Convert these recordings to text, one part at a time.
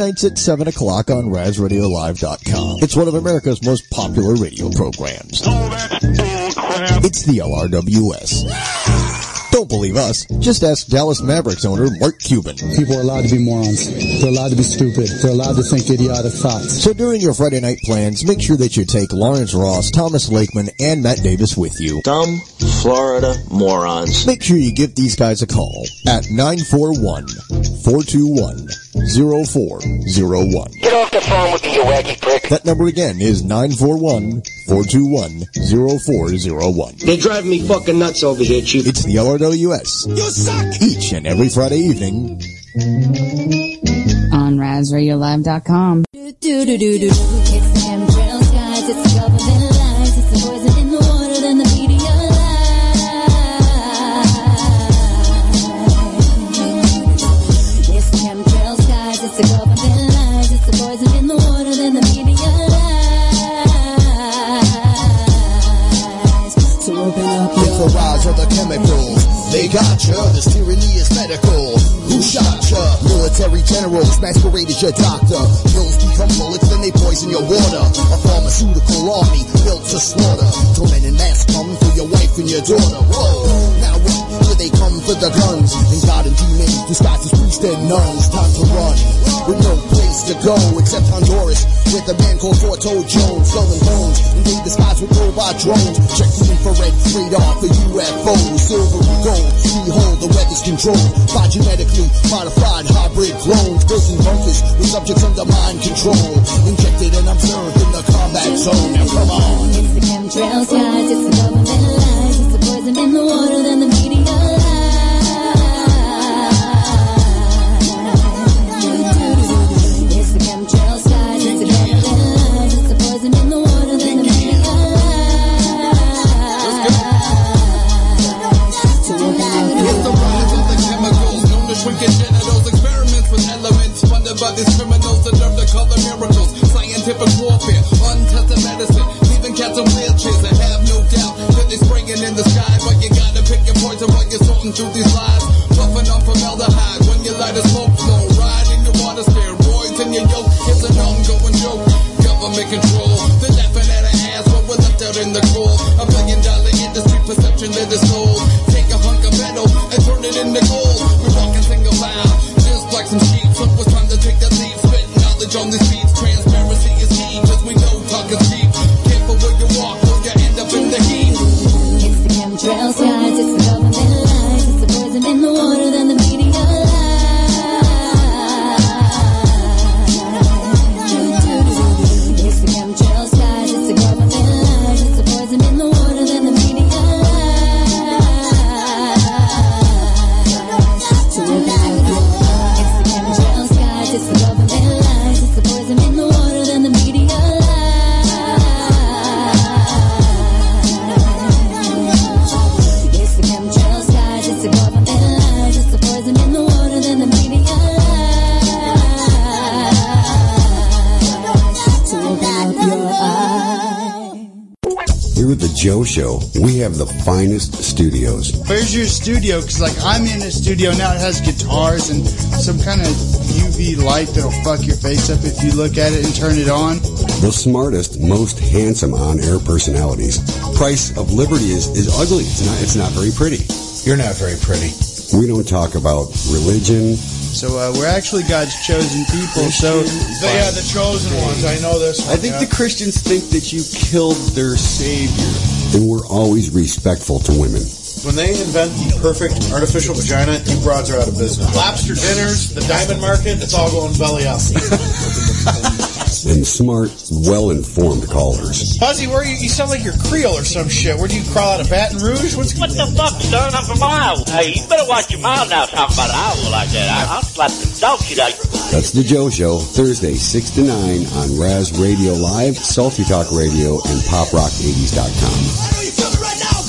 nights at 7 o'clock on RazRadioLive.com. It's one of America's most popular radio programs. It's the LRWS. Don't believe us. Just ask Dallas Mavericks owner Mark Cuban. People are allowed to be morons. They're allowed to be stupid. They're allowed to think idiotic thoughts. So during your Friday night plans, make sure that you take Lawrence Ross, Thomas Lakeman, and Matt Davis with you. Dumb Florida morons. Make sure you give these guys a call at 941-421-0401. Get off the phone with me, you wacky prick. That number again is 941-421-0401. They drive me fucking nuts over here, Chief. It's the LRWS. You suck! Each and every Friday evening. On RazRadioLive.com. Do do do do do. It's the chemtrail skies, it's chemicals. They got ya. This tyranny is medical. Who shot ya? Military generals masquerade as your doctor. Pills become bullets, then they poison your water. A pharmaceutical army built to slaughter. Men in mass come for your wife and your daughter. Whoa. Now what? They come for the guns. And God and demons disguised as priests and nuns. Time to run. With no place to go except Honduras. With a man called Forto Jones. Stolen bones. Invade the skies with robot drones. Check the infrared radar for UFOs. Silver and gold. Behold, the weather's controlled by genetically modified hybrid clones. Building bunkers with subjects under mind control. Injected and observed in the combat zone. Now come on. It's the chemtrail skies, it's the government lies, it's the poison in the water, then the your genitals. Experiments with elements funded by these criminals that love to color miracles. Scientific warfare, untested medicine, leaving cats in wheelchairs. I have no doubt that they're spraying in the sky. But you gotta pick your poison while you're sorting through these lies. Puffing on formaldehyde when you light a smoke flow. Ride in your water steroids in your yoke. It's an ongoing joke. Government control. They're laughing at our ass, but we're left out in the cold. A billion dollar industry perception that is Show, we have the finest studios. Where's your studio? Because like I'm in a studio now. It has guitars and some kind of UV light that'll fuck your face up if you look at it and turn it on. The smartest, most handsome on-air personalities. Price of Liberty is, is ugly. It's not. It's not very pretty. You're not very pretty. We don't talk about religion. So uh, we're actually God's chosen people. So They are the chosen ones. I know this. One, I think the Christians think that you killed their savior. And we're always respectful to women. When they invent the perfect artificial vagina, you broads are out of business. Lobster dinners, the diamond market, it's all going belly up. And smart, well-informed callers. Fuzzy, where you, you sound like you're Creole or some shit. Where do you crawl out of Baton Rouge? What's What the fuck, son? I'm from Iowa. Hey, you better watch your mouth now talking about Iowa like that. I, I'll slap the dog shit out your That's the Joe Show, Thursday, 6 to 9 on Raz Radio Live, Salty Talk Radio, and PopRock80s.com.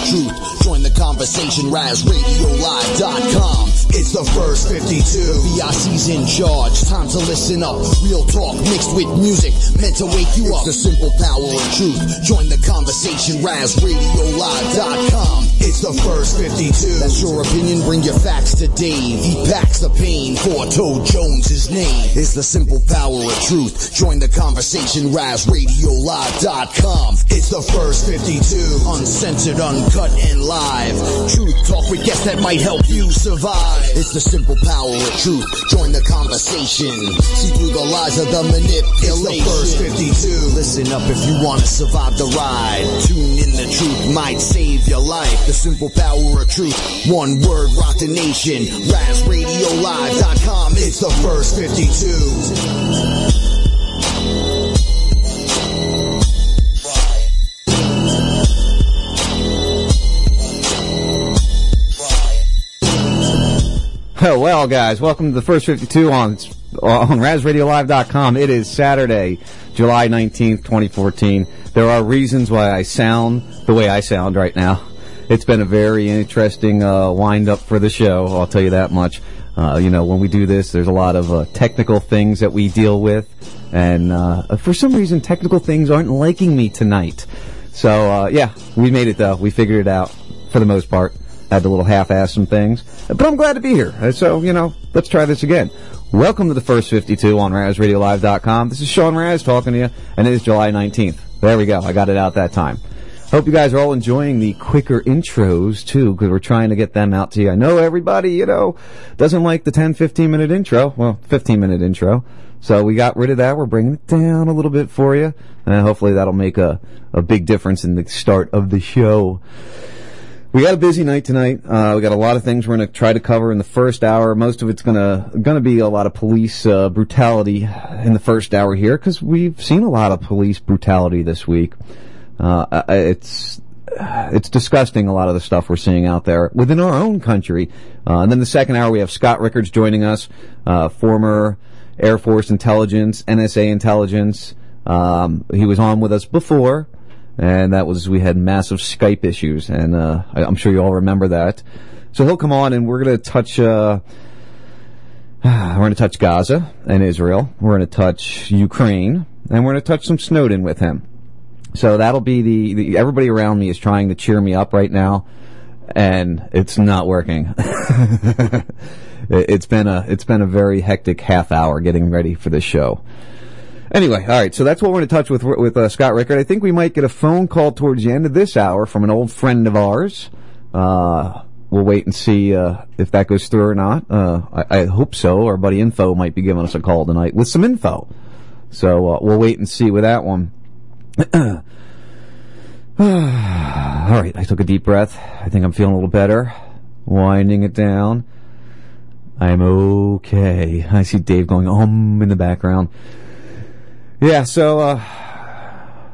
of truth. Join the conversation, RazRadioLive.com. It's the first 52. VIC's in charge. Time to listen up. Real talk mixed with music meant to wake you up. It's the simple power of truth. Join the conversation, RazRadioLive.com. It's the first 52. That's your opinion. Bring your facts to Dave. He packs the pain. Four Toe Jones, his name. It's the simple power of truth. Join the conversation, RazRadioLive.com. It's the first 52. Uncensored, uncut, and live. Truth talk with guests that might help you survive. It's the simple power of truth. Join the conversation. See through the lies of the manipulation. It's the first 52. Listen up if you want to survive the ride. Tune in, the truth might save your life. The simple power of truth. One word, rock the nation. RazRadioLive.com. It's the first 52. Oh, well, guys, welcome to the first 52 on on RazRadioLive.com. It is Saturday, July 19th, 2014. There are reasons why I sound the way I sound right now. It's been a very interesting uh, wind up for the show, I'll tell you that much. Uh, you know, when we do this, there's a lot of uh, technical things that we deal with, and uh, for some reason, technical things aren't liking me tonight. So, uh, yeah, we made it though. We figured it out for the most part. Had a little half-ass some things, but I'm glad to be here. So, you know, let's try this again. Welcome to the first 52 on RazRadioLive.com. This is Sean Raz talking to you, and it is July 19th. There we go. I got it out that time. Hope you guys are all enjoying the quicker intros too, because we're trying to get them out to you. I know everybody, you know, doesn't like the 10, 15 minute intro. Well, 15 minute intro. So we got rid of that. We're bringing it down a little bit for you. And hopefully that'll make a, a big difference in the start of the show. We got a busy night tonight. Uh, we got a lot of things we're going to try to cover in the first hour. Most of it's going to going to be a lot of police uh, brutality in the first hour here because we've seen a lot of police brutality this week. Uh, it's it's disgusting a lot of the stuff we're seeing out there within our own country. Uh, and then the second hour we have Scott Rickards joining us, uh, former Air Force intelligence, NSA intelligence. Um, he was on with us before and that was we had massive Skype issues, and uh, I, am sure you all remember that. So he'll come on, and we're going to touch. Uh, we're going to touch Gaza and Israel. We're going to touch Ukraine, and we're going to touch some Snowden with him. So that'll be the, the everybody around me is trying to cheer me up right now, and it's not working. it's been a it's been a very hectic half hour getting ready for this show. Anyway, all right. So that's what we're in touch with with uh, Scott Rickard. I think we might get a phone call towards the end of this hour from an old friend of ours. Uh, we'll wait and see uh, if that goes through or not. Uh, I, I, hope so. Our buddy Info might be giving us a call tonight with some info. So uh, we'll wait and see with that one. all right. I took a deep breath. I think I'm feeling a little better. Winding it down. I'm okay. I see Dave going um in the background. Yeah, so uh,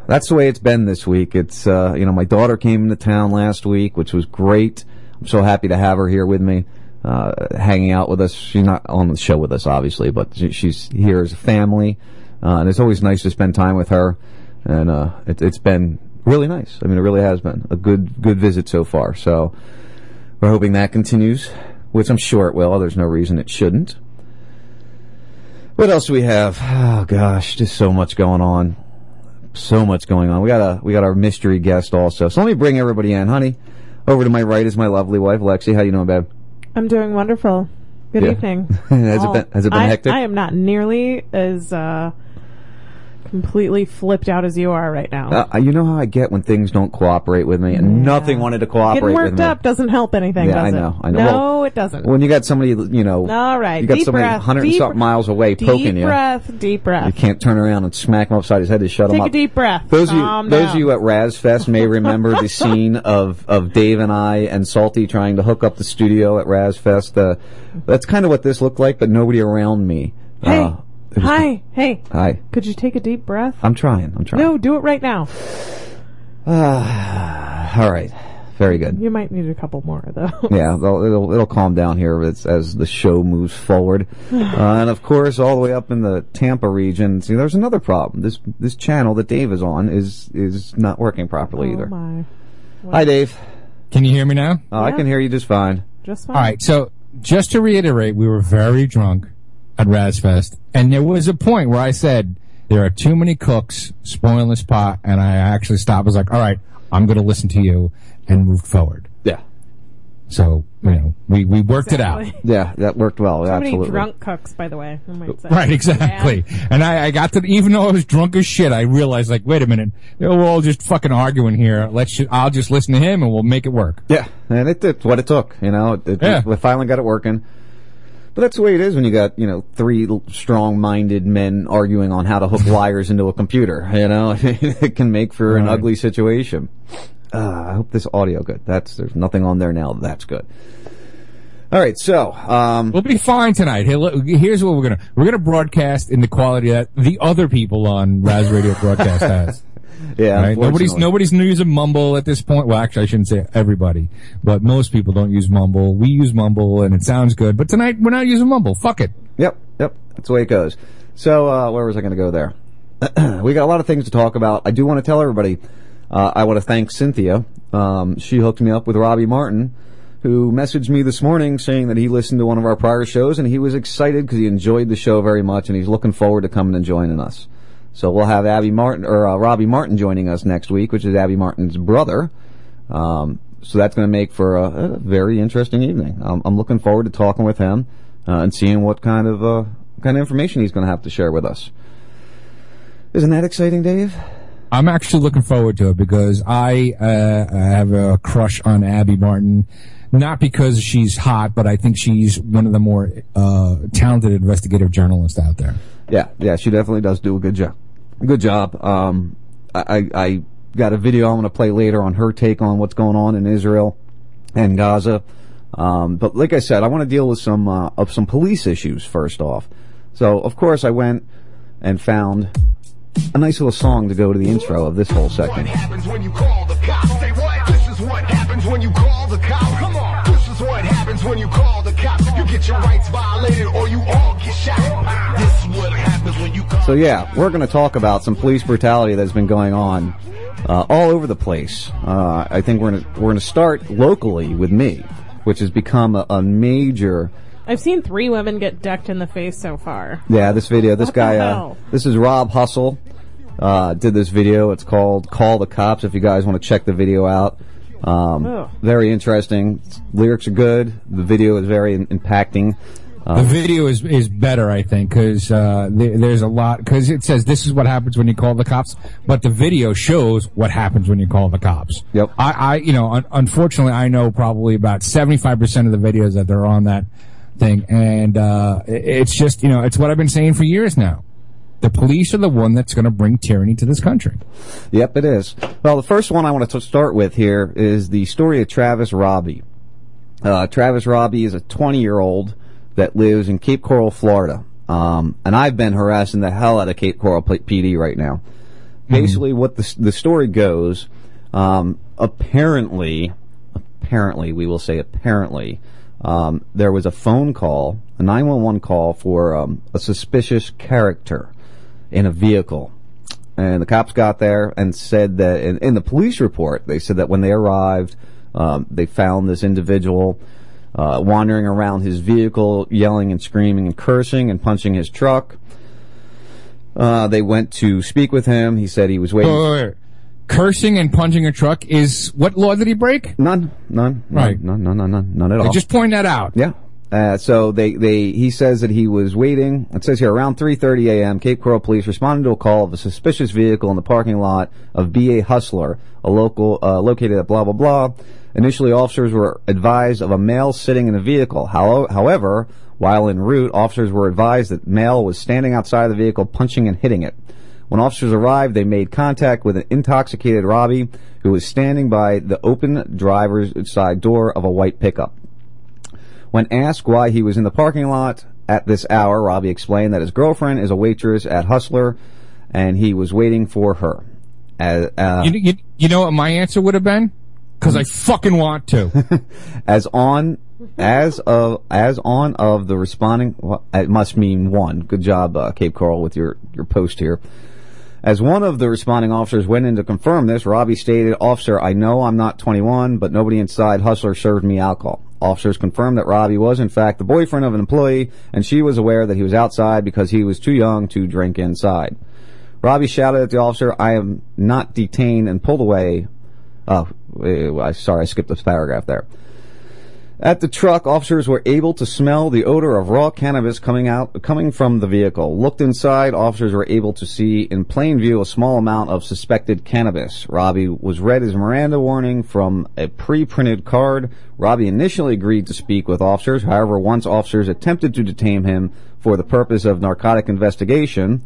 that's the way it's been this week. It's uh, you know my daughter came into town last week, which was great. I'm so happy to have her here with me, uh, hanging out with us. She's not on the show with us, obviously, but she's here as a family, uh, and it's always nice to spend time with her. And uh, it, it's been really nice. I mean, it really has been a good good visit so far. So we're hoping that continues, which I'm sure it will. There's no reason it shouldn't. What else do we have? Oh gosh, just so much going on. So much going on. We got a we got our mystery guest also. So let me bring everybody in, honey. Over to my right is my lovely wife, Lexi. How you doing, babe? I'm doing wonderful. Good Yeah. evening. Has it been- has it been I, hectic? I am not nearly as uh, completely flipped out as you are right now. Uh, you know how I get when things don't cooperate with me, and nothing wanted to cooperate Getting with worked me. up doesn't help anything, yeah, does I it? know. I know. No, Well, it doesn't. When you got somebody, you know, All right. you got deep somebody breath. 100 and deep, something miles away deep poking you. breath. Deep breath. You can't turn around and smack him upside his head to shut him up. Take a deep breath. Those of you, those down. of you at Razfest may remember the scene of, of Dave and I and Salty trying to hook up the studio at Razfest. Uh, that's kind of what this looked like, but nobody around me. Hey. Uh, Hi. Hey. Hi. Could you take a deep breath? I'm trying. I'm trying. No, do it right now. Ah, all right. Very good. You might need a couple more though. yeah, it'll, it'll it'll calm down here as, as the show moves forward, uh, and of course, all the way up in the Tampa region. See, there's another problem. This this channel that Dave is on is is not working properly either. Oh my. Hi, Dave. Can you hear me now? Oh, I can hear you just fine. Just fine. All right. So just to reiterate, we were very drunk at Razfest, and there was a point where I said there are too many cooks spoiling this pot, and I actually stopped. Was like, all right, I'm going to listen to you, and moved forward. Yeah. So you know, we we worked it out. Yeah, that worked well. So absolutely. many drunk cooks, by the way. I might say. Right, exactly. And I, I got to, even though I was drunk as shit, I realized, like, wait a minute, we're all just fucking arguing here. Let's, ju- I'll just listen to him and we'll make it work. Yeah, and it, it's what it took. You know, it, it- Yeah. we finally got it working. But that's the way it is when you got you know three strong-minded men arguing on how to hook wires into a computer. You know, it can make for an ugly situation. Uh, I hope this audio good. That's there's nothing on there now. That's good. All right, so um, We'll be fine tonight. Here's what we're gonna, we're gonna broadcast in the quality that the other people on Raz Radio broadcast has. Yeah, Right? Nobody's nobody's using Mumble at this point. Well, actually, I shouldn't say everybody, but most people don't use Mumble. We use Mumble, and it sounds good. But tonight, we're not using Mumble. Fuck it. Yep, yep. That's the way it goes. So, uh, where was I going to go there? we got a lot of things to talk about. I do want to tell everybody, uh, I want to thank Cynthia. Um, she hooked me up with Robbie Martin, who messaged me this morning saying that he listened to one of our prior shows and he was excited because he enjoyed the show very much and he's looking forward to coming and joining us. So we'll have Abby Martin or uh, Robbie Martin joining us next week, which is Abby Martin's brother. Um, so that's going to make for a, a very interesting evening. Um, I'm looking forward to talking with him uh, and seeing what kind of uh, kind of information he's going to have to share with us. Isn't that exciting, Dave? I'm actually looking forward to it because I uh, I have a crush on Abby Martin. Not because she's hot, but I think she's one of the more uh, talented investigative journalists out there. Yeah, yeah, she definitely does do a good job. Good job. Um, I, I got a video I'm going to play later on her take on what's going on in Israel and Gaza. Um, but like I said, I want to deal with some uh, of some police issues first off. So of course I went and found a nice little song to go to the intro of this whole segment. happens when you call the cops. Say what? This is what happens when you call the cops. Come on. This is what happens when you call the cops. You get your rights violated or you all get shot. This So yeah, we're going to talk about some police brutality that's been going on uh, all over the place. Uh, I think we're going to we're going to start locally with me, which has become a, a major. I've seen three women get decked in the face so far. Yeah, this video, this What guy, uh, this is Rob Hustle. Uh, did this video. It's called "Call the Cops." If you guys want to check the video out, um, very interesting. Lyrics are good. The video is very in- impacting. The video is is better, I think, because uh, there, there's a lot. Because it says this is what happens when you call the cops, but the video shows what happens when you call the cops. Yep. I, I you know, un- unfortunately, I know probably about seventy five percent of the videos that are on that thing, and uh, it's just you know, it's what I've been saying for years now. The police are the one that's going to bring tyranny to this country. Yep, it is. Well, the first one I want to start with here is the story of Travis Roby. Uh, Travis Roby is a 20 year old that lives in Cape Coral, Florida. Um, and I've been harassing the hell out of Cape Coral P- PD right now. Basically, what the, the story goes, um, apparently, apparently, we will say apparently, um, there was a phone call, a 911 call for um, a suspicious character in a vehicle. And the cops got there and said that in, in the police report, they said that when they arrived, um, they found this individual uh, wandering around his vehicle, yelling and screaming and cursing and punching his truck. Uh, they went to speak with him. He said he was waiting. Wait, wait, wait. Cursing and punching a truck is what law did he break? None, none, Right. none, none, none, none, none at I all. just point that out. Yeah. Uh, so they, they, he says that he was waiting. It says here around 3:30 a.m. Cape Coral police responded to a call of a suspicious vehicle in the parking lot of BA Hustler, a local uh, located at blah blah blah. Initially, officers were advised of a male sitting in a vehicle. However, while en route, officers were advised that male was standing outside the vehicle, punching and hitting it. When officers arrived, they made contact with an intoxicated Roby who was standing by the open driver's side door of a white pickup. When asked why he was in the parking lot at this hour, Roby explained that his girlfriend is a waitress at Hustler and he was waiting for her. Uh, You, you, you know what my answer would have been? Because I fucking want to. as on as of as on of the responding well, it must mean one. Good job uh, cape coral with your your post here. As one of the responding officers went in to confirm this roby stated officer i know i'm not 21 but nobody inside hustler served me alcohol. Officers confirmed that roby was in fact the boyfriend of an employee and she was aware that he was outside because he was too young to drink inside. Roby shouted at the officer i am not detained and pulled away oh eh, sorry i skipped this paragraph there at the truck, officers were able to smell the odor of raw cannabis coming out, coming from the vehicle. Looked inside, officers were able to see in plain view a small amount of suspected cannabis. Roby was read his Miranda warning from a pre-printed card. Roby initially agreed to speak with officers. However, once officers attempted to detain him for the purpose of narcotic investigation,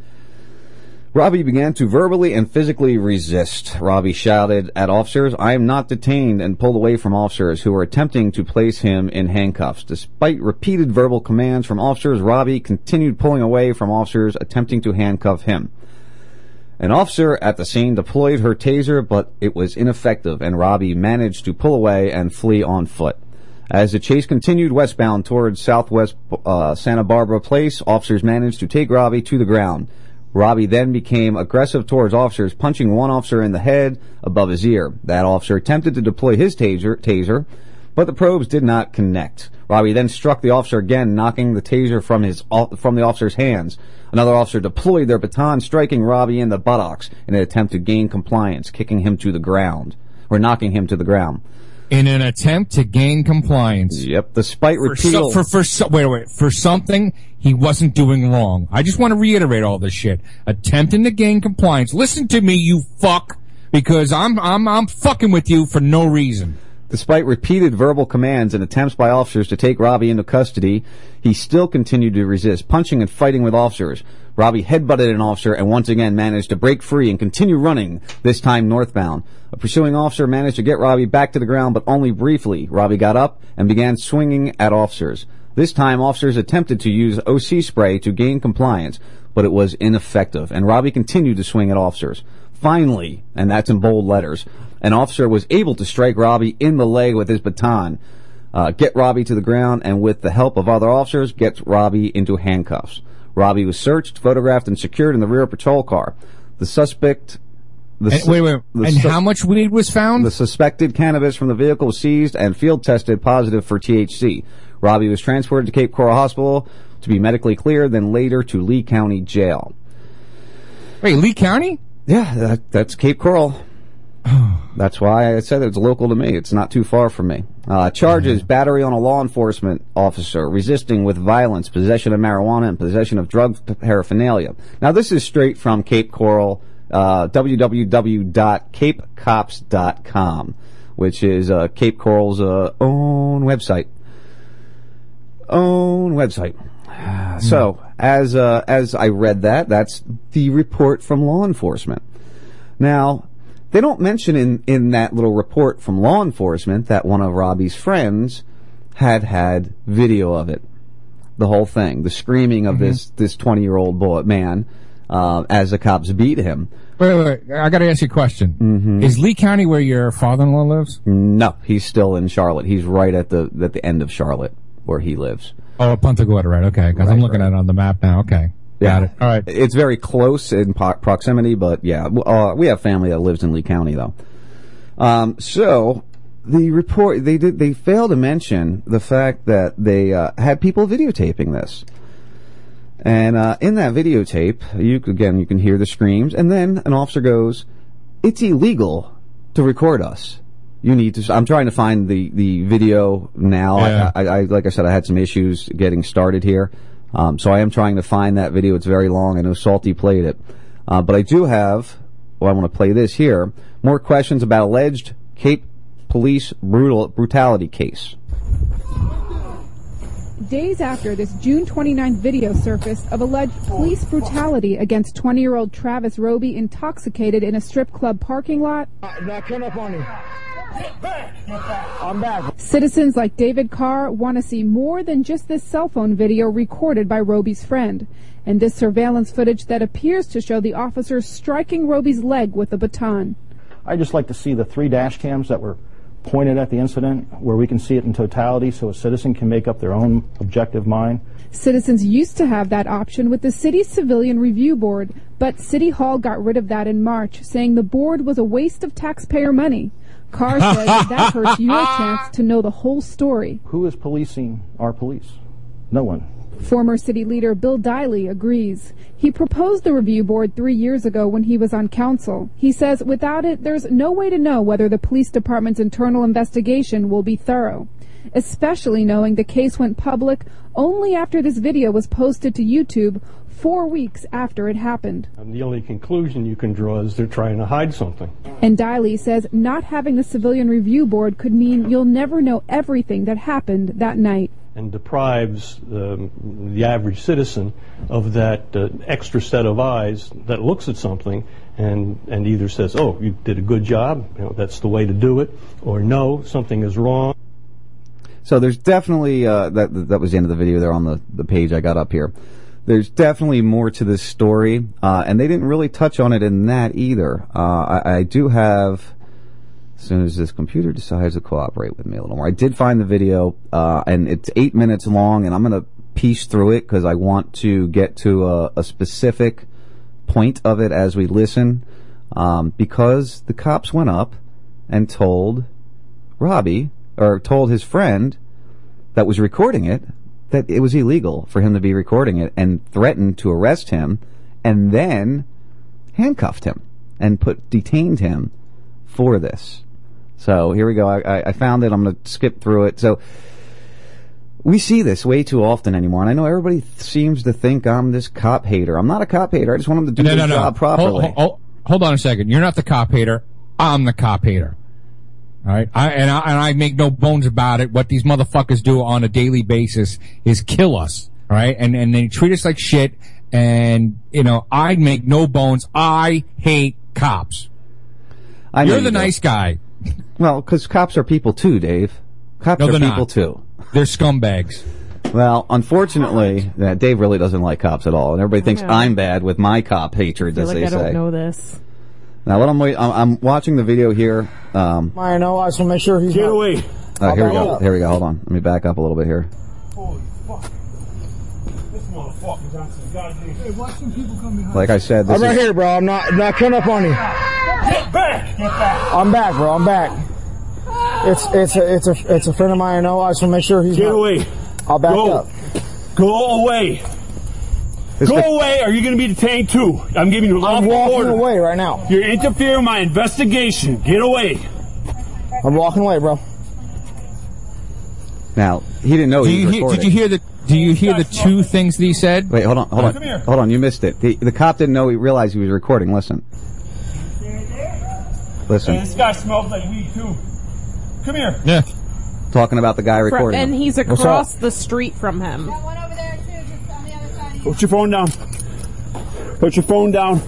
Roby began to verbally and physically resist. Roby shouted at officers, I am not detained, and pulled away from officers who were attempting to place him in handcuffs. Despite repeated verbal commands from officers, Roby continued pulling away from officers attempting to handcuff him. An officer at the scene deployed her taser, but it was ineffective, and Roby managed to pull away and flee on foot. As the chase continued westbound towards southwest uh, Santa Barbara Place, officers managed to take Roby to the ground. Roby then became aggressive towards officers, punching one officer in the head above his ear. That officer attempted to deploy his taser, taser, but the probes did not connect. Roby then struck the officer again, knocking the taser from his from the officer's hands. Another officer deployed their baton, striking Roby in the buttocks in an attempt to gain compliance, kicking him to the ground or knocking him to the ground. In an attempt to gain compliance. Yep, despite For, repeal. so, for, for so, wait, wait, for something he wasn't doing wrong. I just want to reiterate all this shit. Attempting to gain compliance. Listen to me, you fuck, because I'm, I'm, I'm fucking with you for no reason. Despite repeated verbal commands and attempts by officers to take Roby into custody, he still continued to resist, punching and fighting with officers. Roby headbutted an officer and once again managed to break free and continue running, this time northbound. A pursuing officer managed to get Roby back to the ground, but only briefly. Roby got up and began swinging at officers. This time, officers attempted to use OC spray to gain compliance, but it was ineffective, and Roby continued to swing at officers. Finally, and that's in bold letters, an officer was able to strike Roby in the leg with his baton, uh, get Roby to the ground, and with the help of other officers, get Roby into handcuffs. Roby was searched, photographed, and secured in the rear patrol car. The suspect. The And- wait, wait, and how much weed was found? The suspected cannabis from the vehicle was seized and field tested positive for THC. Roby was transported to Cape Coral Hospital to be medically cleared, then later to Lee County Jail. Wait, Lee County? Yeah, that, that's Cape Coral. That's why I said it's local to me. It's not too far from me. Uh, charges: battery on a law enforcement officer, resisting with violence, possession of marijuana, and possession of drug paraphernalia. Now, this is straight from Cape Coral. Uh, www.capecops.com, which is uh, Cape Coral's uh, own website. Own website. So, as uh, as I read that, that's the report from law enforcement. Now, they don't mention in, in that little report from law enforcement that one of Roby's friends had had video of it. The whole thing, the screaming of this this twenty year old boy man uh, as the cops beat him. Wait, wait, wait. I got to ask you a question. Mm-hmm. Is Lee County where your father-in-law lives? No, he's still in Charlotte. He's right at the at the end of Charlotte where he lives. Oh, Punta Gorda, right? Okay, because I'm looking at it on the map now. Okay, got it. All right. It's very close in po- proximity, but yeah, uh, we have family that lives in Lee County though. Um, so the report they did they failed to mention the fact that they uh, had people videotaping this. And uh, in that videotape, you again you can hear the screams, and then an officer goes, "It's illegal to record us. You need to." I'm trying to find the the video now. Yeah. I, I, I like I said, I had some issues getting started here, um, so I am trying to find that video. It's very long. I know Salty played it, uh, but I do have. Well, I want to play this here. More questions about alleged Cape Police brutal brutality case. Days after this June 29th video surfaced of alleged police brutality against 20 year old Travis Roby intoxicated in a strip club parking lot, Now turn up on him. I'm back. citizens like David Carr want to see more than just this cell phone video recorded by Roby's friend. And this surveillance footage that appears to show the officers striking Roby's leg with a baton. I'd just like to see the three dash cams that were pointed at the incident where we can see it in totality so a citizen can make up their own objective mind. Citizens used to have that option with the city's civilian review board, but City Hall got rid of that in March, saying the board was a waste of taxpayer money. Carr says that hurts your chance to know the whole story. Who is policing our police? No one. Former city leader Bill Diley agrees. He proposed the review board three years ago when he was on council. He says without it, there's no way to know whether the police department's internal investigation will be thorough. Especially knowing the case went public only after this video was posted to YouTube four weeks after it happened. And the only conclusion you can draw is they're trying to hide something. And Diley says not having the civilian review board could mean you'll never know everything that happened that night. and deprives um, the average citizen of that uh, extra set of eyes that looks at something and, and either says, oh, you did a good job, you know, that's the way to do it, or no, something is wrong. So there's definitely uh, that that was the end of the video there on the the page I got up here. There's definitely more to this story, uh, and they didn't really touch on it in that either. Uh, I, I do have. As soon as this computer decides to cooperate with me a little more, I did find the video, uh, and it's eight minutes long, and I'm gonna piece through it because I want to get to a, a specific point of it as we listen, um, because the cops went up and told Roby or told his friend that was recording it that it was illegal for him to be recording it and threatened to arrest him and then handcuffed him and put detained him for this. So here we go. I, I, found it. I'm going to skip through it. So we see this way too often anymore, and I know everybody th- seems to think I'm this cop hater. I'm not a cop hater. I just want them to do no, their no, no. job properly. Hold, hold, hold on a second. You're not the cop hater. I'm the cop hater. All right, I, and I and I make no bones about it. What these motherfuckers do on a daily basis is kill us. All right, and and they treat us like shit. And you know, I make no bones. I hate cops. I You're you the do. nice guy. Well, because cops are people too, Dave. Cops No, are they're people not. too. They're scumbags. Well, unfortunately, yeah, Dave really doesn't like cops at all, and everybody thinks. I'm bad with my cop hatred, I as feel like they I don't know this. Now, what I'm, wait- I'm I'm watching the video here. Um, I know. I just want to make sure he's Get not- away. uh, here we go. up. Here we go. Hold on. Let me back up a little bit here. Holy fuck. This motherfucker got some goddamn. Hey, watch some people come behind. Like I said, this I'm right is here, bro. I'm not I'm not coming up on you. Get back. Get back. I'm back, bro. I'm back. It's it's a it's a it's a friend of mine. I know. I just want to make sure he's Get not- away. I'll back Go. up. Go away. This Go guy- away, or you're going to be detained too. I'm giving you a I'm lawful walking order. away right now. You're interfering with my investigation. Get away. I'm walking away, bro. now he didn't know Do he you was hear, recording. did you hear the Do you hear the two things that he said? Wait, hold on, hold Come on, here. hold on. You missed it. The, the cop didn't know. He realized he was recording. Listen, Hey, listen. this guy smells like weed too. Come here. Yeah. Talking about the guy Fr- recording. and him. he's across the street from him. Put your phone down. Put your phone down.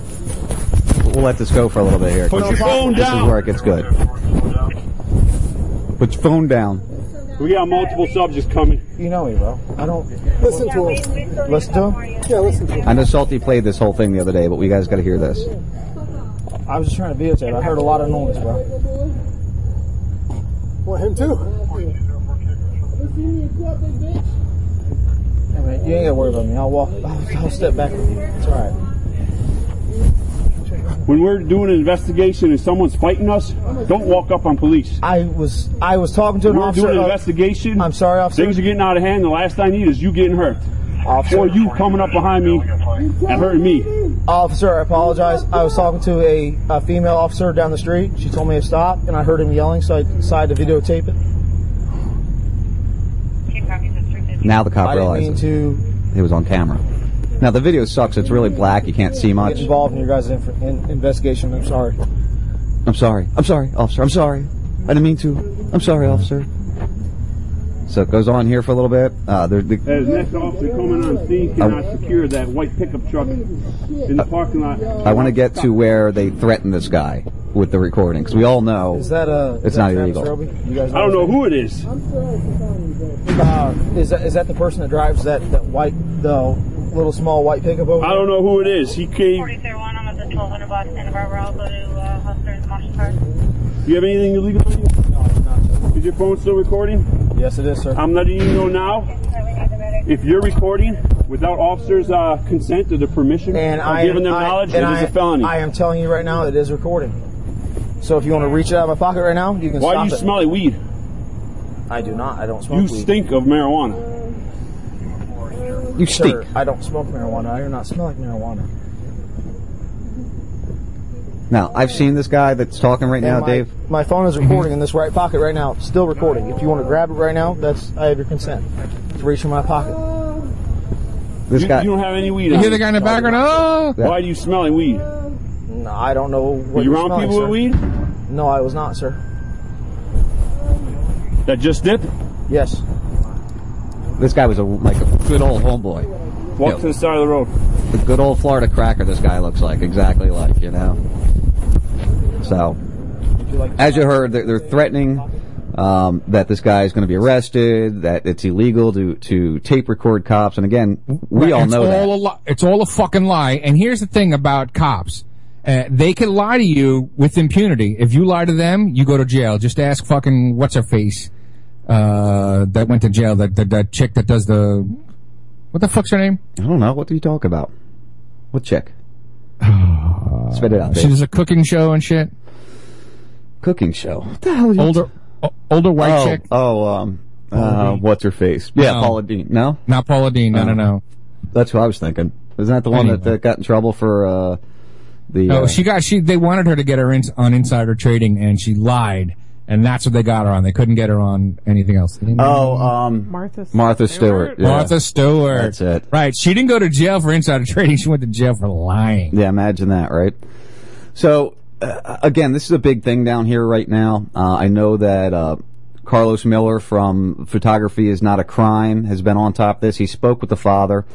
We'll let this go for a little bit here. Put your phone This is where it gets good. Put your phone down. We got multiple subjects coming. You know me, bro. I don't listen to him. Listen to him. Yeah, listen to him. I know Salty played this whole thing the other day, but we guys got to hear this. I was just trying to videotape. I heard a lot of noise, bro. What him too? Hey, man, you ain't gotta worry about me. I'll walk. I'll, I'll step back with you. It's all right. When we're doing an investigation and someone's fighting us, don't walk up on police. I was I was talking to an We're officer. doing an uh, investigation. I'm sorry, officer. Things are getting out of hand. The last I need is you getting hurt. Officer. Or you coming up behind me and hurting me. Officer, I apologize. I was talking to a, a female officer down the street. She told me to stop, and I heard him yelling, so I decided to videotape it. Now the cop I didn't mean realizes to it was on camera. Now the video sucks. It's really black. You can't see get much. involved in your guys' inf- in, investigation. I'm sorry. I'm sorry. I'm sorry, officer. I'm sorry. I didn't mean to. I'm sorry, officer. So it goes on here for a little bit. Uh, there, the, As next officer coming on scene cannot secure that white pickup truck in the parking lot. I want to get to where they threaten this guy with the recording because we all know Is that a? it's is not that Travis illegal. Roby? You guys I don't know who it is. Uh, is that is that the person that drives that, that white the little small white pickup over? I don't know who it is. He came. 4031, I'm at the 1200 block, Santa Barbara. I'll go to uh, Huster's Marshall Park. You have anything illegal on you? No, not. Is your phone still recording? Yes, it is, sir. I'm letting you know now. If you're recording without officers' uh, consent or the permission And or I giving them I- knowledge, it and is I, a felony. I am telling you right now, it is recording. So if you want to reach it out of my pocket right now, you can stop. Why stop do you it. smell like weed? I do not. I don't smoke You weed. stink of marijuana. You Sir, I don't smoke marijuana. I do not smell like marijuana. Now I've seen this guy that's talking right And now, my, Dave. My phone is recording in this right pocket right now, still recording. If you want to grab it right now, that's I have your consent to reach in my pocket. This you, guy. you don't have any weed. You hear the guy in the background? Oh! Why do you smell like weed? No, I don't know what Were you you're around people sir. with weed No, I was not, sir. that just dipped? Yes. This guy was a like a good old homeboy. Walk Yeah. to the side of the road. The good old Florida cracker. This guy looks like exactly like you know. So, as you heard, they're, they're threatening um, that this guy is going to be arrested. That it's illegal to to tape record cops. And again, we Right, all know all that. A li- it's all a fucking lie. And here's the thing about cops. Uh, they can lie to you with impunity. If you lie to them, you go to jail. Just ask fucking what's her face uh, that went to jail. That, that that chick that does the what the fuck's her name? I don't know. What do you talk about? What chick? Spit it out. She does a cooking show and shit. Cooking show. What the hell? You Older o- older white oh, chick. Oh, um, uh, what's her face? Yeah, No. Paula Deen. No, Not Paula Deen. No, Oh. no, no. that's who I was thinking. Isn't that the one that, Anyway. that got in trouble for uh, the? No, uh, she got she. They wanted her to get her in, on insider trading, and she lied and that's what they got her on. They couldn't get her on anything else. Oh, um, Martha. Martha Stewart. yeah. Martha Stewart. That's it. Right. She didn't go to jail for insider trading. She went to jail for lying. Yeah, imagine that, right? So, uh, again, this is a big thing down here right now. Uh, I know that uh, Carlos Miller from Photography is Not a Crime has been on top of this. He spoke with the father.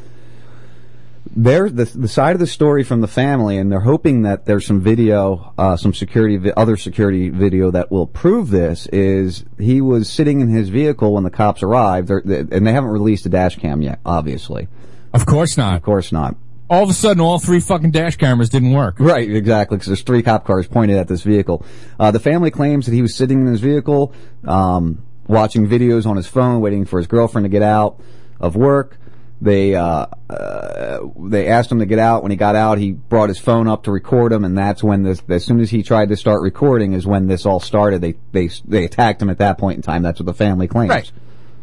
They're the the side of the story from the family, and they're hoping that there's some video, uh, some security, other security video that will prove this. Is he was sitting in his vehicle when the cops arrived, they, and they haven't released a dash cam yet, obviously. Of course not. Of course not. All of a sudden, all three fucking dash cameras didn't work. Right, exactly, because there's three cop cars pointed at this vehicle. Uh, the family claims that he was sitting in his vehicle, um, watching videos on his phone, waiting for his girlfriend to get out of work. They uh, uh, they asked him to get out. When he got out, he brought his phone up to record him, and that's when this. As soon as he tried to start recording, is when this all started. They they they attacked him at that point in time. That's what the family claims. Right.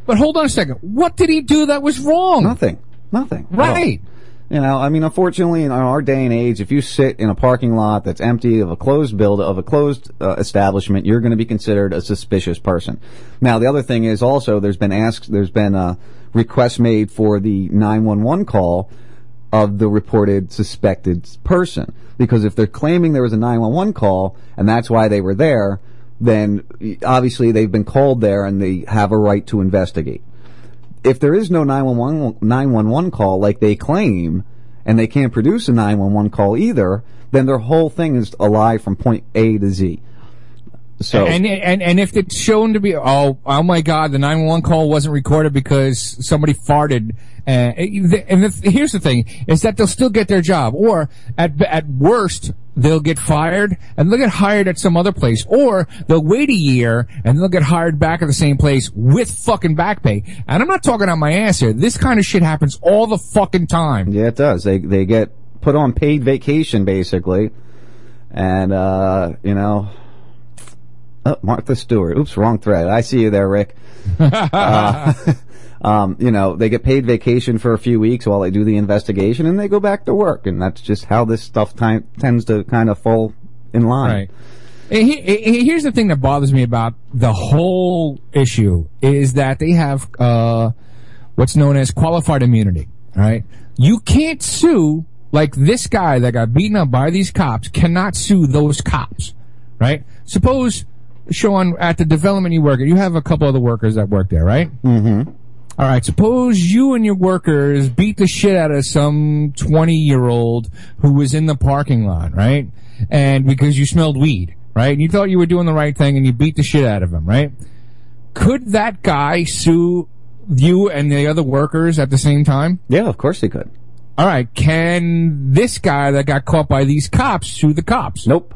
But hold on a second. What did he do that was wrong? Nothing. Nothing. Right. You know, I mean, unfortunately, in our day and age, if you sit in a parking lot that's empty of a closed build of a closed uh, establishment, you're going to be considered a suspicious person. Now, the other thing is also there's been asked, there's been uh, requests made for the 911 call of the reported suspected person because if they're claiming there was a 911 call and that's why they were there, then obviously they've been called there and they have a right to investigate if there is no 911, 911 call like they claim, and they can't produce a 911 call either, then their whole thing is a lie from point A to Z. So and, and and if it's shown to be oh oh my god the 911 call wasn't recorded because somebody farted uh, and the, here's the thing is that they'll still get their job. Or at at worst they'll get fired and they'll get hired at some other place. Or they'll wait a year and they'll get hired back at the same place with fucking back pay. And I'm not talking out my ass here. This kind of shit happens all the fucking time. Yeah, it does. They they get put on paid vacation basically, and uh, you know. Oh, Martha Stewart. Oops, wrong thread. I see you there, Rick. uh, um, you know, they get paid vacation for a few weeks while they do the investigation, and they go back to work, and that's just how this stuff ti- tends to kind of fall in line. Right. He- he- Here's the thing that bothers me about the whole issue is that they have uh, what's known as qualified immunity. All right, you can't sue like this guy that got beaten up by these cops cannot sue those cops. Right? Suppose Sean at the development you work at, you have a couple other workers that work there, right? Mm-hmm. All right. Suppose you and your workers beat the shit out of some 20 year old who was in the parking lot, right? And because you smelled weed, right? And you thought you were doing the right thing and you beat the shit out of him, right? Could that guy sue you and the other workers at the same time? Yeah, of course he could. All right. Can this guy that got caught by these cops sue the cops? Nope.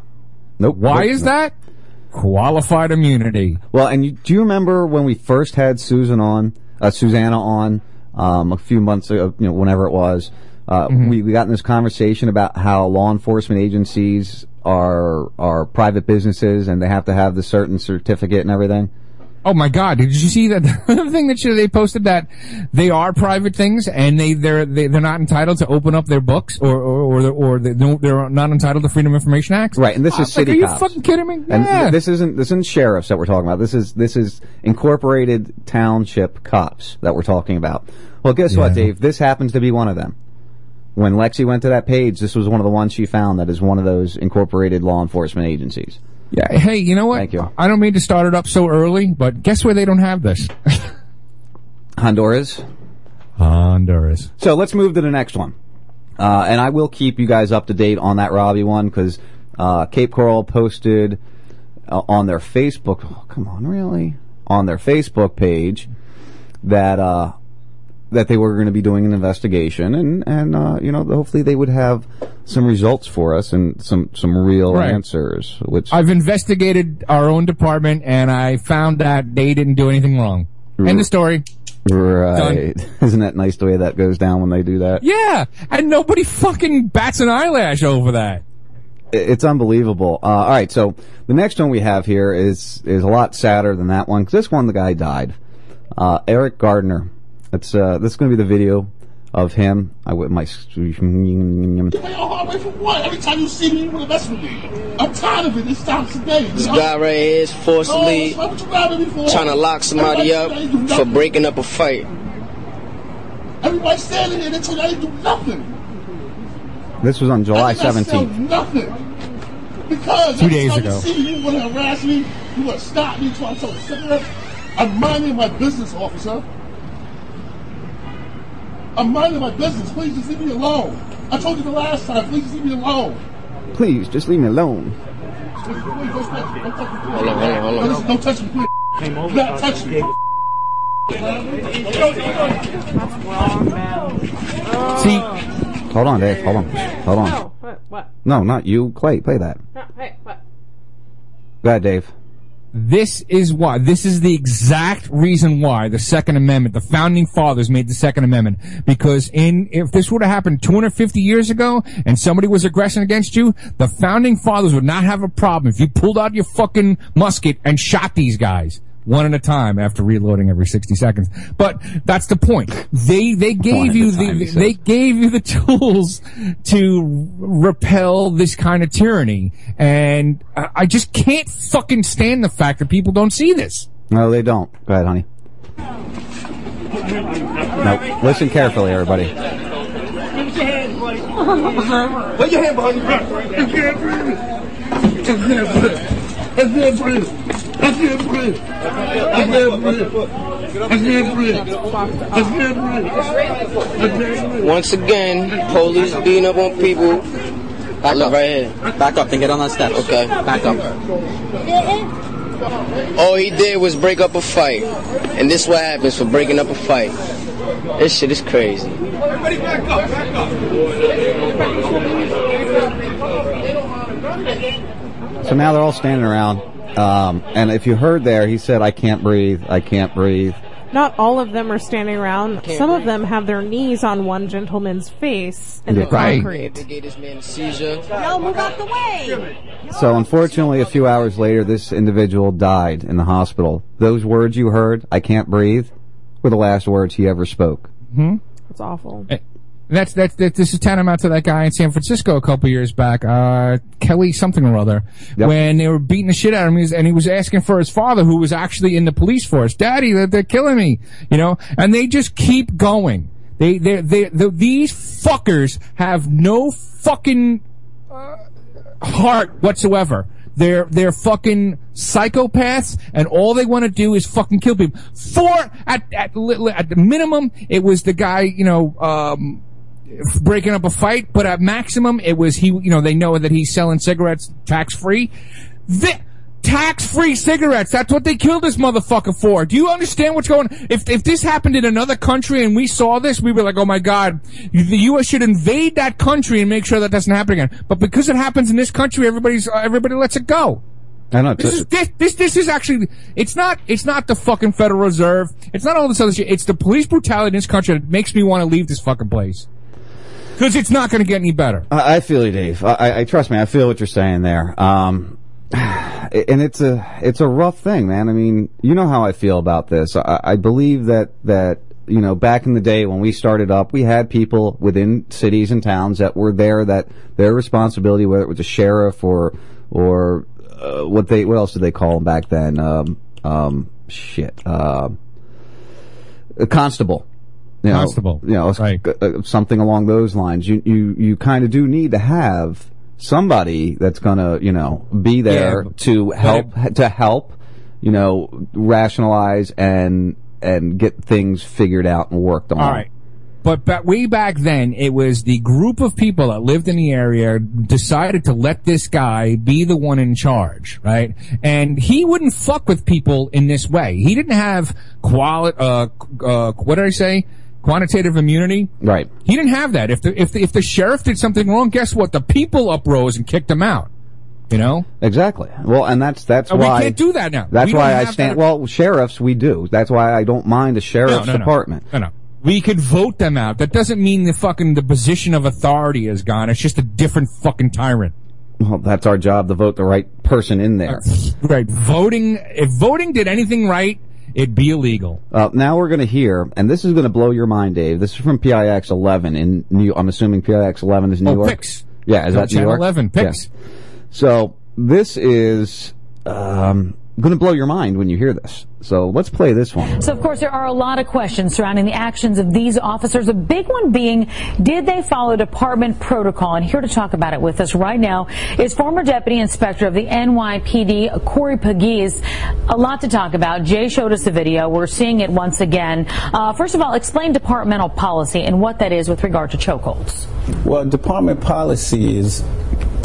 Nope. Why Nope. is that? Qualified immunity. Well, and you, do you remember when we first had Susan on, uh, Susanna on, um, a few months ago, you know, whenever it was, uh, Mm-hmm. we, we got in this conversation about how law enforcement agencies are, are private businesses and they have to have the certain certificate and everything. Oh my God! Did you see that thing that they posted that they are private things and they they're they, they're not entitled to open up their books or or or, or they don't, they're not entitled to Freedom of Information Act. Right, and this I is like, city Are you cops. fucking kidding me? And yeah. th- this isn't this isn't sheriffs that we're talking about. This is this is incorporated township cops that we're talking about. Well, guess what, Dave? This happens to be one of them. When Lexi went to that page, this was one of the ones she found that is one of those incorporated law enforcement agencies. Yeah. Hey, you know what? Thank you. I don't mean to start it up so early, but guess where they don't have this? Honduras. Honduras. So let's move to the next one. Uh, and I will keep you guys up to date on that Roby one because uh, Cape Coral posted uh, on their Facebook. Oh, come on, really? On their Facebook page that uh, that they were going to be doing an investigation, and and uh, you know hopefully they would have some results for us and some some real Right. answers. Which I've investigated our own department and I found that they didn't do anything wrong. End of story. right? Isn't that nice the way that goes down when they do that? Yeah, and nobody fucking bats an eyelash over that. it's unbelievable. Uh, all right, so the next one we have here is is a lot sadder than that one because this one the guy died. Uh, Eric Garner. It's uh, this is going to be the video of him. I would my. You play all hard way for what? Every time you see me, you want to mess with me. I'm tired of it. This time today. This guy right here is forcibly Oh, what you grabbing me for? trying to lock somebody up Everybody say they do for breaking up a fight. Everybody standing here, they told you I didn't do nothing. This was on July I did not sell seventeenth. Nothing. Because Two every days time ago. You, see me, you want to harass me. You want to stop me. Trying to sell a cigarette. I'm minding my business, officer. I'm minding my business. Please just leave me alone. I told you the last time. Please just leave me alone. Please just leave me alone. Please, please, don't touch me. Don't touch me. Hold on, hold on, hold on. Listen, Don't touch me, please. Do not touch me. See, Hold on, Dave. Hold on. Hold on. Oh, what? What? No, not you. Clay, play that. Oh, hey, what? Go ahead, Dave. This is why. This is the exact reason why the Second Amendment, the founding fathers made the Second Amendment. Because in, if this would have happened 250 years ago and somebody was aggressing against you, the founding fathers would not have a problem if you pulled out your fucking musket and shot these guys. One at a time after reloading every 60 seconds. But that's the point. They, they gave at you a time, the, they gave you the tools to repel this kind of tyranny. And I I just can't fucking stand the fact that people don't see this. No, they don't. Go ahead, honey. No, listen carefully, everybody. Put your hand, buddy. Put your hand behind once again, police beating up on people. Back up right here. Back up and get on that step. Okay. Back up. All he did was break up a fight. And this what happens for breaking up a fight. This shit is crazy. Everybody back up, back up. So now they're all standing around. Um, and if you heard there, he said, I can't breathe. I can't breathe. Not all of them are standing around. Some of them have their knees on one gentleman's face in the right. concrete. They gave this man a seizure. Yo, move out the way. So unfortunately, a few hours later, this individual died in the hospital. Those words you heard, I can't breathe, were the last words he ever spoke. Hmm? It's awful. That's, that's, that, this is tantamount to that guy in San Francisco a couple years back, uh, Kelly something or other, when they were beating the shit out of him and he was asking for his father who was actually in the police force. Daddy, they're, they're killing me, you know, and they just keep going. They, they, they, the, these fuckers have no fucking, uh, heart whatsoever. They're, they're fucking psychopaths and all they want to do is fucking kill people. For, at, at, at the minimum, it was the guy, you know, um, breaking up a fight, but at maximum, it was he, you know, they know that he's selling cigarettes tax free. Tax free cigarettes. That's what they killed this motherfucker for. Do you understand what's going If, if this happened in another country and we saw this, we'd be like, oh my god, the U.S. should invade that country and make sure that doesn't happen again. But because it happens in this country, everybody's, everybody lets it go. I know. This is this, this this is actually it's not it's not the fucking Federal Reserve. It's not all this other shit. It's the police brutality in this country that makes me want to leave this fucking place. Because it's not going to get any better. I, I feel you, Dave. I, I, trust me. I feel what you're saying there. Um, and it's a it's a rough thing, man. I mean, you know how I feel about this. I, I believe that that you know back in the day when we started up, we had people within cities and towns that were there that their responsibility, whether it was a sheriff or or uh, what they what else did they call them back then? Um, um, shit, uh, a constable. You know, Constable. you know, uh, something along those lines. You you you kind of do need to have somebody that's gonna you know be there Yeah, to help to help you know rationalize and and get things figured out and worked on. All right. But ba- way back then, it was the group of people that lived in the area decided to let this guy be the one in charge, right? And he wouldn't fuck with people in this way. He didn't have quali- uh, uh, what did I say? Quantitative immunity. Right. He didn't have that. If the, if the, if the sheriff did something wrong, guess what? The people uprose and kicked him out. You know? Exactly. Well, and that's that's And we can't do that now. That's We why I stand. that- Well, sheriffs we do. That's why I don't mind the sheriff's no, no. department. No, no. We could vote them out. That doesn't mean the fucking the position of authority is gone. It's just a different fucking tyrant. Well, that's our job to vote the right person in there. Right. Voting, if voting did anything right, it'd be illegal. Uh, now we're going to hear, and this is going to blow your mind, Dave. This is from PIX 11 in New. I'm assuming PIX 11 is New Oh, York. Pix. Yeah, is Oh, that New York? 11, Pix. Yeah. So this is um, going to blow your mind when you hear this. So let's play this one. So, of course, there are a lot of questions surrounding the actions of these officers. A big one being, did they follow department protocol? And here to talk about it with us right now is former Deputy Inspector of the NYPD, Corey Pegues. A lot to talk about. Jay showed us the video. We're seeing it once again. Uh, first of all, explain departmental policy and what that is with regard to chokeholds. Well, department policy is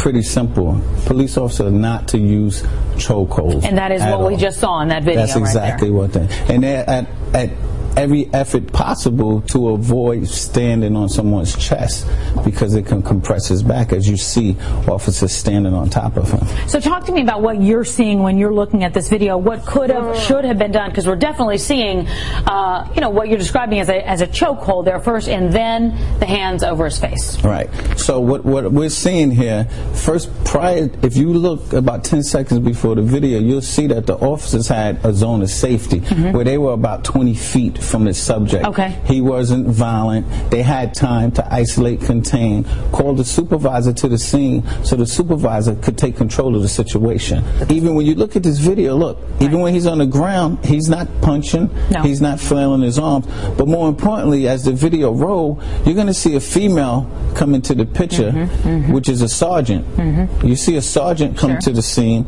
pretty simple. Police officers are not to use chokeholds. And that is at what we just saw in that video That's right exactly what they. And they're at, at every effort possible to avoid standing on someone's chest because it can compress his back, as you see officers standing on top of him. So talk to me about what you're seeing when you're looking at this video. What could have, should have been done? Because we're definitely seeing, uh, you know, what you're describing as a, as a chokehold there first, and then the hands over his face. Right. So what what we're seeing here, first prior, if you look about 10 seconds before the video, you'll see that the officers had a zone of safety where they were about 20 feet from his subject. Okay. He wasn't violent. They had time to isolate, contain, call the supervisor to the scene so the supervisor could take control of the situation. Even when you look at this video, look, even when he's on the ground, he's not punching, no. he's not flailing his arms. But more importantly, as the video roll, you're going to see a female come into the picture, mm-hmm. Mm-hmm. which is a sergeant. Mm-hmm. You see a sergeant come to the scene,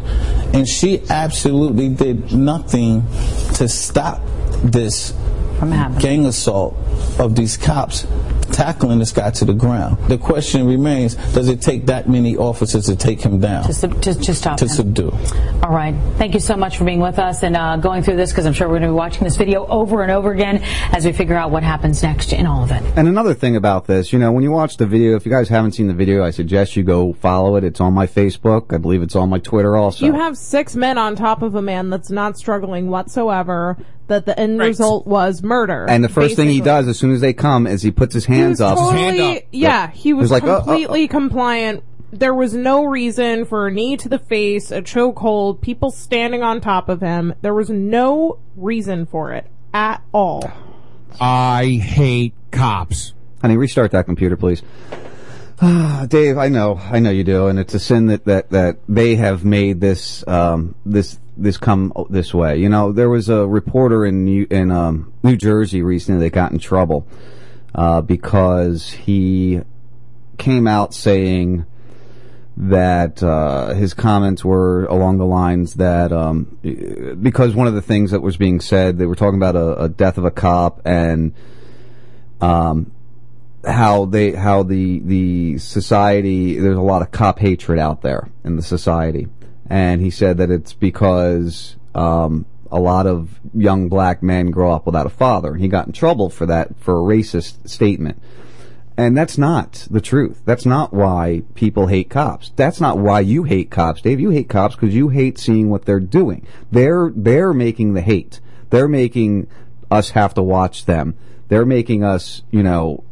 and she absolutely did nothing to stop this gang assault of these cops tackling this guy to the ground. The question remains, does it take that many officers to take him down? To, sub- to, to stop to him. subdue. All right. Thank you so much for being with us and uh, going through this because I'm sure we're going to be watching this video over and over again as we figure out what happens next in all of it. And another thing about this, you know, when you watch the video, if you guys haven't seen the video, I suggest you go follow it. It's on my Facebook. I believe it's on my Twitter also. You have six men on top of a man that's not struggling whatsoever. That the end result was murder. and the first thing he does as soon as they come is he puts his hands up. Totally, yeah, he was It's like, oh, oh, completely compliant. There was no reason for a knee to the face, a chokehold, people standing on top of him. There was no reason for it at all. I hate cops. Honey, restart that computer, please. Ah, Dave, I know, I know you do, and it's a sin that that that they have made this um this this come this way. You know, there was a reporter in New, in um, New Jersey recently that got in trouble uh, because he came out saying that uh, his comments were along the lines that um, because one of the things that was being said, they were talking about a, a death of a cop and um, how they how the the society there's a lot of cop hatred out there in the society, and he said that it's because um, a lot of young black men grow up without a father, and he got in trouble for that for a racist statement. And that's not the truth. That's not why people hate cops. That's not why you hate cops, Dave. You hate cops because you hate seeing what they're doing. They're they're making the hate. They're making us have to watch them. They're making us, you know,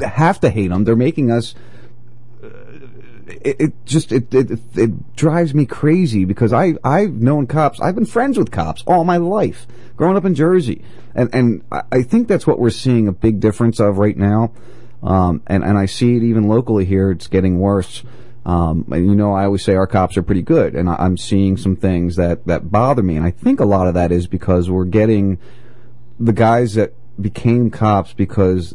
have to hate them. They're making us. It, it just it, it it drives me crazy because I I've known cops. I've been friends with cops all my life, growing up in Jersey, and and I- think that's what we're seeing a big difference of right now. Um, and, and I see it even locally here. It's getting worse. Um, and you know, I always say our cops are pretty good, and I, I'm seeing some things that, that bother me. And I think a lot of that is because we're getting the guys that became cops because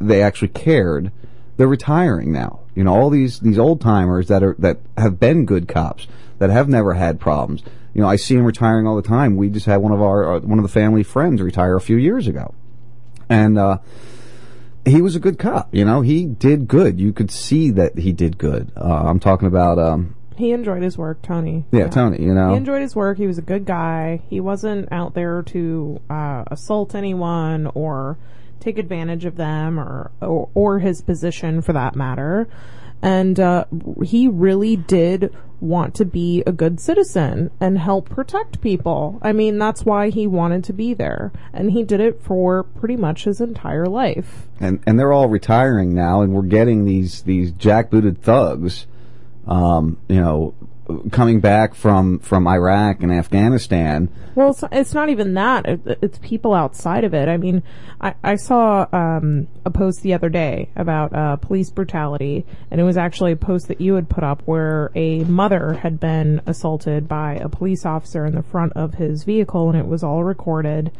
they actually cared. They're retiring now. You know, all these, these old timers that are, that have been good cops, that have never had problems. You know, I see them retiring all the time. We just had one of our, uh, one of the family friends retire a few years ago. And, uh, he was a good cop. You know, he did good. You could see that he did good. Uh, I'm talking about, um, He enjoyed his work, Tony. yeah, Tony. You know, He enjoyed his work. He was a good guy. He wasn't out there to uh, assault anyone or take advantage of them or, or or his position for that matter. And uh, he really did want to be a good citizen and help protect people. I mean, that's why he wanted to be there, and he did it for pretty much his entire life. and and they're all retiring now, and we're getting these these jackbooted thugs, um, you know, coming back from from Iraq and Afghanistan. Well, it's, it's not even that. It, it's people outside of it. I mean, I, I saw um, a post the other day about uh, police brutality, and it was actually a post that you had put up where a mother had been assaulted by a police officer in the front of his vehicle, and it was all recorded.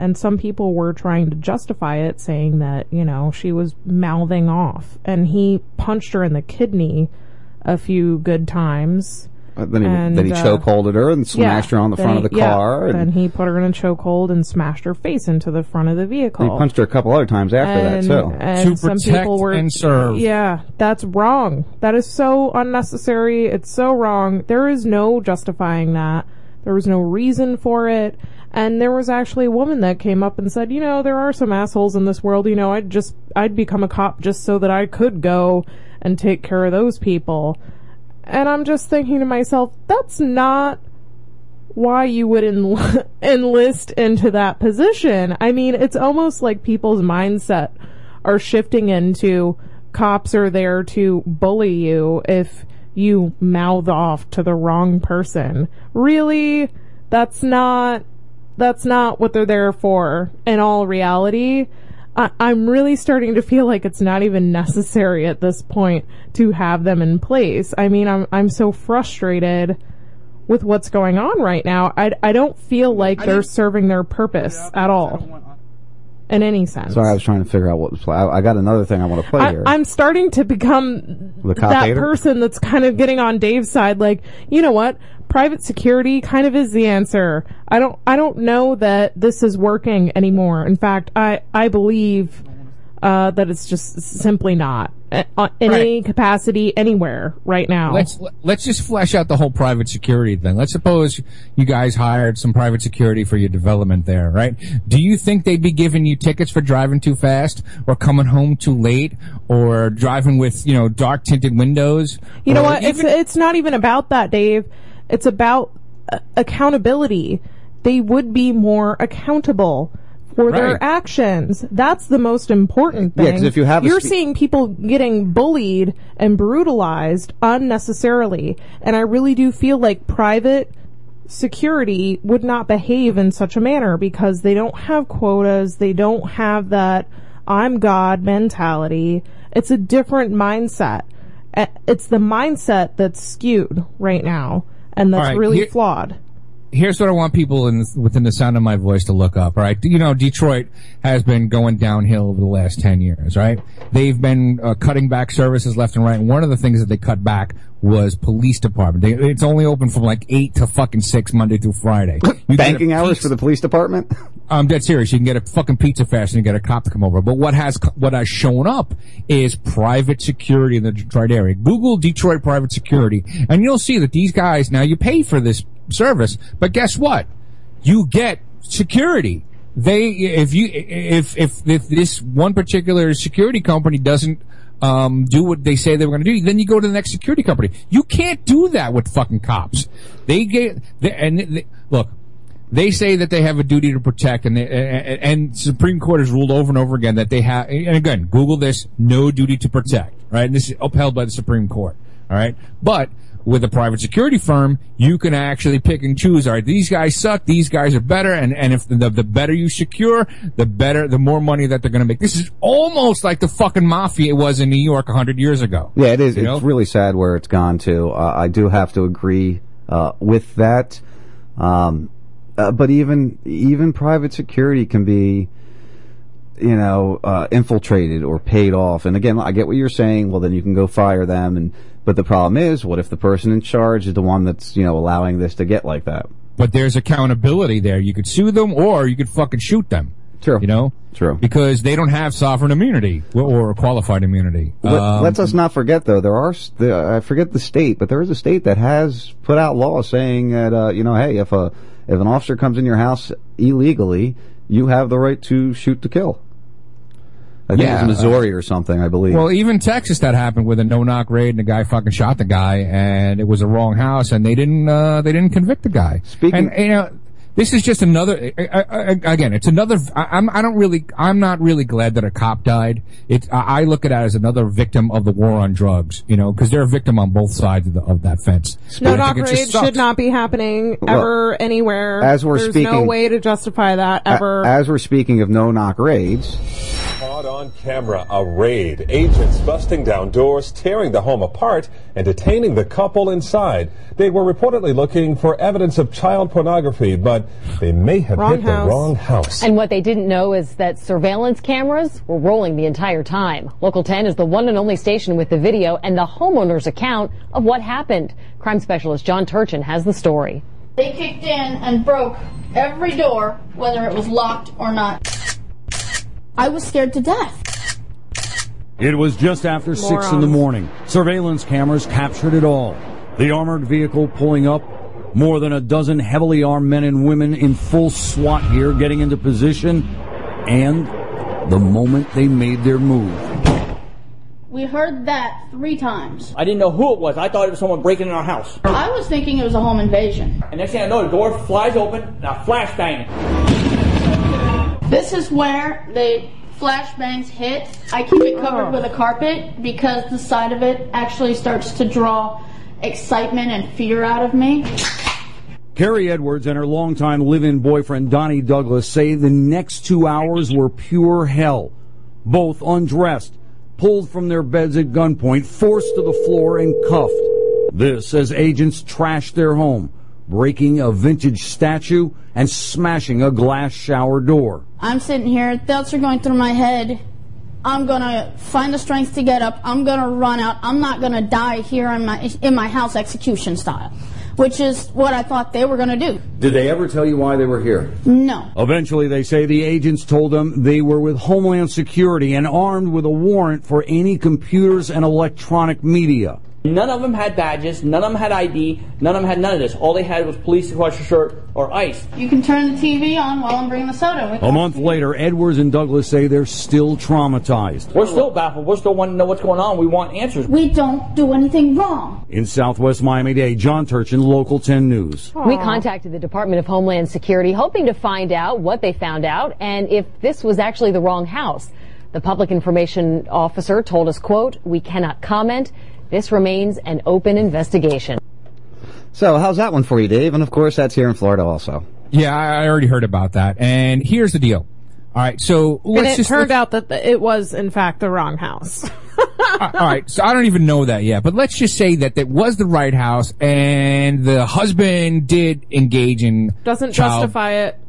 And some people were trying to justify it, saying that, you know, she was mouthing off. And he punched her in the kidney a few good times. Uh, Then he, And, then he uh, chokeholded her and smashed her on the then front of he- the car. Yeah, and then he put her in a chokehold and smashed her face into the front of the vehicle. he punched her a couple other times after and, that too. And To some protect people were, and serve. Yeah, that's wrong. That is so unnecessary. It's so wrong. There is no justifying that. There was no reason for it. And there was actually a woman that came up and said, you know, there are some assholes in this world. You know, I'd just, I'd become a cop just so that I could go and take care of those people. And I'm just thinking to myself, that's not why you would enl- enlist into that position. I mean, it's almost like people's mindset are shifting into cops are there to bully you if you mouth off to the wrong person. Really? That's not, that's not what they're there for in all reality. I, I'm really starting to feel like it's not even necessary at this point to have them in place. I mean, I'm, I'm so frustrated with what's going on right now. I, I don't feel like they're serving their purpose at all. In any sense. Sorry, I was trying to figure out what to play. I, I got another thing I want to play I, here. I'm starting to become The that hater? person that's kind of getting on Dave's side. Like, you know what? Private security kind of is the answer. I don't, I don't know that this is working anymore. In fact, I, I believe, uh, that it's just simply not uh, uh, in Right. any capacity anywhere right now. Let's let's just flesh out the whole private security thing. Let's suppose you guys hired some private security for your development there, right? Do you think they'd be giving you tickets for driving too fast, or coming home too late, or driving with you know dark tinted windows? You know what? It's it's not even about that, Dave. It's about uh, accountability. They would be more accountable for Right. their actions. That's the most important thing. Yeah, 'cause if you have, you're spe- seeing people getting bullied and brutalized unnecessarily, and I really do feel like private security would not behave in such a manner because they don't have quotas. They don't have that I'm God mentality. It's a different mindset. It's the mindset that's skewed right now and that's right, really here- flawed. Here's what I want people in within the sound of my voice to look up. All right, you know Detroit has been going downhill over the last ten years. Right, they've been uh, cutting back services left and right. And one of the things that they cut back was police department. They, it's only open from like eight to fucking six Monday through Friday. You Banking hours for the police department. I'm dead serious. You can get a fucking pizza fast and get a cop to come over. But what has what has shown up is private security in the Detroit area. Google Detroit private security, and you'll see that these guys now you pay for this service, but guess what? You get security. They if you if if if this one particular security company doesn't um, do what they say they were going to do, then you go to the next security company. You can't do that with fucking cops. They get they, and they, look. They say that they have a duty to protect, and they, and, Supreme Court has ruled over and over again that they have. And again, Google this: no duty to protect. Right, and this is upheld by the Supreme Court. All right, but with a private security firm, you can actually pick and choose. All right, these guys suck. These guys are better. And, and if the, the better you secure, the better, the more money that they're going to make. This is almost like the fucking mafia it was in New York a hundred years ago. Yeah, it is. You It's know? really sad where it's gone to. Uh, I do have to agree uh, with that. Um, uh, but even even private security can be, you know, uh, infiltrated or paid off. And again, I get what you're saying. Well, then you can go fire them. And but the problem is, what if the person in charge is the one that's you know allowing this to get like that? But there's accountability there. You could sue them or you could fucking shoot them. True. You know? True. Because they don't have sovereign immunity or, qualified immunity. Let, Um, let's us not forget, though, there are, I forget the state, but there is a state that has put out laws saying that, uh, you know, hey, if a, if an officer comes in your house illegally, you have the right to shoot to kill. I think Yeah. it was Missouri or something, I believe. Well, even Texas, that happened with a no-knock raid, and the guy fucking shot the guy, and it was a wrong house, and they didn't uh, they didn't convict the guy. Speaking- and you know, this is just another. I, I, I- again, it's another. I, I'm. I don't really. I'm not really glad that a cop died. It. I I look at it as another victim of the war on drugs. You know, because they're a victim on both sides of, the, of that fence. No And I knock it raids should not be happening Well, ever anywhere. as we're There's no way to justify that A- ever. As we're speaking of no knock raids, Caught on camera, a raid. Agents busting down doors, tearing the home apart, and detaining the couple inside. They were reportedly looking for evidence of child pornography, but they may have Wrong hit the wrong house. And what they didn't know is that surveillance cameras were rolling the entire time. Local 10 is the one and only station with the video and the homeowner's account of what happened. Crime specialist John Turchin has the story. They kicked in and broke every door, whether it was locked or not. I was scared to death. It was just after 6 in the morning. Surveillance cameras captured it all. The armored vehicle pulling up, more than a dozen heavily armed men and women in full SWAT gear getting into position, and the moment they made their move. We heard that three times. I didn't know who it was. I thought it was someone breaking in our house. I was thinking it was a home invasion. And next thing I know, the door flies open and I flashbang. This is where the flashbangs hit. I keep it covered oh. with a carpet because the side of it actually starts to draw excitement and fear out of me. Carrie Edwards and her longtime live-in boyfriend Donnie Douglas say the next two hours were pure hell. Both undressed, pulled from their beds at gunpoint, forced to the floor and cuffed. This as agents trashed their home, breaking a vintage statue and smashing a glass shower door. I'm sitting here, thoughts are going through my head. I'm gonna find the strength to get up. I'm gonna run out. I'm not gonna die here in my in my house execution style, which is what I thought they were gonna do. Did they ever tell you why they were here? No. Eventually, they say the agents told them they were with Homeland Security and armed with a warrant for any computers and electronic media. None of them had badges. None of them had ID. None of them had none of this. All they had was police across your shirt or ICE. You can turn the TV on while I'm bringing the soda. We A month later, Edwards and Douglas say they're still traumatized. We're still baffled. We're still wanting to know what's going on. We want answers. We don't do anything wrong. In Southwest Miami-Dade, John Turchin, Local 10 News. We contacted the Department of Homeland Security hoping to find out what they found out and if this was actually the wrong house. The public information officer told us, quote, we cannot comment. This remains an open investigation. so how's that one for you, Dave? And of course, that's here in Florida also. Yeah, I I already heard about that. And here's the deal. All right, so let's and it just turned out that the, it was, in fact, the wrong house. all right, so I don't even know that yet, but let's just say that it was the right house, and the husband did engage in Doesn't child- justify it.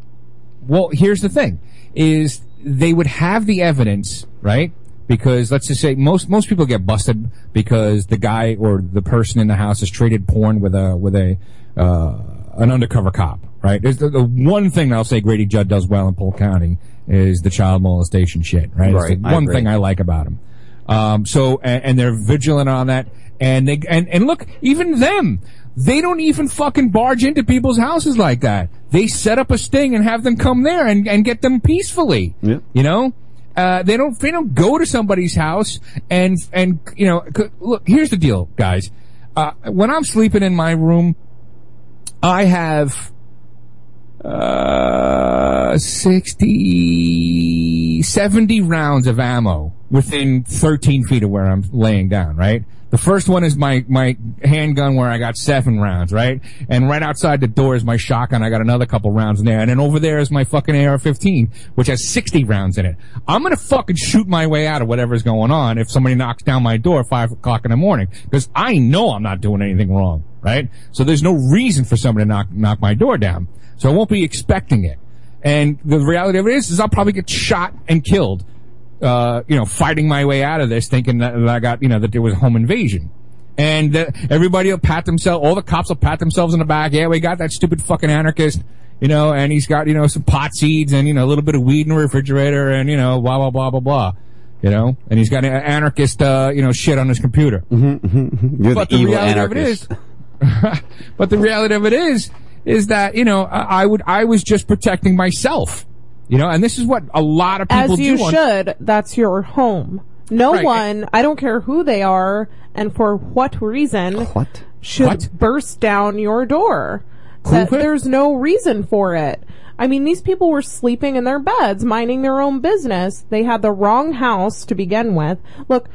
Well, here's the thing: is they would have the evidence, right? Because let's just say most most people get busted because the guy or the person in the house has traded porn with a with a uh, an undercover cop, right? There's the, the one thing I'll say Grady Judd does well in Polk County is the child molestation shit, right? It's the I one agree. thing I like about him. Um, so and, and they're vigilant on that, and they and and look, even them, they don't even fucking barge into people's houses like that. They set up a sting and have them come there and, and get them peacefully. Yeah. You know, uh, they don't they don't go to somebody's house and and you know look. Here's the deal, guys. Uh, when I'm sleeping in my room, I have uh 60 70 rounds of ammo within 13 feet of where i'm laying down right? The first one is my my handgun where i got seven rounds right? And right outside the door is my shotgun. I got another couple rounds in there. And then over there is my fucking ar-15 which has 60 rounds in it. I'm gonna fucking shoot my way out of whatever's going on if somebody knocks down my door at five o'clock in the morning because i know i'm not doing anything wrong right? So there's no reason for somebody to knock knock my door down so I won't be expecting it. And the reality of it is, is I'll probably get shot and killed, uh, you know, fighting my way out of this, thinking that, I got, you know, that there was a home invasion. And uh, everybody will pat themselves, all the cops will pat themselves in the back. Yeah, we got that stupid fucking anarchist, you know, and he's got, you know, some pot seeds and, you know, a little bit of weed in the refrigerator and, you know, blah, blah, blah, blah, blah. You know, and he's got an anarchist, uh, you know, shit on his computer. Mm-hmm, You're but the the, reality anarchist. of it is, but the reality of it is, is that you know I, I would I was just protecting myself, you know, and this is what a lot of people As you do. on- should. That's your home. No Right. one, I don't care who they are and for what reason, what should burst down your door. that there's no reason for it. I mean, these people were sleeping in their beds, minding their own business. They had the wrong house to begin with. Look,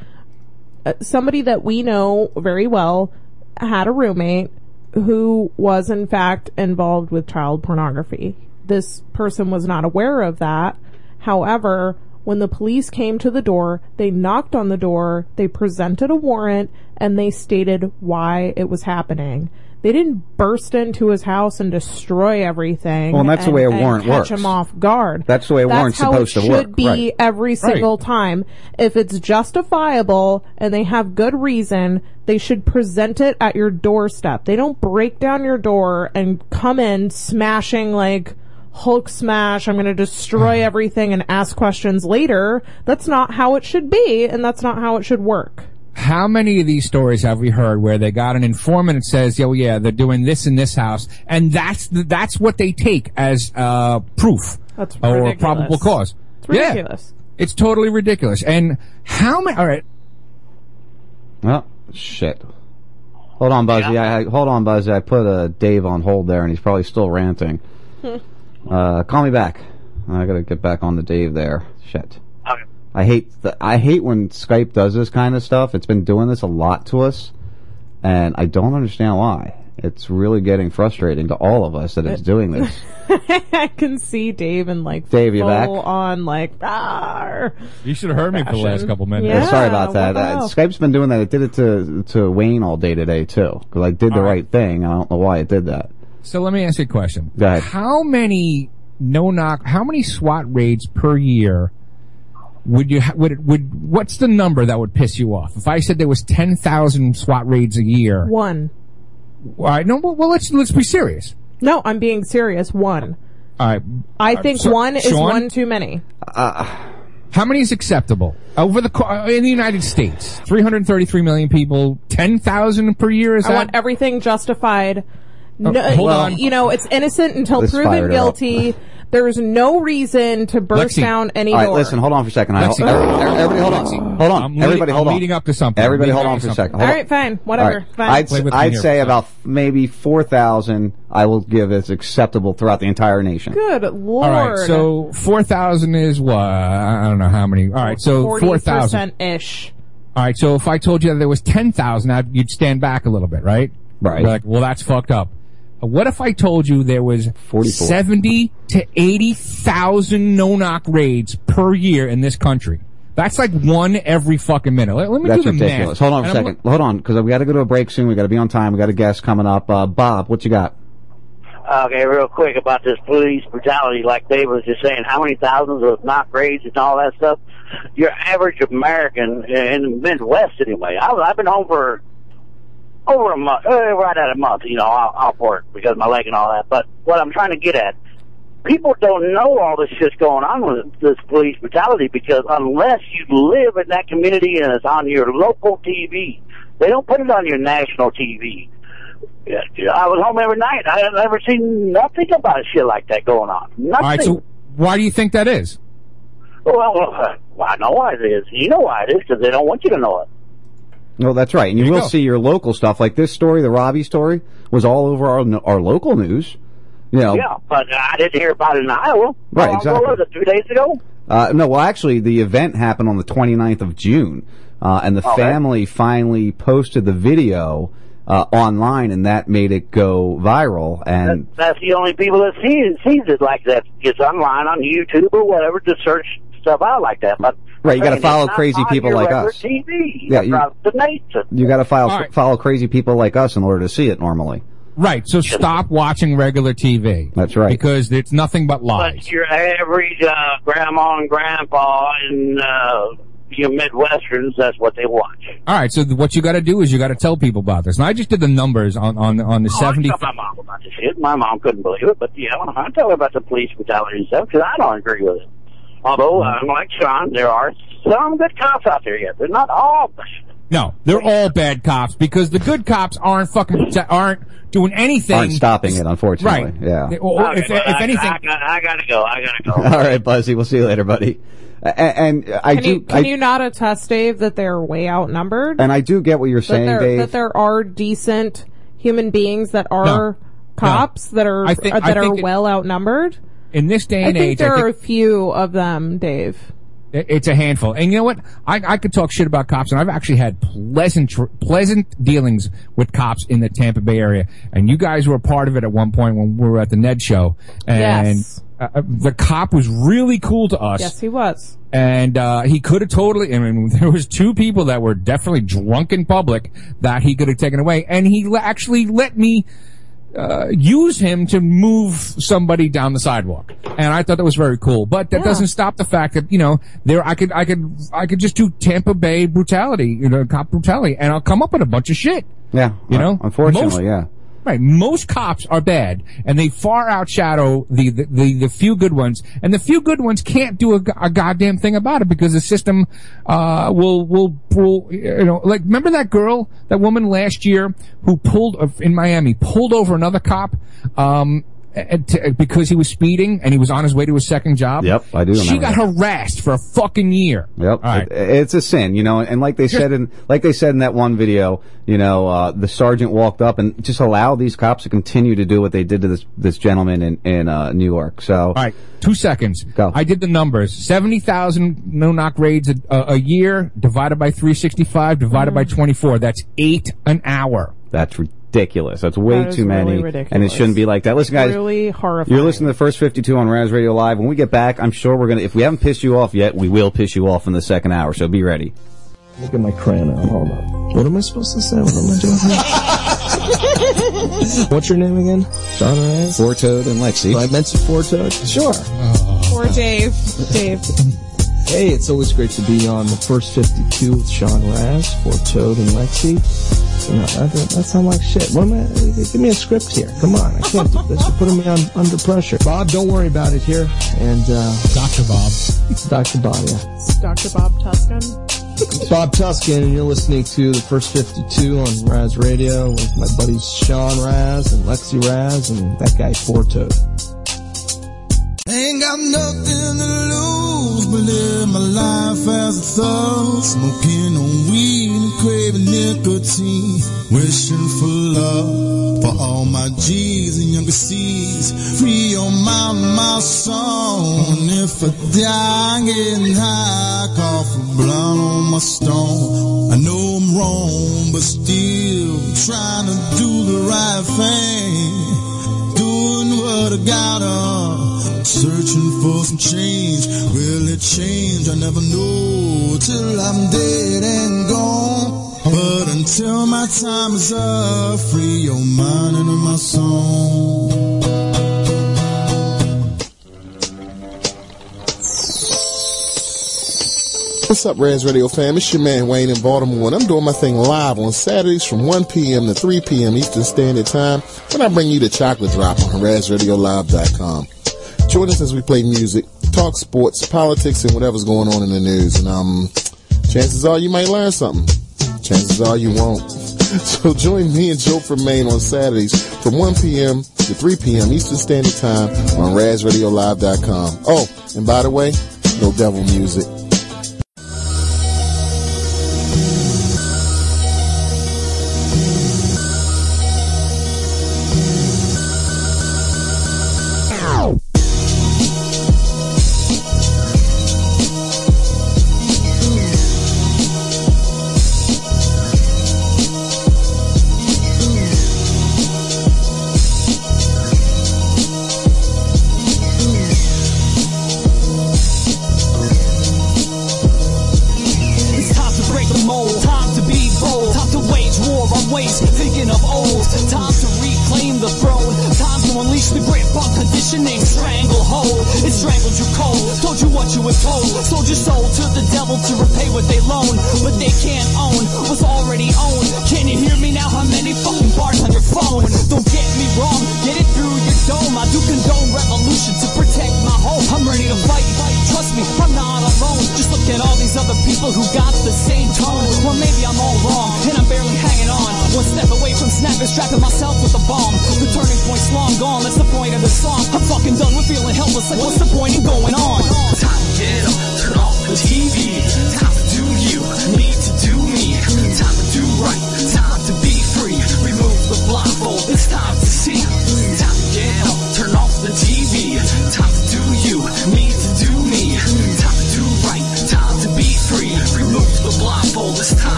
uh, somebody that we know very well had a roommate who was in fact involved with child pornography. This person was not aware of that. However, when the police came to the door, they knocked on the door, they presented a warrant, and they stated why it was happening. They didn't burst into his house and destroy everything. Well, and that's the way a and warrant catch works. him off guard. That's the way a That's warrant's how supposed it to should work. be Right. every Right. single time. If it's justifiable and they have good reason, they should present it at your doorstep. They don't break down your door and come in smashing like Hulk smash. I'm going to destroy everything and ask questions later. That's not how it should be, and that's not how it should work. How many of these stories have we heard where they got an informant that says, "Oh yeah, they're doing this in this house," and that's the, that's what they take as uh, proof That's or ridiculous. probable cause. It's ridiculous. Yeah, it's totally ridiculous. And how many? All right, Oh, shit. Hold on, Buzzy. I, I- hold on, Buzzy. I put uh, Dave on hold there, and he's probably still ranting. Uh, call me back. I gotta get back on the Dave there. Shit. I hate the, I hate when Skype does this kind of stuff. It's been doing this a lot to us, and I don't understand why. It's really getting frustrating to all of us that it's doing this. I can see Dave and like Dave, you full back? on like "Arr." you should have heard me for the last couple minutes. Yeah, Sorry about that. the Uh. Skype's been doing that. It did it to to Wayne all day today too, because I did the All right. right thing. I don't know why it did that. So let me ask you a question. Go ahead. How many no knock? How many SWAT raids per year would you ha- would it, would what's the number that would piss you off? If I said there was ten thousand SWAT raids a year, One. all right, no, well, well, let's let's be serious. No, I'm being serious. One. All right, I Uh, think so- one is Sean? one too many. How many is acceptable over the co- uh, in the United States? Three hundred thirty-three million people, ten thousand per year. Is I that? want everything justified. No, Oh, hold on. You know, it's innocent until This proven fired up. guilty. There's no reason to burst Lexi. down any All right, door. listen. Hold on for a second. I, Lexi. everybody, everybody, hold on. Hold on. I'm leading- everybody, hold I'm on. leading up to something. Everybody, I'm hold on up for a to second. something. Hold All on. right, fine, All whatever. right. Fine. I'd, Play with me I'd here say about f- maybe four thousand. I will give as acceptable throughout the entire nation. Good lord. All right, so four thousand is what? I don't know how many. All right, so four thousand. ish. All right, so if I told you that there was ten thousand, you'd stand back a little bit, right? Right. You're like, well, that's fucked up. What if I told you there was 44. seventy to eighty thousand no-knock raids per year in this country? That's like one every fucking minute. Let, let me That's do the ridiculous. math. Hold on for a And I'm second. Hold on, because we got to go to a break soon. We got to be on time. We got a guest coming up. Uh, Bob, what you got? Okay, real quick about this police brutality, like Dave was just saying, how many thousands of knock raids and all that stuff? Your average American in the Midwest, anyway. I, I've been home for over a month, uh, right at a month. You know, I'll, I'll work because of my leg and all that. But what I'm trying to get at, people don't know all this shit's going on with this police brutality because unless you live in that community and it's on your local TV, they don't put it on your national TV. I was home every night. I had never seen nothing about shit like that going on. Nothing. All right, so why do you think that is? well, well, I know why it is. You know why it is because they don't want you to know it. No, that's right. And you, you will go. see your local stuff. Like this story, the Roby story, was all over our our local news. You know, Yeah, but I didn't hear about it in Iowa. Right, How exactly. was it? Two days ago? Uh, no, well, actually, the event happened on the 29th of June, uh, and the Okay. family finally posted the video uh, online, and that made it go viral. And That's the only people that sees sees it like that. Gets online on YouTube or whatever to search stuff out like that. But Right, you gotta follow crazy people like us. TV Yeah, you- the nation. you got to follow All right. follow crazy people like us in order to see it normally. Right. So stop watching regular TV. That's right. Because it's nothing but lies. But your average uh, grandma and grandpa and uh, your Midwesterns, that's what they watch. All right. So th- what you got to do is you got to tell people about this. And I just did the numbers on on on the Oh, seventy. I tell my mom about this shit. My mom couldn't believe it, but yeah, I tell her about the police brutality and stuff because I don't agree with it. Although, uh, like Sean, there are some good cops out there yet. They're not all. No, they're all bad cops because the good cops aren't fucking aren't doing anything. Aren't stopping it, unfortunately. Right. Yeah. They- or- Okay, if, well, if I, anything, I, got- I gotta go. I gotta go. All right, Buzzy. We'll see you later, buddy. A- And, I Can do. you can I, you not attest, Dave, that they're way outnumbered? and I do get what you're that saying, there Dave. that there are decent human beings that are cops that are think- uh, that are think it- well outnumbered? In this day I and think age, there I are a few of them, Dave. it's a handful. And you know what? I, I could talk shit about cops, and I've actually had pleasant, tr- pleasant dealings with cops in the Tampa Bay area. And you guys were a part of it at one point when we were at the Ned show. And Yes. uh, uh, the cop was really cool to us. Yes, he was. and uh, he could have totally. I mean, there was two people that were definitely drunk in public that he could have taken away, and he actually let me uh, use him to move somebody down the sidewalk, and I thought that was very cool. But that Yeah. doesn't stop the fact that you know there I could I could I could just do Tampa Bay brutality, you know, cop brutality, and I'll come up with a bunch of shit. Yeah, You know, unfortunately, Most- yeah. Right. Most cops are bad, and they far outshadow the, the, the, the few good ones. And the few good ones can't do a, a goddamn thing about it because the system, uh, will, will, will, you know, like, remember that girl, that woman last year who pulled, uh, in Miami, pulled over another cop, um, to, because he was speeding and he was on his way to his second job? Yep, I do She got harassed for a fucking year. Yep, It- it's a sin, you know, and like they said in like they said in that one video, you know, uh, the sergeant walked up and just allowed these cops to continue to do what they did to this this gentleman in in uh, New York. So, All right, two seconds. Go. I did the numbers. 70,000 no-knock raids a, a, a year divided by 365 divided by 24. That's eight an hour. that's ridiculous. That's way That is too many, really and it shouldn't be like that. Listen, guys, really horrifying. you're listening to the first 52 on Raz Radio Live. When we get back, I'm sure we're gonna. If we haven't pissed you off yet, we will piss you off in the second hour. So be ready. Look at my crayon. Hold on. What am I supposed to say? What am I doing? What's your name again? Sean Reyes? Four Toad and Lexi. Do I mention Four Toad? Sure. Oh. Poor Dave. Dave. Hey, it's always great to be on the first 52 with Sean Raz, Four Toad and Lexi. You know, that, that, that sound like shit. What am I, give me a script here. Come on, I can't do this. You're putting me on under pressure. Bob, don't worry about it here. And, uh... Dr. Bob. Dr. Bob, yeah. It's Dr. Bob Tuscan. It's Bob Tuscan, and you're listening to the first 52 on Raz Radio with my buddies Sean Raz and Lexi Raz and that guy Four Toad. Ain't got nothing thug. Smoking on weed and craving nicotine. Wishing for love for all my G's and younger C's. Free your mind, my song. And if I die getting high, call for on my stone. I know I'm wrong, but still trying to do the right thing doing what I gotta. Searching for some change. Will it change? I never know till I'm dead and gone. But until my time is up, free your mind and my song. What's up, Raz Radio fam? It's your man Wayne in Baltimore, and I'm doing my thing live on Saturdays from 1 p.m. to 3 p.m. Eastern Standard Time when I bring you the chocolate drop on RazRadioLive.com. Join us as we play music, talk sports, politics, and whatever's going on in the news. And um, chances are you might learn something. Chances are you won't. So join me and Joe from Maine on Saturdays from 1 p.m. to 3 p.m. Eastern Standard Time on RazRadioLive.com. Oh, and by the way, no devil music.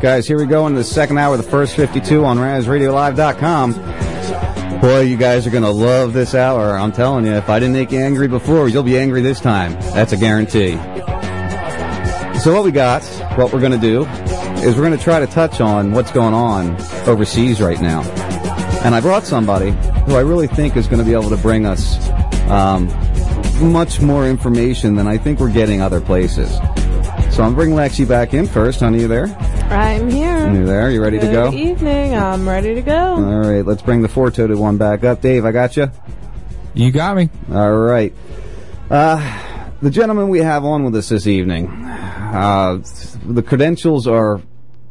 Right, guys, here we go into the second hour of the first 52 on RazRadioLive.com. Boy, you guys are going to love this hour. I'm telling you, if I didn't make you angry before, you'll be angry this time. That's a guarantee. So what we got, what we're going to do, is we're going to try to touch on what's going on overseas right now. And I brought somebody who I really think is going to be able to bring us um, much more information than I think we're getting other places. So I'm bringing Lexi back in first. Honey, you there? I'm here. You there? You ready to Good go? evening. I'm ready to go. All right, let's bring the four-toed one back up. Dave, I got you. You got me. All right. Uh, the gentleman we have on with us this evening, uh, the credentials are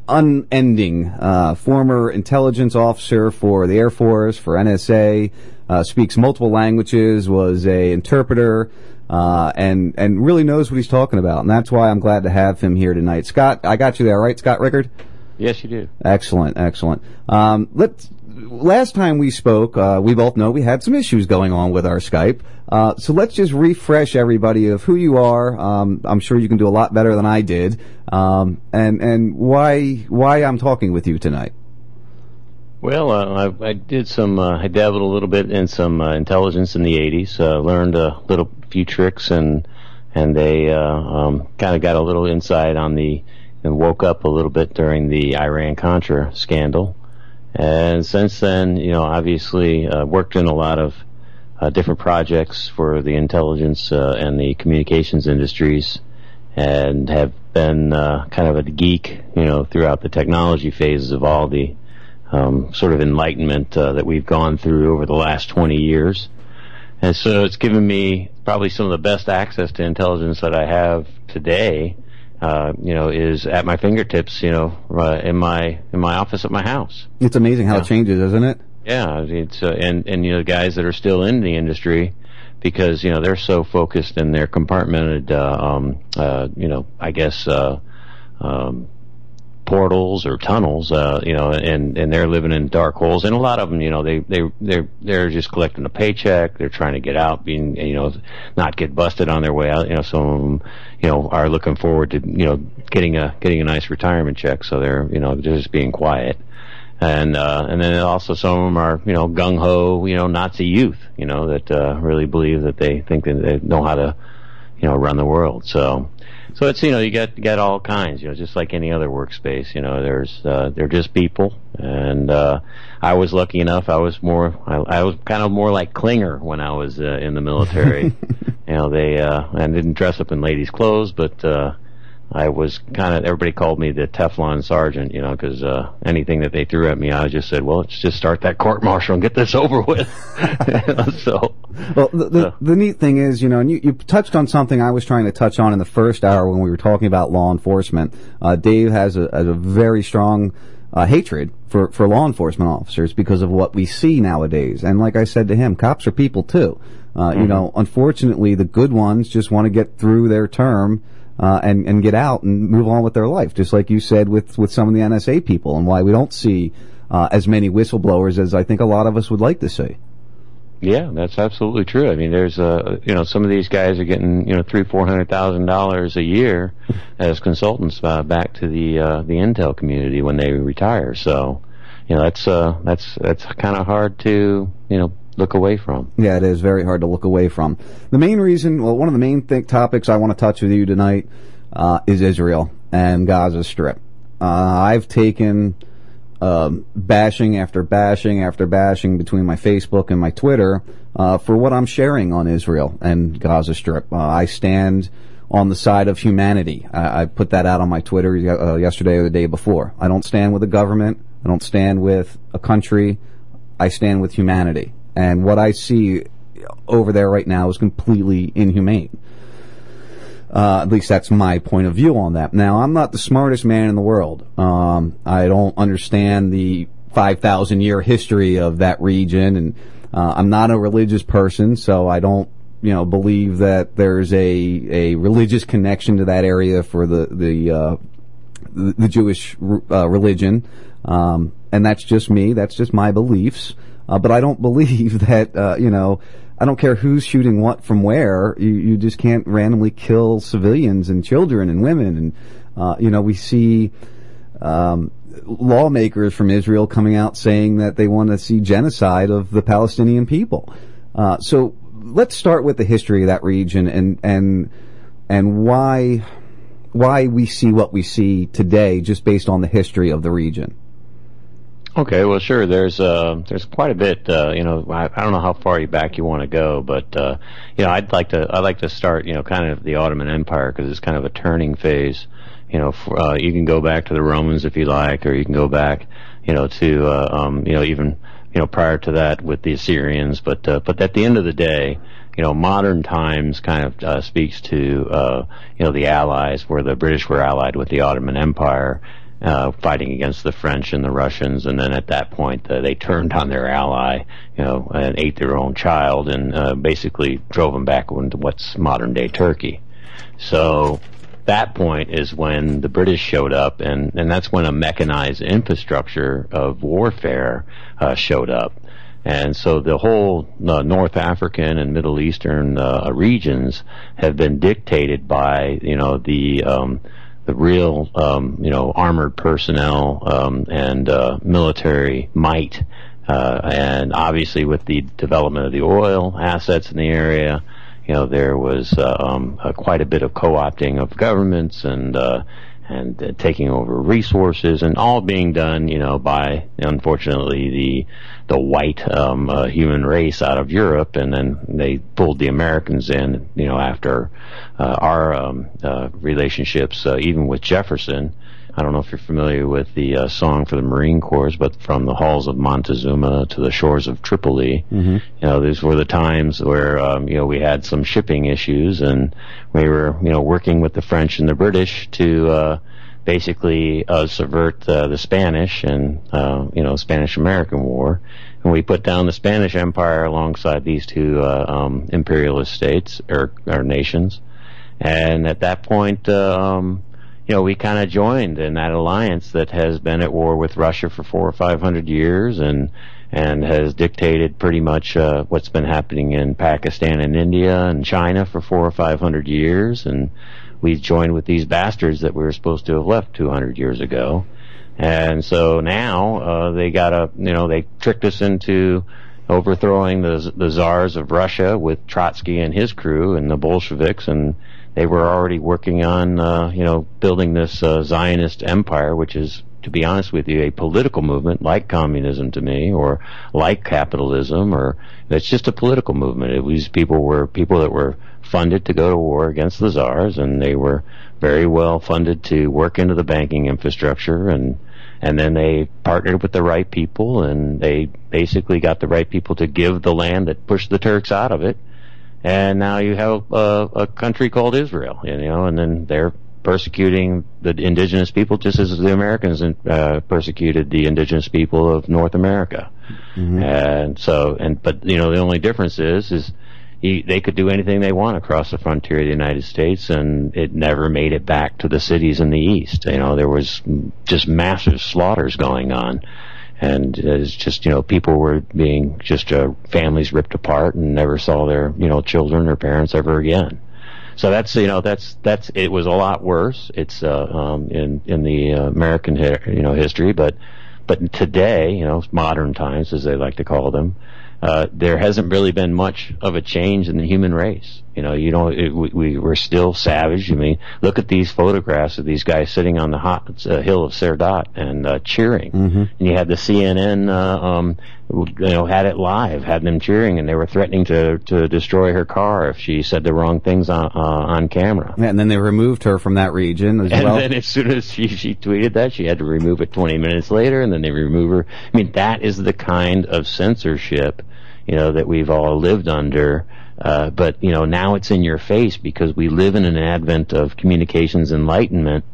unending. Uh, former intelligence officer for the Air Force, for NSA, uh, speaks multiple languages, was a interpreter, uh, and and really knows what he's talking about. And that's why I'm glad to have him here tonight. Scott, I got you there, right, Scott Rickard? Yes, you do. Excellent, excellent. Um, let's. Last time we spoke, uh, we both know we had some issues going on with our Skype. Uh, so let's just refresh everybody of who you are. Um, I'm sure you can do a lot better than I did, um, and and why why I'm talking with you tonight. Well, uh, I, I did some. Uh, I dabbled a little bit in some uh, intelligence in the '80s. Uh, learned a little few tricks, and and they uh, um, kind of got a little insight on the and woke up a little bit during the Iran Contra scandal. And since then, you know, obviously uh, worked in a lot of different projects for the intelligence and the communications industries, and have been kind of a geek, you know, throughout the technology phases of all the um, sort of enlightenment uh, that we've gone through over the last 20 years. And so it's given me probably some of the best access to intelligence that I have today. Uh, you know, is at my fingertips. You know, uh, in my in my office at my house. It's amazing how it changes, isn't it? Yeah, it's uh, and and you know the guys that are still in the industry because you know they're so focused and they're compartmented. Uh, um, uh, you know, I guess uh, um, portals or tunnels. Uh, you know, and and they're living in dark holes. And a lot of them, you know, they they they're they're just collecting a paycheck. They're trying to get out, being you know, not get busted on their way out. You know, some of them, you know, are looking forward to you know getting a getting a nice retirement check. So they're you know just being quiet and uh, and then also some of them are you know gung ho you know Nazi youth you know that uh, really believe that they think that they know how to you know run the world. So so it's you know you got you got all kinds you know just like any other workspace you know there's uh, they're just people and uh, I was lucky enough I was more I, I was kind of more like Klinger when I was uh, in the military. you know they uh, I didn't dress up in ladies' clothes but. Uh, I was kind of everybody called me the Teflon sergeant, you know, because uh, anything that they threw at me, I just said, "Well, let's just start that court martial and get this over with." so, Well, the, the, the neat thing is, you know, and you, you touched on something I was trying to touch on in the first hour when we were talking about law enforcement. Uh, Dave has a, a very strong uh, hatred for, for law enforcement officers because of what we see nowadays. And like I said to him, cops are people too. Uh, You Mhm. know, unfortunately, the good ones just want to get through their term. Uh, and, and get out and move on with their life, just like you said with, with some of the NSA people, and why we don't see uh, as many whistleblowers as I think a lot of us would like to see. yeah, that's absolutely true. I mean, there's uh, you know, some of these guys are getting you know three, four hundred thousand dollars a year as consultants uh, back to the uh, the intel community when they retire. So, you know, that's uh, that's that's kind of hard to you know look away from. Yeah, it is very hard to look away from. The main reason, well, one of the main topics I want to touch with you tonight uh, is Israel and Gaza Strip. Uh, I've taken um, bashing after bashing after bashing between my Facebook and my Twitter uh, for what I'm sharing on Israel and Gaza Strip. Uh, I stand on the side of humanity. I, I put that out on my Twitter uh, yesterday or the day before. I don't stand with the government. I don't stand with a country. I stand with humanity. And what I see over there right now is completely inhumane. Uh, at least that's my point of view on that. Now, I'm not the smartest man in the world. Um, I don't understand the 5,000 year history of that region, and uh, I'm not a religious person, so I don't, you know, believe that there's a a religious connection to that area for the the uh, the, Jewish uh, religion, um, and that's just me. That's just my beliefs. Uh, but I don't believe that uh, you know. I don't care who's shooting what from where. You you just can't randomly kill civilians and children and women. And uh, you know we see um, lawmakers from Israel coming out saying that they want to see genocide of the Palestinian people. Uh, so let's start with the history of that region and and and why why we see what we see today just based on the history of the region. Okay, well, sure. There's uh, there's quite a bit. Uh, you know, I, I don't know how far you back you want to go, but uh, you know, I'd like to I'd like to start. You know, kind of the Ottoman Empire because it's kind of a turning phase. You know, for, uh, you can go back to the Romans if you like, or you can go back, you know, to uh, um, you know even you know prior to that with the Assyrians. But uh, but at the end of the day, you know, modern times kind of uh, speaks to uh, you know the Allies, where the British were allied with the Ottoman Empire, uh, fighting against the French and the Russians, and then at that point uh, they turned on their ally, you know, and ate their own child, and uh, basically drove them back into what's modern day Turkey. So that point is when the British showed up, and, and that's when a mechanized infrastructure of warfare uh, showed up. And so the whole uh, North African and Middle Eastern uh, regions have been dictated by, you know, the um, the real, um, you know, armored personnel um, and uh, military might. Uh, and obviously, with the development of the oil assets in the area, you know, there was uh, um, uh, quite a bit of co-opting of governments and uh, and uh, taking over resources, and all being done, you know, by unfortunately the the white um, uh, human race out of Europe, and then they pulled the Americans in, you know, after uh, our um, uh, relationships, uh, even with Jefferson. I don't know if you're familiar with the uh, song for the Marine Corps, but from the halls of Montezuma to the shores of Tripoli, Mm-hmm. you know, these were the times where, um, you know, we had some shipping issues and we were, you know, working with the French and the British to, uh, basically, uh, subvert, uh, the Spanish and, uh, you know, Spanish-American War. And we put down the Spanish Empire alongside these two, uh, um, imperialist states, or, or nations. And at that point, uh, um, you know, we kind of joined in that alliance that has been at war with Russia for four or five hundred years, and and has dictated pretty much uh, what's been happening in Pakistan and India and China for four or five hundred years, and we joined with these bastards that we were supposed to have left two hundred years ago, and so now uh, they got a, you know, they tricked us into overthrowing the the czars of Russia with Trotsky and his crew and the Bolsheviks and they were already working on, uh, you know, building this uh, Zionist empire, which is, to be honest with you, a political movement like communism to me, or like capitalism, or it's just a political movement. It was people were people that were funded to go to war against the czars, and they were very well funded to work into the banking infrastructure, and and then they partnered with the right people, and they basically got the right people to give the land that pushed the Turks out of it, and now you have a, a country called Israel, you know, and then they're persecuting the indigenous people just as the Americans uh, persecuted the indigenous people of North America. And so, and but you know, the only difference is is he, they could do anything they want across the frontier of the United States, and it never made it back to the cities in the east. You know, there was just massive slaughters going on. And it's just, you know, people were being just, uh, families ripped apart and never saw their, you know, children or parents ever again. So that's you know that's that's it was a lot worse. It's uh, um, in in the uh, American you know history, but but today you know modern times as they like to call them, uh, there hasn't really been much of a change in the human race. You know, you know, it, we, we we're still savage. I mean, look at these photographs of these guys sitting on the hot uh, hill of Sderot and uh, cheering. And you had the CNN, uh, um, you know, had it live, had them cheering, and they were threatening to to destroy her car if she said the wrong things on uh, on camera. Yeah, and then they removed her from that region as And well. then as soon as she, she tweeted that, she had to remove it 20 minutes later, and then they remove her. I mean, that is the kind of censorship, you know, that we've all lived under. Uh, but, you know, now it's in your face because we live in an advent of communications enlightenment.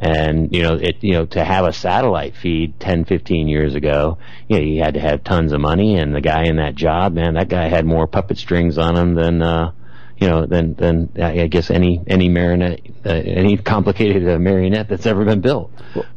And, you know, it, you know, to have a satellite feed 10, 15 years ago, you know, you had to have tons of money and the guy in that job, man, that guy had more puppet strings on him than, uh, you know, than, than, I guess any, any marionette, uh, any complicated uh, marionette that's ever been built.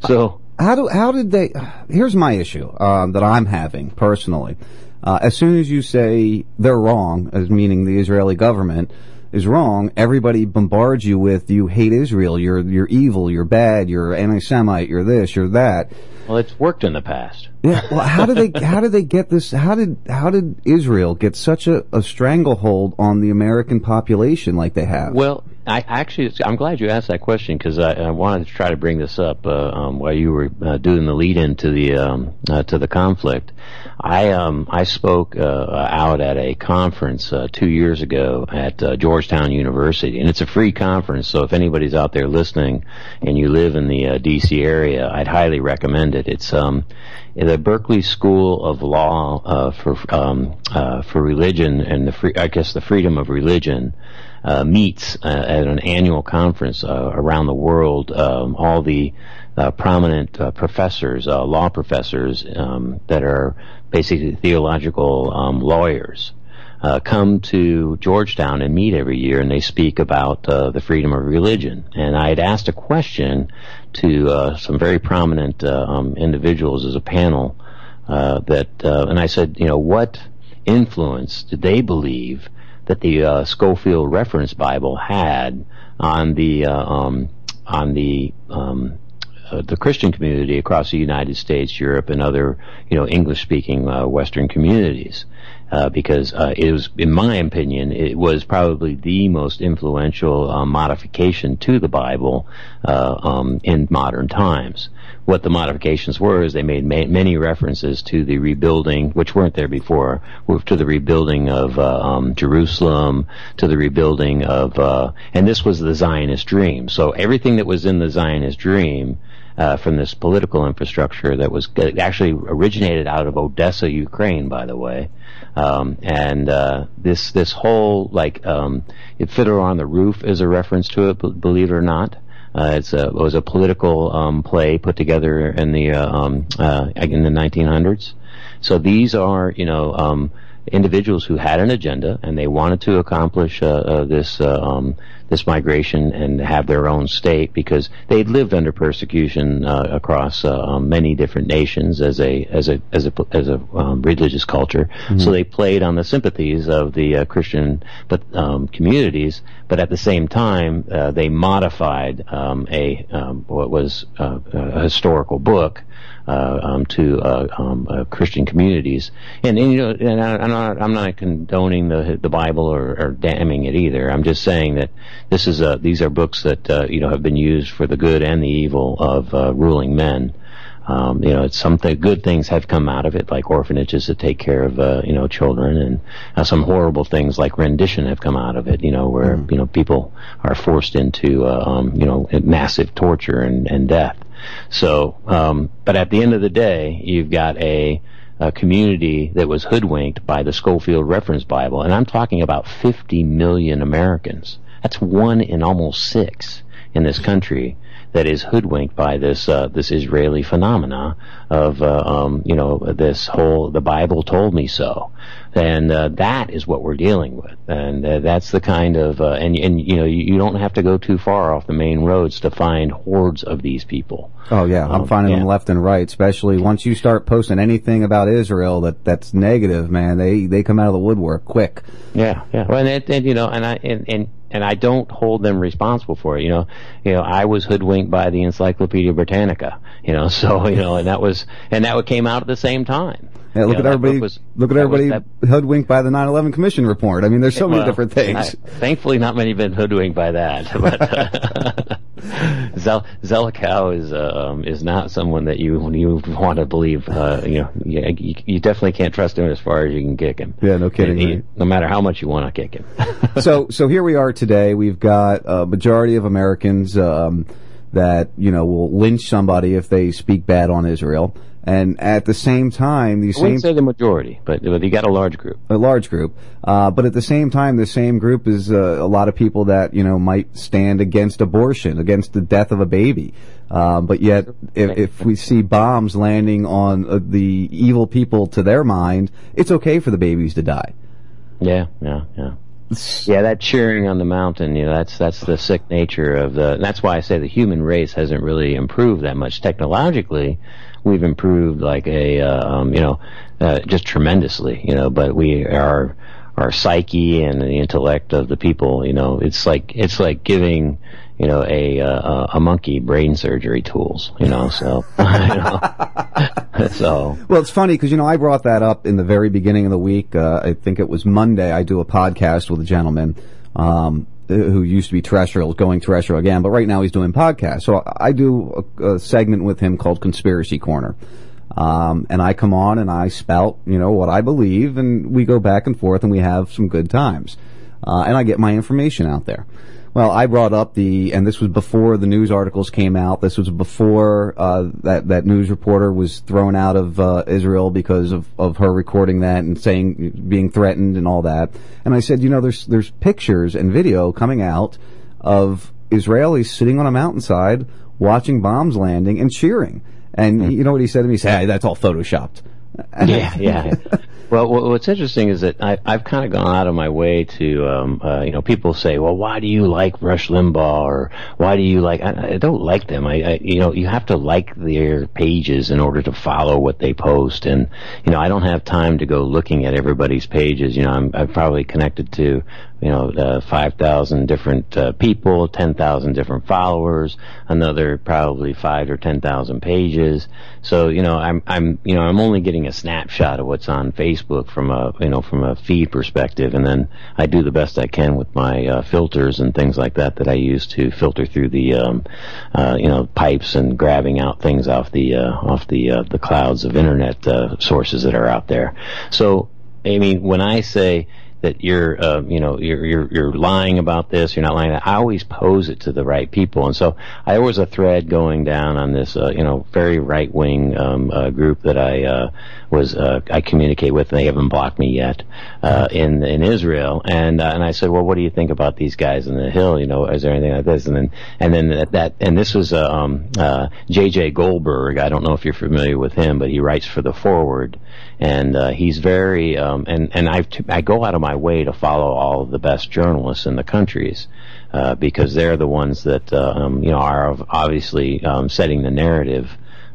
So, how do how did they? Here's my issue uh, that I'm having personally. Uh, as soon as you say they're wrong, as meaning the Israeli government is wrong, everybody bombards you with you hate Israel, you're you're evil, you're bad, you're anti-Semite, you're this, you're that. well, it's worked in the past. Yeah. Well, how did they how did they get this? How did how did Israel get such a, a stranglehold on the American population like they have? Well, I actually, I'm glad you asked that question because I, I wanted to try to bring this up uh, um, while you were uh, doing the lead into the um, uh, to the conflict. I um, I spoke uh, out at a conference uh, two years ago at uh, Georgetown University, and it's a free conference. So if anybody's out there listening and you live in the D.C. area, I'd highly recommend it. It's um, the Berkeley School of Law for um, for religion and the free, I guess the freedom of religion uh, meets uh, at an annual conference uh, around the world. Um, all the uh, prominent uh, professors, law professors um, that are basically theological um, lawyers. Uh, come to Georgetown and meet every year, and they speak about uh, the freedom of religion. And I had asked a question to uh, some very prominent um, individuals as a panel uh, that, and I said, you know, what influence did they believe that the uh, Scofield Reference Bible had on the uh, um, on the um, uh, the Christian community across the United States, Europe, and other you know English speaking uh, Western communities. Uh, because uh, it was, in my opinion, it was probably the most influential modification to the Bible um, in modern times. What the modifications were is they made ma- many references to the rebuilding, which weren't there before, to the rebuilding of uh, um, Jerusalem, to the rebuilding of, uh, and this was the Zionist dream. So everything that was in the Zionist dream uh, from this political infrastructure that was actually originated out of Odessa, Ukraine, by the way. Um, and uh, this this whole like um, if Fiddler on the Roof is a reference to it, b- believe it or not. Uh, it's a, it was a political um, play put together in the uh, um, uh, in the 1900s. So these are you know um, individuals who had an agenda and they wanted to accomplish uh, uh, this uh, um, this migration and have their own state because they'd lived under persecution uh, across uh, um, many different nations as a as a as a as a um, religious culture. Mhm. So they played on the sympathies of the uh, Christian but um, communities, but at the same time uh, they modified um, a um, what was uh, a historical book uh, um, to uh, um, uh, Christian communities. And, and you know, and I, I'm not I'm not condoning the the Bible or, or damning it either. I'm just saying that this is a, these are books that uh, you know have been used for the good and the evil of uh, ruling men. Um, you know, it's something good things have come out of it, like orphanages that take care of uh, you know children, and uh, some horrible things like rendition have come out of it. You know, where you know people are forced into uh, um, you know massive torture and, and death. So, um, but at the end of the day, you've got a, a community that was hoodwinked by the Scofield Reference Bible, and I'm talking about 50 million Americans. That's one in almost six in this country that is hoodwinked by this uh, this Israeli phenomena of uh, um, you know this whole the Bible told me so, and uh, that is what we're dealing with, and uh, that's the kind of uh, and and you know you, you don't have to go too far off the main roads to find hordes of these people. Oh yeah, I'm Um, finding yeah. them left and right. Especially once you start posting anything about Israel that that's negative, man. They they come out of the woodwork quick. Yeah, yeah. Well, and, it- and you know, and I and, and and I don't hold them responsible for it. You know, you know, I was hoodwinked by the Encyclopedia Britannica. You know, so you know, and that was and that came out at the same time. Yeah, look You at know, that everybody. was- look at everybody hoodwinked by the 9/11 Commission report. I mean, there's so many different things. I- thankfully, not many have been hoodwinked by that. But uh, Zel- Zelikow is um, is not someone that you you want to believe. Uh, you know, you, you, you definitely can't trust him as far as you can kick him. Yeah, no kidding, He- right. no matter how much you want to kick him. so so here we are today. We've got a majority of Americans um, that you know will lynch somebody if they speak bad on Israel, and at the same time, these I same wouldn't say the majority, but, but you got a large group. a large group. Uh, but at the same time, the same group is uh, a lot of people that you know might stand against abortion, against the death of a baby. Um, but yet, if, if we see bombs landing on uh, the evil people to their mind, it's okay for the babies to die. Yeah, yeah, yeah. Yeah, that cheering on the mountain, you know, that's that's the sick nature of the. That's why I say the human race hasn't really improved that much technologically. We've improved like a, uh, um, you know, uh, just tremendously, you know. But we are our psyche and the intellect of the people, you know, it's like it's like giving, you know, a uh, a monkey brain surgery tools, you know. So, you know. so Well, it's funny because you know I brought that up in the very beginning of the week. Uh, I think it was Monday. I do a podcast with a gentleman um, who used to be terrestrial, going terrestrial again, but right now he's doing podcasts. So I do a, a segment with him called Conspiracy Corner. Um, and I come on and I spout, you know, what I believe, and we go back and forth, and we have some good times. Uh, and I get my information out there. Well, I brought up the, and this was before the news articles came out. This was before uh, that that news reporter was thrown out of uh, Israel because of, of her recording that and saying being threatened and all that. And I said, you know, there's there's pictures and video coming out of Israelis sitting on a mountainside watching bombs landing and cheering. And you know what he said to me? He said, "Hey, that's all photoshopped." yeah, yeah. Well, what's interesting is that I, I've kind of gone out of my way to, um, uh, you know, people say, well, why do you like Rush Limbaugh or why do you like, I, I don't like them. I, I, you know, you have to like their pages in order to follow what they post. And, you know, I don't have time to go looking at everybody's pages. You know, I'm, I'm probably connected to, you know, uh, 5,000 different uh, people, 10,000 different followers, another probably five or 10,000 pages. So, you know, I'm, I'm, you know, I'm only getting a snapshot of what's on Facebook from a, you know, from a feed perspective. And then I do the best I can with my uh, filters and things like that that I use to filter through the, um, uh, you know, pipes and grabbing out things off the, uh, off the, uh, the clouds of internet sources that are out there. So, I mean, when I say that you're, uh, you know, you're, you're, you're lying about this, you're not lying. I always pose it to the right people. And so I was a thread going down on this, uh, you know, very right wing, um, uh, group that I, uh, was, uh, I communicate with and they haven't blocked me yet, uh, in, in Israel. And, uh, and I said, well, what do you think about these guys in the hill? You know, is there anything like this? And then, and then that, that and this was, um, uh, JJ Goldberg. I don't know if you're familiar with him, but he writes for the forward and uh, he's very um, and and I I go out of my way to follow all of the best journalists in the countries uh, because they're the ones that uh, um, you know are obviously um, setting the narrative.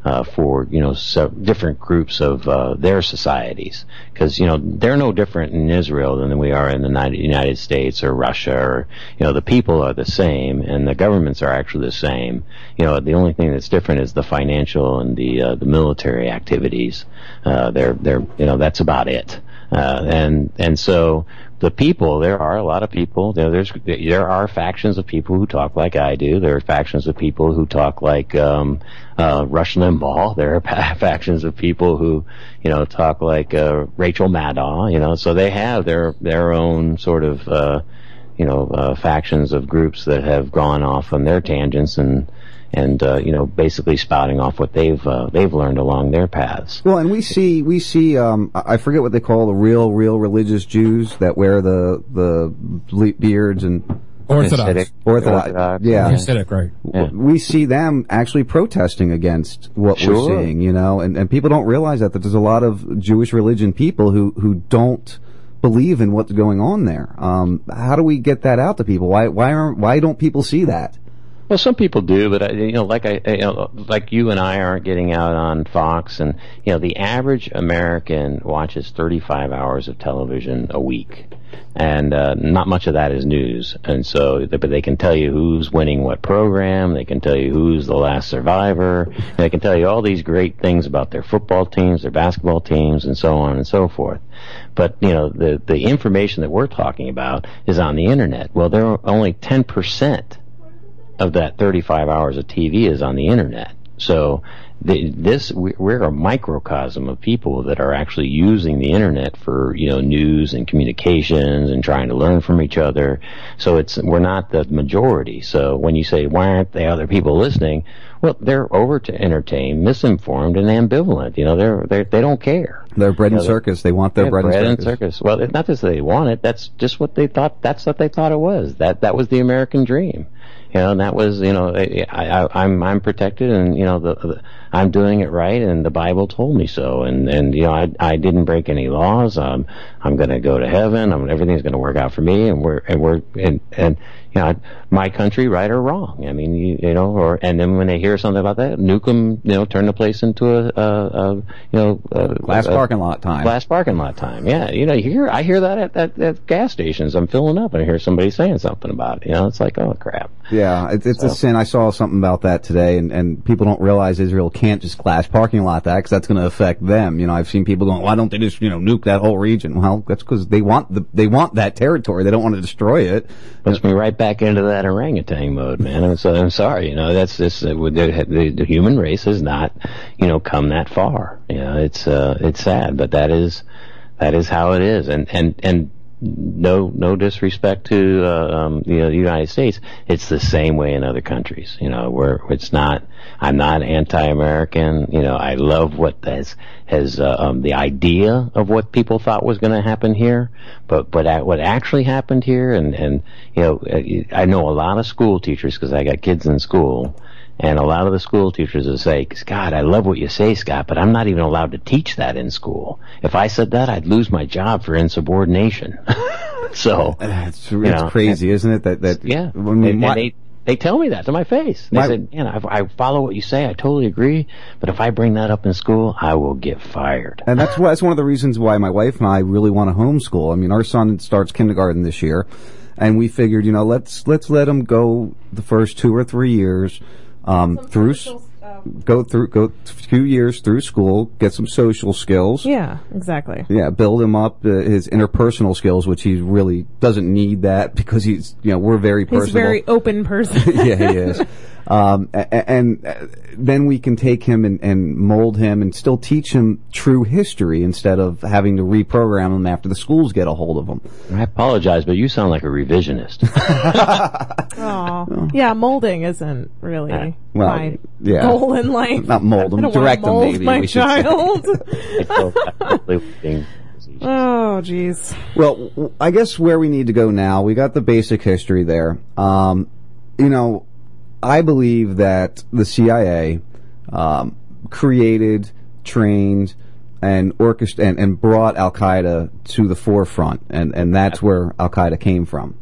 Uh, for you know so different groups of uh, their societies. Because you know they're no different in Israel than we are in the United, States or Russia or you know the people are the same and the governments are actually the same. You know the only thing that's different is the financial and the uh, the military activities. Uh, they're they're you know that's about it. Uh, and and so the people, there are a lot of people. There, there's there are factions of people who talk like I do. There are factions of people who talk like um, uh, Rush Limbaugh. There are factions of people who, you know, talk like uh, Rachel Maddow. You know, so they have their their own sort of, uh, you know, uh, factions of groups that have gone off on their tangents and and uh, you know basically spouting off what they've uh, they've learned along their paths. Well, and we see we see um, I I forget what they call the real real religious Jews that wear the the beards and Orthodox. Hasidic- Orthodox, Orthodox, yeah. Hasidic, right. W- We see them actually protesting against what Sure. we're seeing, you know, and, and people don't realize that, that there's a lot of Jewish religion people who, who don't believe in what's going on there. Um, how do we get that out to people? Why, why aren't, why don't people see that? Well, some people do, but I, you know, like I, I- you know, like you and I aren't getting out on Fox, and you know, the average American watches 35 hours of television a week, and uh, not much of that is news. And so, but they can tell you who's winning what program, they can tell you who's the last survivor, they can tell you all these great things about their football teams, their basketball teams, and so on and so forth. But you know, the the information that we're talking about is on the internet. Well, there are only 10 percent of that 35 hours of TV is on the internet. So the, this we- we're a microcosm of people that are actually using the internet for you know news and communications and trying to learn from each other. So it's we're not the majority. So when you say why aren't the other people listening? Well, they're over to entertain, misinformed, and ambivalent. You know, they're they they don't care. Their bread You and circus. They want their bread, bread and and circus. circus. Well, it's not just that they want it. That's just what they thought. That's what they thought it was. That that was the American dream. You know, and that was you know I, I I'm I'm protected, and you know the, the I'm doing it right, and the Bible told me so, and and you know I I didn't break any laws. Um, I'm going to go to heaven. I'm, everything's going to work out for me, and we're and we're and and you know my country, right or wrong. I mean, you, you know, or and then when they hear something about that, nuke them. You know, turn the place into a, a, a you know a, Glass a- parking lot time. Glass parking lot time. Yeah, you know, you hear I hear that at, at, at gas stations. I'm filling up and I hear somebody saying something about it. You know, it's like, oh crap. Yeah, it's, it's a sin. I saw something about that today, and, and people don't realize Israel can't just glass parking lot that because that's going to affect them. You know, I've seen people going, "Why don't they just you know nuke that whole region?" Well, that's because they want the they want that territory. They don't want to destroy it. Puts me right back into that orangutan mode, man. I'm, so, I'm sorry. You know, that's uh, the, the, the human race has not, you know, come that far. You know, it's uh, it's sad, but that is that is how it is, and and and no no disrespect to uh, um, you know the United States, it's the same way in other countries. You know, where it's not. I'm not anti-American. You know, I love what has has uh, um, the idea of what people thought was going to happen here, but but at, what actually happened here, and and you know, uh, I know a lot of school teachers because I got kids in school. And a lot of the school teachers will say, God, I love what you say, Scott, but I'm not even allowed to teach that in school. If I said that, I'd lose my job for insubordination. so, it's, you know, crazy, isn't it? That that yeah. Mean, and, and they, they tell me that to my face. They My- said, man, I, I follow what you say. I totally agree. But if I bring that up in school, I will get fired. And that's why, that's one of the reasons why my wife and I really want to homeschool. I mean, our son starts kindergarten this year, and we figured, you know, let's let's let him go the first two or three years um, through s- go through go a few years through school, get some social skills. Yeah, exactly. Yeah, build him up uh, his interpersonal skills, which he really doesn't need that because he's you know we're very He's very open person. yeah, he is. Um, a- a- and uh, then we can take him and, and mold him and still teach him true history instead of having to reprogram him after the schools get a hold of him. I apologize, but you sound like a revisionist. Aw. Yeah, molding isn't really Uh, Well, my yeah. Goal in life. Not mold him, I don't wanna direct him, mold maybe, my we should say. child. I feel absolutely being- oh, jeez. Well, I guess where we need to go now, we got the basic history there. Um, you know, I believe that the CIA um, created, trained, and orchest- and, and brought Al Qaeda to the forefront, and, and that's where Al Qaeda came from.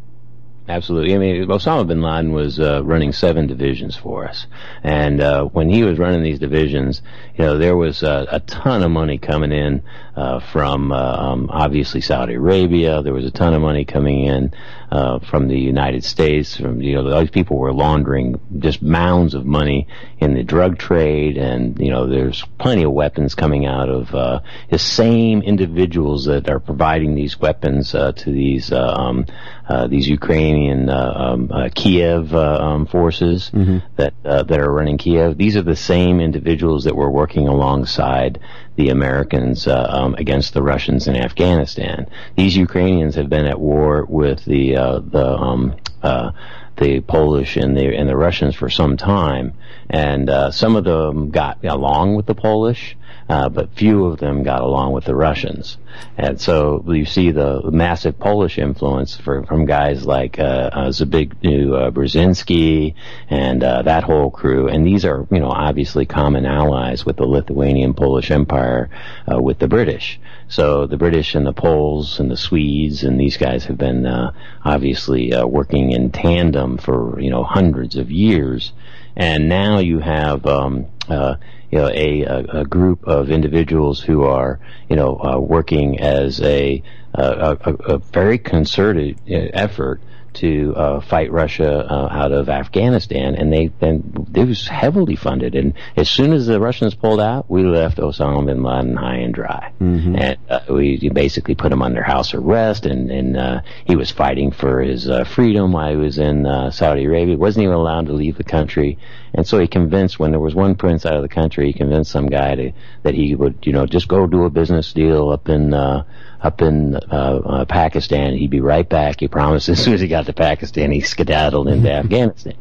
Absolutely. I mean, Osama bin Laden was uh, running seven divisions for us, and uh, when he was running these divisions, you know, there was uh, a ton of money coming in uh, from uh, um, obviously Saudi Arabia. There was a ton of money coming in uh, from the United States. From you know, those people were laundering just mounds of money in the drug trade, and you know, there's plenty of weapons coming out of uh, the same individuals that are providing these weapons uh, to these uh, um, uh, these Ukrainian uh, um, uh, Kiev uh, um, forces that uh, that are running Kiev. These are the same individuals that were working alongside the Americans uh, um, against the Russians in Afghanistan. These Ukrainians have been at war with the uh, the um, uh, the Polish and the and the Russians for some time, and uh, some of them got along with the Polish. Uh, but few of them got along with the Russians, and so you see the massive Polish influence for, from guys like uh, uh, Zbigniew uh, Brzezinski and uh, that whole crew. And these are, you know, obviously common allies with the Lithuanian Polish Empire, uh, with the British. So the British and the Poles and the Swedes and these guys have been uh, obviously uh, working in tandem for you know hundreds of years, and now you have um, uh, you know a, a, a group of individuals who are you know uh, working as a, a, a, a very concerted uh, effort to uh, fight Russia uh, out of Afghanistan, and they then it was heavily funded. And as soon as the Russians pulled out, we left Osama bin Laden high and dry, and uh, we basically put him under house arrest. And, and uh, he was fighting for his uh, freedom while he was in uh, Saudi Arabia. wasn't even allowed to leave the country, and so he convinced when there was one prince out of the country, he convinced some guy to, that he would you know just go do a business deal up in. Uh, up in uh, uh, Pakistan. He'd be right back. He promised as soon as he got to Pakistan, he skedaddled into Afghanistan.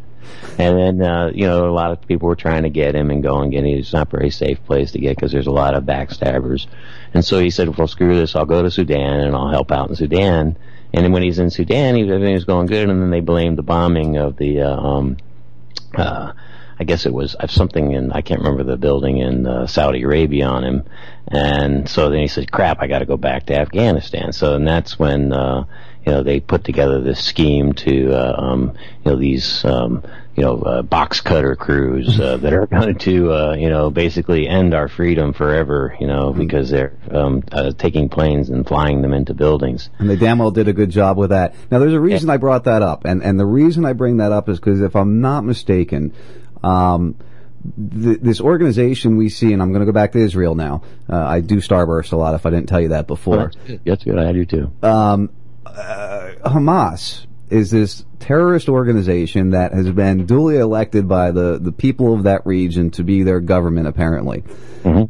And then, uh, you know, a lot of people were trying to get him and go and get him. It's not a very safe place to get because there's a lot of backstabbers. And so he said, well, screw this. I'll go to Sudan and I'll help out in Sudan. And then when he's in Sudan, he, everything was going good. And then they blamed the bombing of the, uh, um, uh, I guess it was something in I can't remember the building in uh, Saudi Arabia on him, and so then he said, "Crap, I got to go back to Afghanistan." So and that's when uh, you know they put together this scheme to uh, um, you know these um, you know uh, box cutter crews uh, that are going to uh, you know basically end our freedom forever. You know because they're um, uh, taking planes and flying them into buildings. And they damn well did a good job with that. Now, there's a reason I brought that up, and and the reason I bring that up is because if I'm not mistaken, um, th- this organization we see, and I'm going to go back to Israel now. Uh, I do Starburst a lot. If I didn't tell you that before, That's good. I do too. um, uh, Hamas is this terrorist organization that has been duly elected by the, the people of that region to be their government, apparently. hmm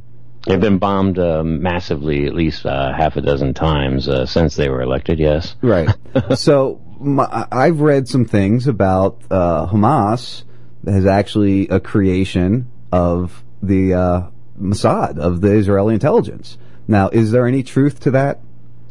They've been bombed uh, massively, at least uh, half a dozen times uh, since they were elected. Yes, Right. so my, I've read some things about uh, Hamas as actually a creation of the uh, Mossad, of the Israeli intelligence. Now, is there any truth to that?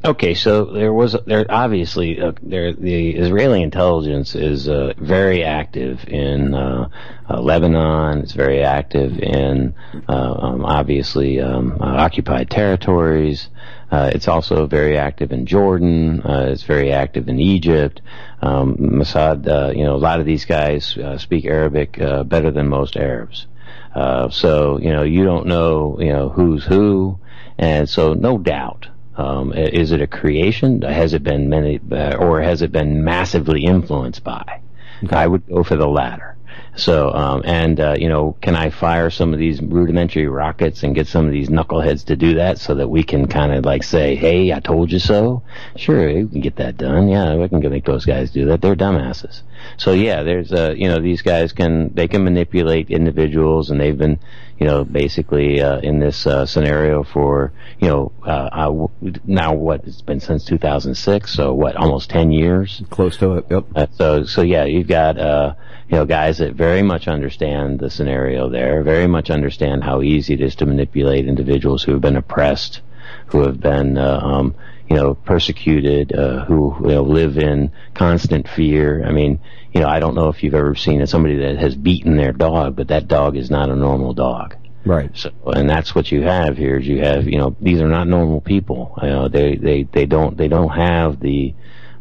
Okay, so there was there obviously uh, there the Israeli intelligence is uh, very active in uh, uh, Lebanon. It's very active in uh, um, obviously um, uh, occupied territories. Uh, it's also very active in Jordan. Uh, it's very active in Egypt. Um, Mossad, uh, you know, a lot of these guys uh, speak Arabic uh, better than most Arabs. Uh, so you know, you don't know, you know, who's who, and so no doubt. Um, is it a creation? Has it been many, or has it been massively influenced by? I would go for the latter. So, um, and uh, you know, can I fire some of these rudimentary rockets and get some of these knuckleheads to do that so that we can kind of like say, "Hey, I told you so." Sure, we can get that done. Yeah, we can make those guys do that. They're dumbasses. So yeah, there's uh, you know, these guys can they can manipulate individuals, and they've been you know, basically uh, in this uh, scenario for you know uh, I w- now what it's been since 2006, so what almost 10 years, close to it. Yep. Uh, so so yeah, you've got uh, you know guys that very much understand the scenario there, very much understand how easy it is to manipulate individuals who have been oppressed, who have been uh, um, you know persecuted, uh, who you know live in constant fear. I mean, you know, I don't know if you've ever seen somebody that has beaten their dog, but that dog is not a normal dog. Right. So, and that's what you have here. Is you have, you know, these are not normal people. You know, they they they don't they don't have the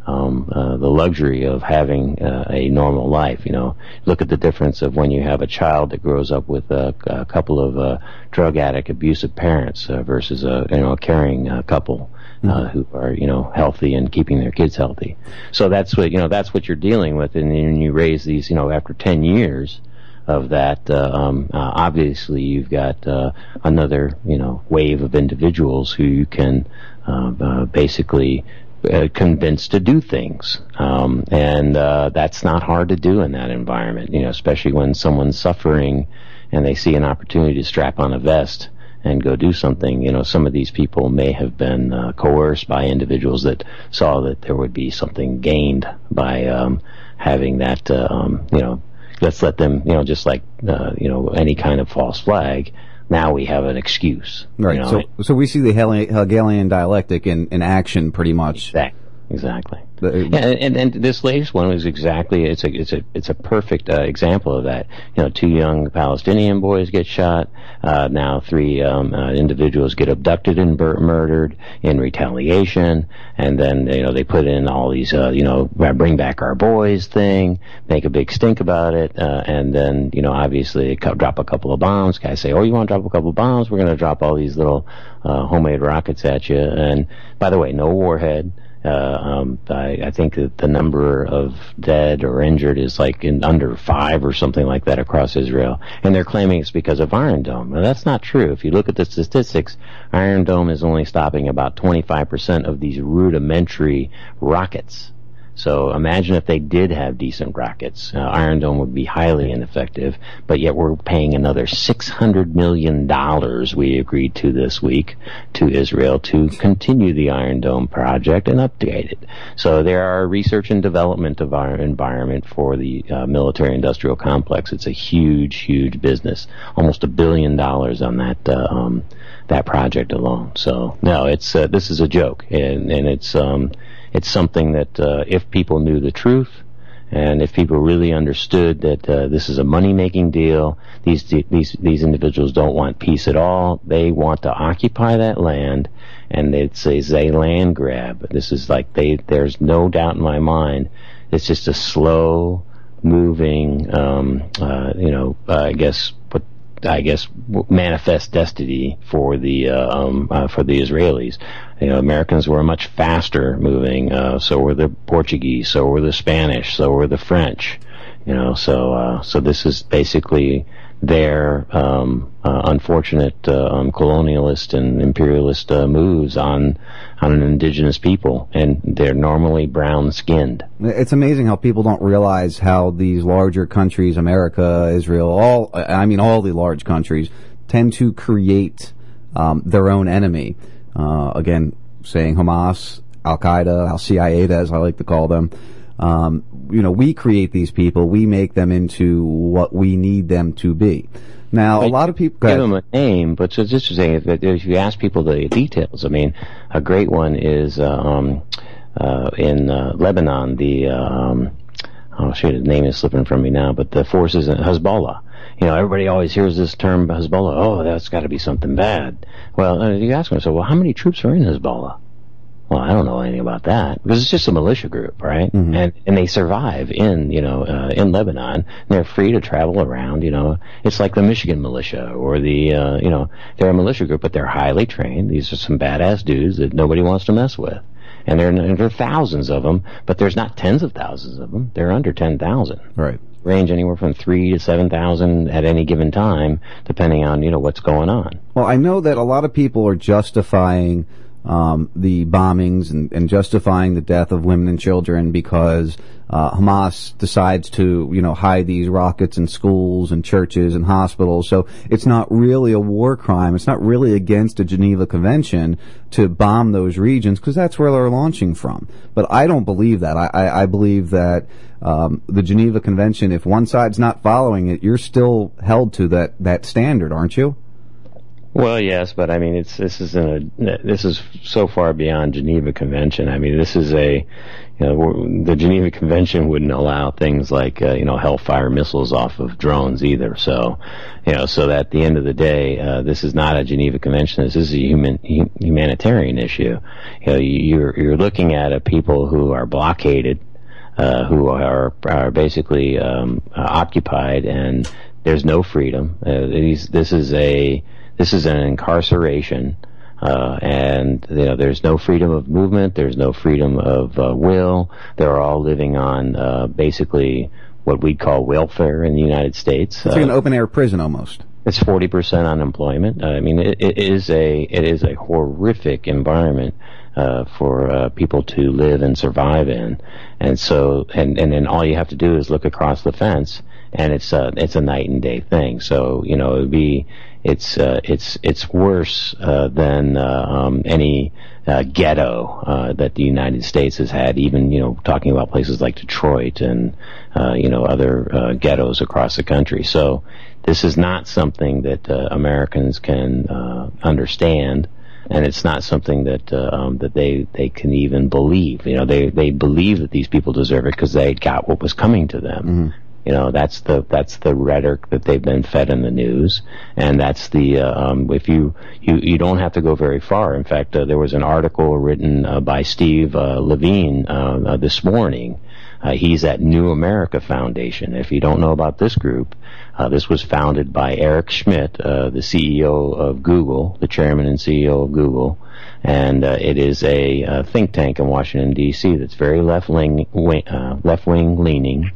um, uh, the luxury of having uh, a normal life. You know, look at the difference of when you have a child that grows up with a, a couple of uh, drug addict, abusive parents uh, versus a you know a caring uh, couple. Uh, who are you know healthy and keeping their kids healthy, so that's what you know that's what you're dealing with, and then you raise these you know after ten years, of that, uh, um, uh, obviously you've got uh, another you know wave of individuals who you can uh, uh, basically uh, convince to do things, um, and uh, that's not hard to do in that environment. You know, especially when someone's suffering and they see an opportunity to strap on a vest and go do something. You know, some of these people may have been uh, coerced by individuals that saw that there would be something gained by um, having that. Uh, um, you know, let's let them. You know, just like uh, you know any kind of false flag. Now we have an excuse. Right. You know, so, so we see the Hegelian dialectic in, in action pretty much. Exactly. Exactly. The- Yeah, and, and this latest one was exactly it's a it's a it's a perfect uh, example of that. You know, two young Palestinian boys get shot. Uh, now three um, uh, individuals get abducted and bur- murdered in retaliation, and then you know they put in all these uh, you know bring back our boys thing, make a big stink about it, uh, and then you know obviously they co- drop a couple of bombs. Guys say, oh, you want to drop a couple of bombs? We're going to drop all these little uh, homemade rockets at you. And by the way, no warhead. Uh, um, I, I think that the number of dead or injured is like in under five or something like that across Israel, and they're claiming it's because of Iron Dome. Now that's not true. If you look at the statistics, Iron Dome is only stopping about 25% of these rudimentary rockets. So imagine if they did have decent rockets, uh, Iron Dome would be highly ineffective. But yet we're paying another six hundred million dollars. We agreed to this week to Israel to continue the Iron Dome project and update it. So there are research and development of our environment for the uh, military-industrial complex. It's a huge, huge business. Almost a billion dollars on that. Uh, um, that project alone. So no, it's uh, this is a joke, and and it's um, it's something that uh, if people knew the truth, and if people really understood that uh, this is a money-making deal, these these these individuals don't want peace at all. They want to occupy that land, and it's, it's a land grab. This is like they. There's no doubt in my mind. It's just a slow moving, um, uh, you know, uh, I guess I guess manifest destiny for the uh, um, uh, for the Israelis. You know, Americans were much faster moving. Uh, so were the Portuguese. So were the Spanish. So were the French. You know, so uh, so this is basically their um, uh, unfortunate uh, um, colonialist and imperialist uh, moves on on an indigenous people, and they're normally brown skinned. It's amazing how people don't realize how these larger countries, America, Israel, all, I mean, all the large countries tend to create um, their own enemy. Uh, again, saying Hamas, Al Qaeda, Al CIA, as I like to call them. Um, you know, we create these people, we make them into what we need them to be. Now, a lot of people give them a name, but so just to say, if, if you ask people the details, I mean, a great one is uh, um, uh, in uh, Lebanon. The uh, um, oh shoot, the name is slipping from me now, but the forces in Hezbollah. You know, everybody always hears this term Hezbollah. Oh, that's got to be something bad. Well, uh, you ask them, so well, how many troops are in Hezbollah? Well, I don't know anything about that because it's just a militia group, right? Mm-hmm. And and they survive in you know uh, in Lebanon. And they're free to travel around. You know, it's like the Michigan militia or the uh, you know they're a militia group, but they're highly trained. These are some badass dudes that nobody wants to mess with. And there and there are thousands of them, but there's not tens of thousands of them. They're under ten thousand. Right. Range anywhere from three to seven thousand at any given time, depending on you know what's going on. Well, I know that a lot of people are justifying um, the bombings and, and justifying the death of women and children because uh, Hamas decides to, you know, hide these rockets in schools and churches and hospitals. So it's not really a war crime. It's not really against the Geneva Convention to bomb those regions because that's where they're launching from. But I don't believe that. I, I, I believe that um, the Geneva Convention, if one side's not following it, you're still held to that, that standard, aren't you? Well, yes, but I mean, it's this is in a this is so far beyond Geneva Convention. I mean, this is a you know the Geneva Convention wouldn't allow things like uh, you know Hellfire missiles off of drones either. So you know, so that at the end of the day, uh, this is not a Geneva Convention. This is a human humanitarian issue. You know, you're you're looking at a people who are blockaded. Uh, who are are basically um, occupied, and there's no freedom. Uh, these, this is a this is an incarceration, uh, and you know there's no freedom of movement. There's no freedom of uh, will. They're all living on uh, basically what we'd call welfare in the United States. It's like an open air prison almost. It's forty percent unemployment. I mean, it, it is a it is a horrific environment uh, for uh, people to live and survive in, and so and and then all you have to do is look across the fence, and it's a it's a night and day thing. So you know, it'd be it's uh, it's it's worse uh, than uh, um, any uh, ghetto uh, that the United States has had. Even you know, talking about places like Detroit and uh, you know other uh, ghettos across the country. So this is not something that uh, Americans can uh, understand. And it's not something that um, that they, they can even believe. You know, they they believe that these people deserve it because they got what was coming to them. You know, that's the that's the rhetoric that they've been fed in the news, and that's the uh, um, if you you you don't have to go very far. In fact, uh, there was an article written uh, by Steve uh, Levine uh, this morning. He's at New America Foundation. If you don't know about this group, this was founded by Eric Schmidt, the CEO of Google, the chairman and CEO of Google, and it is a think tank in Washington D.C. that's very left wing, left wing leaning.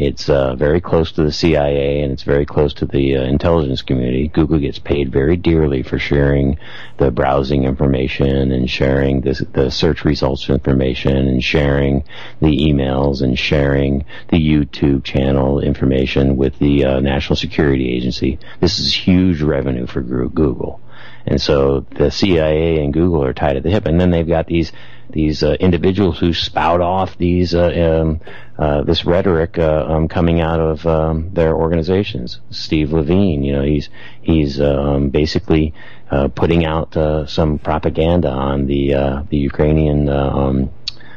It's uh, very close to the CIA and it's very close to the uh, intelligence community. Google gets paid very dearly for sharing the browsing information and sharing the, the search results information and sharing the emails and sharing the YouTube channel information with the uh, National Security Agency. This is huge revenue for Google. And so the CIA and Google are tied at the hip, and then they've got these these uh, individuals who spout off these uh, um, uh, this rhetoric uh, um, coming out of um, their organizations. Steve Levine, you know, he's he's um, basically uh, putting out some propaganda on the uh, the Ukrainian. Um,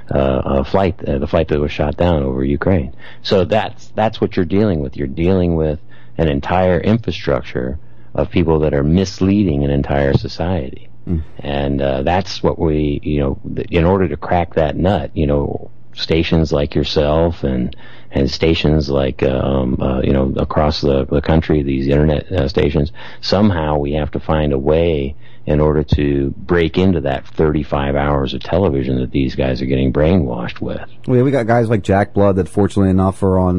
uh, flight, uh, the flight that was shot down over Ukraine. So that's that's what you're dealing with. You're dealing with an entire infrastructure of people that are misleading an entire society. And uh, that's what we, you know, in order to crack that nut, you know, stations like yourself and and stations like um, uh, you know across the, the country, these internet uh, stations, somehow we have to find a way in order to break into that 35 hours of television that these guys are getting brainwashed with. We we got guys like Jack Blood that fortunately enough are on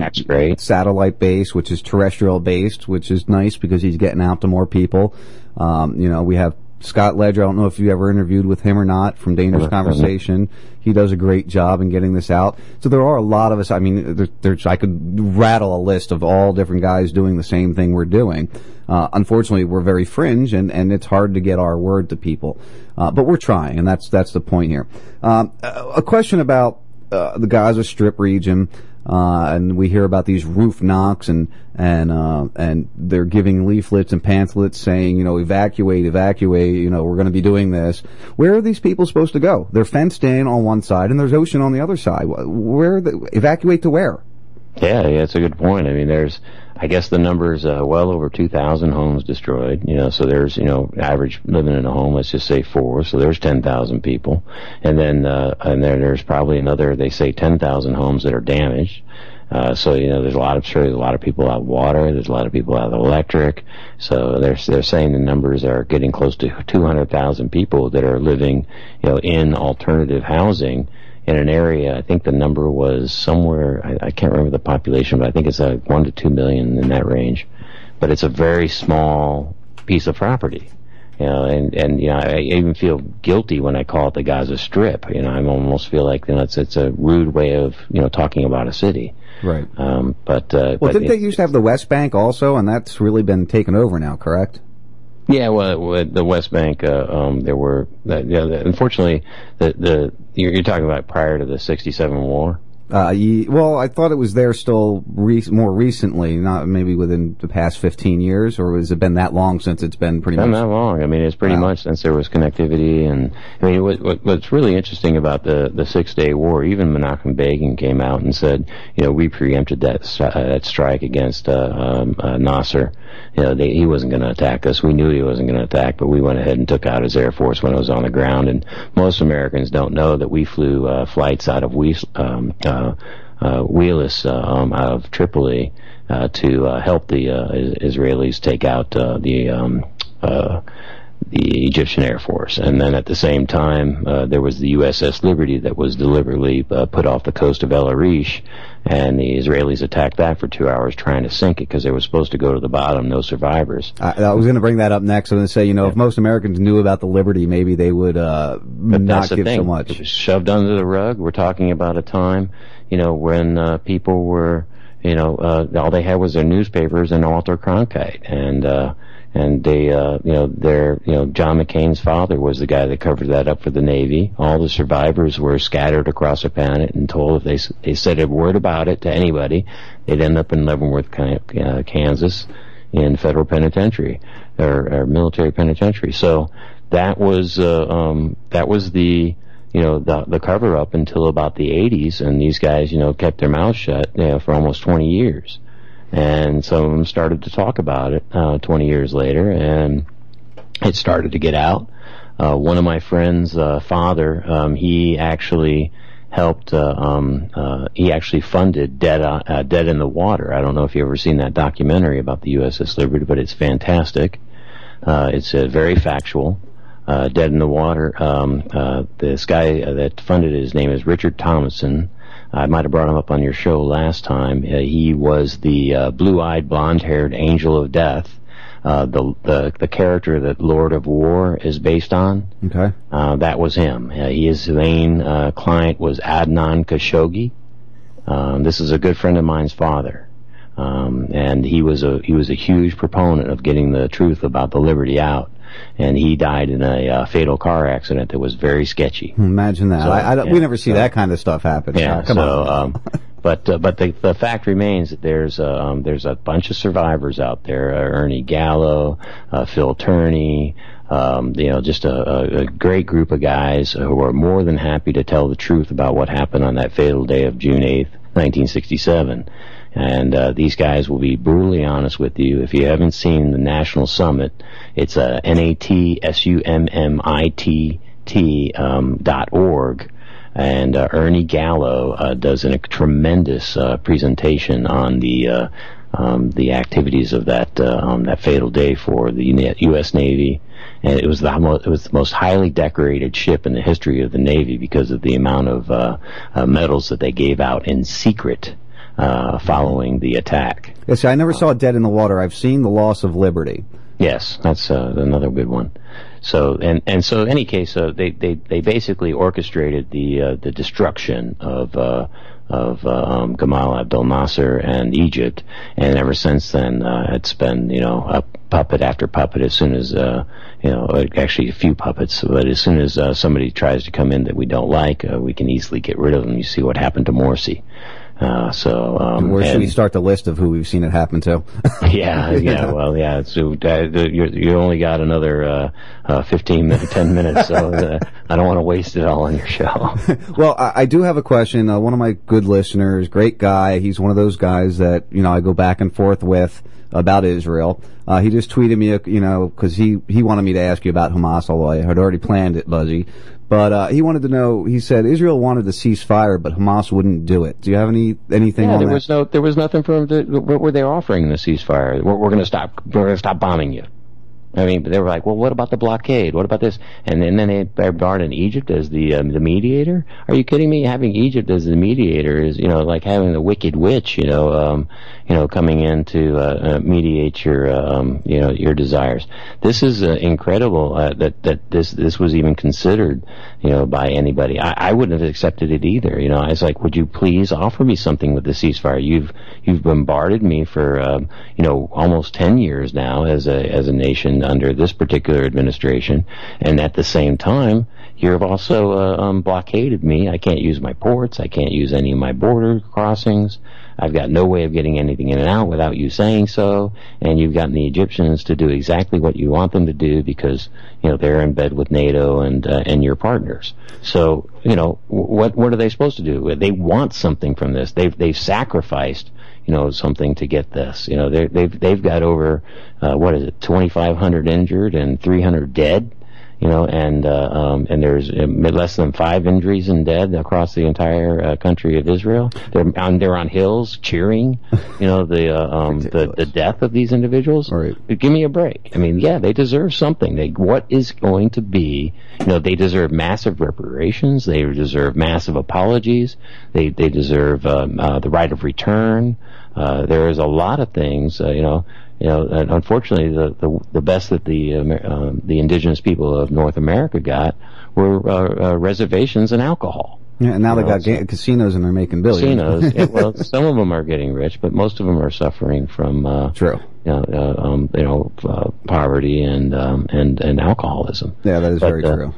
satellite base, which is terrestrial based, which is nice because he's getting out to more people. Um, you know, we have Scott Ledger. I don't know if you ever interviewed with him or not from Dangerous Mhm. Conversation. He does a great job in getting this out. So there are a lot of us. I mean, there, there's I could rattle a list of all different guys doing the same thing we're doing. Uh, unfortunately, we're very fringe, and, and it's hard to get our word to people. Uh, but we're trying, and that's that's the point here. Um, a a question about uh, the Gaza Strip region, uh, and we hear about these roof knocks, and and uh, and they're giving leaflets and pamphlets saying, you know, evacuate, evacuate. You know, we're going to be doing this. Where are these people supposed to go? They're fenced in on one side, and there's ocean on the other side. Wh- Where the, evacuate to where? Yeah, yeah, it's a good point. I mean, there's, I guess the number's uh, well over 2,000 homes destroyed. You know, so there's, you know, average living in a home, let's just say four. So there's 10,000 people, and then uh, and then there's probably another, they say 10,000 homes that are damaged. Uh, so you know, there's a lot of sure, there's a lot of people out of water. There's a lot of people out of electric. So they're they're saying the numbers are getting close to 200,000 people that are living, you know, in alternative housing in an area. I think the number was somewhere. I, I can't remember the population, but I think it's a one to two million in that range. But it's a very small piece of property. You know, and and you know, I even feel guilty when I call it the Gaza Strip. You know, I almost feel like you know it's it's a rude way of you know talking about a city. Right. Um, but uh, Well, but didn't it- they used to have the West Bank also, and that's really been taken over now, correct? Yeah, well, with the West Bank, uh, um, there were, uh, yeah, unfortunately, the the you're, you're talking about prior to the '67 war. Uh, well, I thought it was there still re- more recently, not maybe within the past 15 years, or has it been that long since it's been pretty Not much? that long. I mean, it's pretty Wow. much since there was connectivity, and I mean, what, what, what's really interesting about the the Six Day War, even Menachem Begin came out and said, you know, we preempted that stri- uh, that strike against uh, um, uh, Nasser. You know, they, he wasn't going to attack us. We knew he wasn't going to attack, but we went ahead and took out his air force when it was on the ground. And most Americans don't know that we flew uh, flights out of Wies, um, uh, uh, Wheelus, uh, um, out of Tripoli uh, to uh, help the uh, Israelis take out uh, the um, uh, the Egyptian Air Force. And then at the same time, uh, there was the USS Liberty that was deliberately uh, put off the coast of El Arish, and the Israelis attacked that for two hours trying to sink it because they were supposed to go to the bottom, no survivors. I, I was going to bring that up next. I was going to say, you know, if most Americans knew about the Liberty, maybe they would uh, not give thing. so much. It was shoved under the rug. We're talking about a time, you know, when uh, people were, you know, uh, all they had was their newspapers and Walter Cronkite, and uh, and they, uh, you know, their, you know, John McCain's father was the guy that covered that up for the Navy. All the survivors were scattered across the planet and told if they they said a word about it to anybody, they'd end up in Leavenworth, uh, Kansas, in federal penitentiary or, or military penitentiary. So that was uh, um, that was the you know the the cover up until about the 80s, and these guys you know kept their mouths shut you know, for almost 20 years, and some of them started to talk about it uh, 20 years later, and it started to get out. Uh, one of my friends' uh, father, um, he actually helped. Uh, um, uh, he actually funded Dead uh, uh, Dead in the Water. I don't know if you've ever seen that documentary about the USS Liberty, but it's fantastic. Uh, it's uh, very factual. Uh, Dead in the Water. Um, uh, this guy uh, that funded it, his name is Richard Thomason. I might have brought him up on your show last time. Uh, he was the uh, blue-eyed, blonde-haired angel of death. Uh, the, the the character that Lord of War is based on. Okay. Uh, that was him. Uh, his main uh, client was Adnan Khashoggi. Um, this is a good friend of mine's father, um, and he was a he was a huge proponent of getting the truth about the Liberty out. And he died in a uh, fatal car accident that was very sketchy. Imagine that. So, I, I yeah, we never see so- that kind of stuff happen. Yeah, come so, on. Um, but uh, but the the fact remains that there's uh, um, there's a bunch of survivors out there. Uh, Ernie Gallo, uh, Phil Tourney, um, you know, just a, a, a great group of guys who are more than happy to tell the truth about what happened on that fatal day of June 8th, 1967. And uh, these guys will be brutally honest with you. If you haven't seen the National Summit, it's uh, N-A-T-S-U-M-M-I-T-T um, dot org and uh, Ernie Gallo uh, does an, a tremendous uh, presentation on the uh, um, the activities of that uh, on that fatal day for the U.S. Navy, and it was the mo- it was the most highly decorated ship in the history of the Navy because of the amount of uh, uh, medals that they gave out in secret uh, following the attack. Yeah, see, I never saw Dead in the Water. I've seen The Loss of Liberty. Yes, that's uh, another good one. So and and so in any case, uh, they they they basically orchestrated the uh, the destruction of. Uh, of uh, um, Gamal Abdel Nasser and Egypt, and ever since then uh, it's been you know a puppet after puppet. As soon as uh, you know, actually a few puppets, but as soon as uh, somebody tries to come in that we don't like, uh, we can easily get rid of them. You see what happened to Morsi. Uh, so um, Where should and- we start the list of who we've seen it happen to? yeah, yeah. Well, yeah. So uh, you you only got another uh, uh, fifteen minutes, ten minutes. So uh, I don't want to waste it all on your show. well, I, I do have a question. Uh, one of my good listeners, great guy. He's one of those guys that you know I go back and forth with about Israel. Uh, he just tweeted me, you know, because he he wanted me to ask you about Hamas, although I had already planned it, Buzzy. But uh, he wanted to know. He said Israel wanted to cease fire, but Hamas wouldn't do it. Do you have any anything yeah, there that? was no, there was nothing for them to. What were they offering in the ceasefire? We're, we're going to stop. We're going to stop bombing you. I mean, they were like, well, what about the blockade? What about this? And then, then they, in Egypt as the um, the mediator. Are you kidding me? Having Egypt as the mediator is, you know, like having the wicked witch, you know, um, you know, coming in to uh, uh, mediate your, um, you know, your desires. This is uh, incredible uh, that that this this was even considered, you know, by anybody. I, I wouldn't have accepted it either. You know, I was like, would you please offer me something with the ceasefire? You've you've bombarded me for, um, you know, almost ten years now as a as a nation under this particular administration, and at the same time, you've also uh, um, blockaded me. I can't use my ports. I can't use any of my border crossings. I've got no way of getting anything in and out without you saying so. And you've gotten the Egyptians to do exactly what you want them to do because you know they're in bed with NATO and uh, and your partners. So you know what what are they supposed to do? They want something from this. They've they've sacrificed you know something to get this. You know they they've they've got over uh, what is it 2,500 injured and 300 dead you know, and uh, um, and there's uh, less than five injuries and dead across the entire uh, country of Israel. They're on they're on hills cheering, you know, the uh, um, the the death of these individuals. Right. Give me a break. I mean, yeah, they deserve something. They what is going to be, you know, they deserve massive reparations. They deserve massive apologies. They they deserve um, uh, the right of return. Uh, there is a lot of things, uh, you know, you know, and unfortunately, the, the the best that the uh, the indigenous people of North America got were uh, uh, reservations and alcohol. Yeah, and now they got ga- casinos and they're making billions. Casinos. well, some of them are getting rich, but most of them are suffering from uh, true. You know, uh, um, you know, uh, poverty and um, and and alcoholism. Yeah, that is But, very uh, true.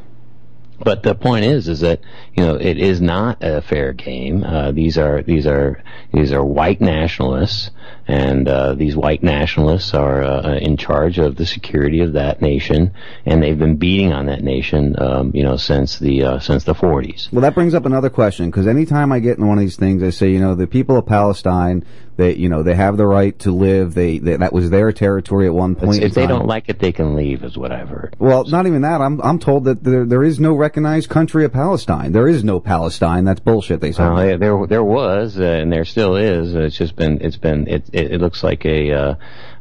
But the point is, is that you know it is not a fair game. Uh, these are these are these are white nationalists, and uh, these white nationalists are uh, in charge of the security of that nation, and they've been beating on that nation, um, you know, since the uh, since the 40s. Well, that brings up another question because anytime I get in one of these things, I say, you know, the people of Palestine, they, you know, they have the right to live. They, they that was their territory at one point. if they don't like it, they can leave, is what I've heard. Well, not even that. I'm I'm told that there there is no recognized country of Palestine. There is no Palestine. That's bullshit. They say. Well, there- there there was, uh, and there still is. It's just been, it's been, it it, it looks like a, uh,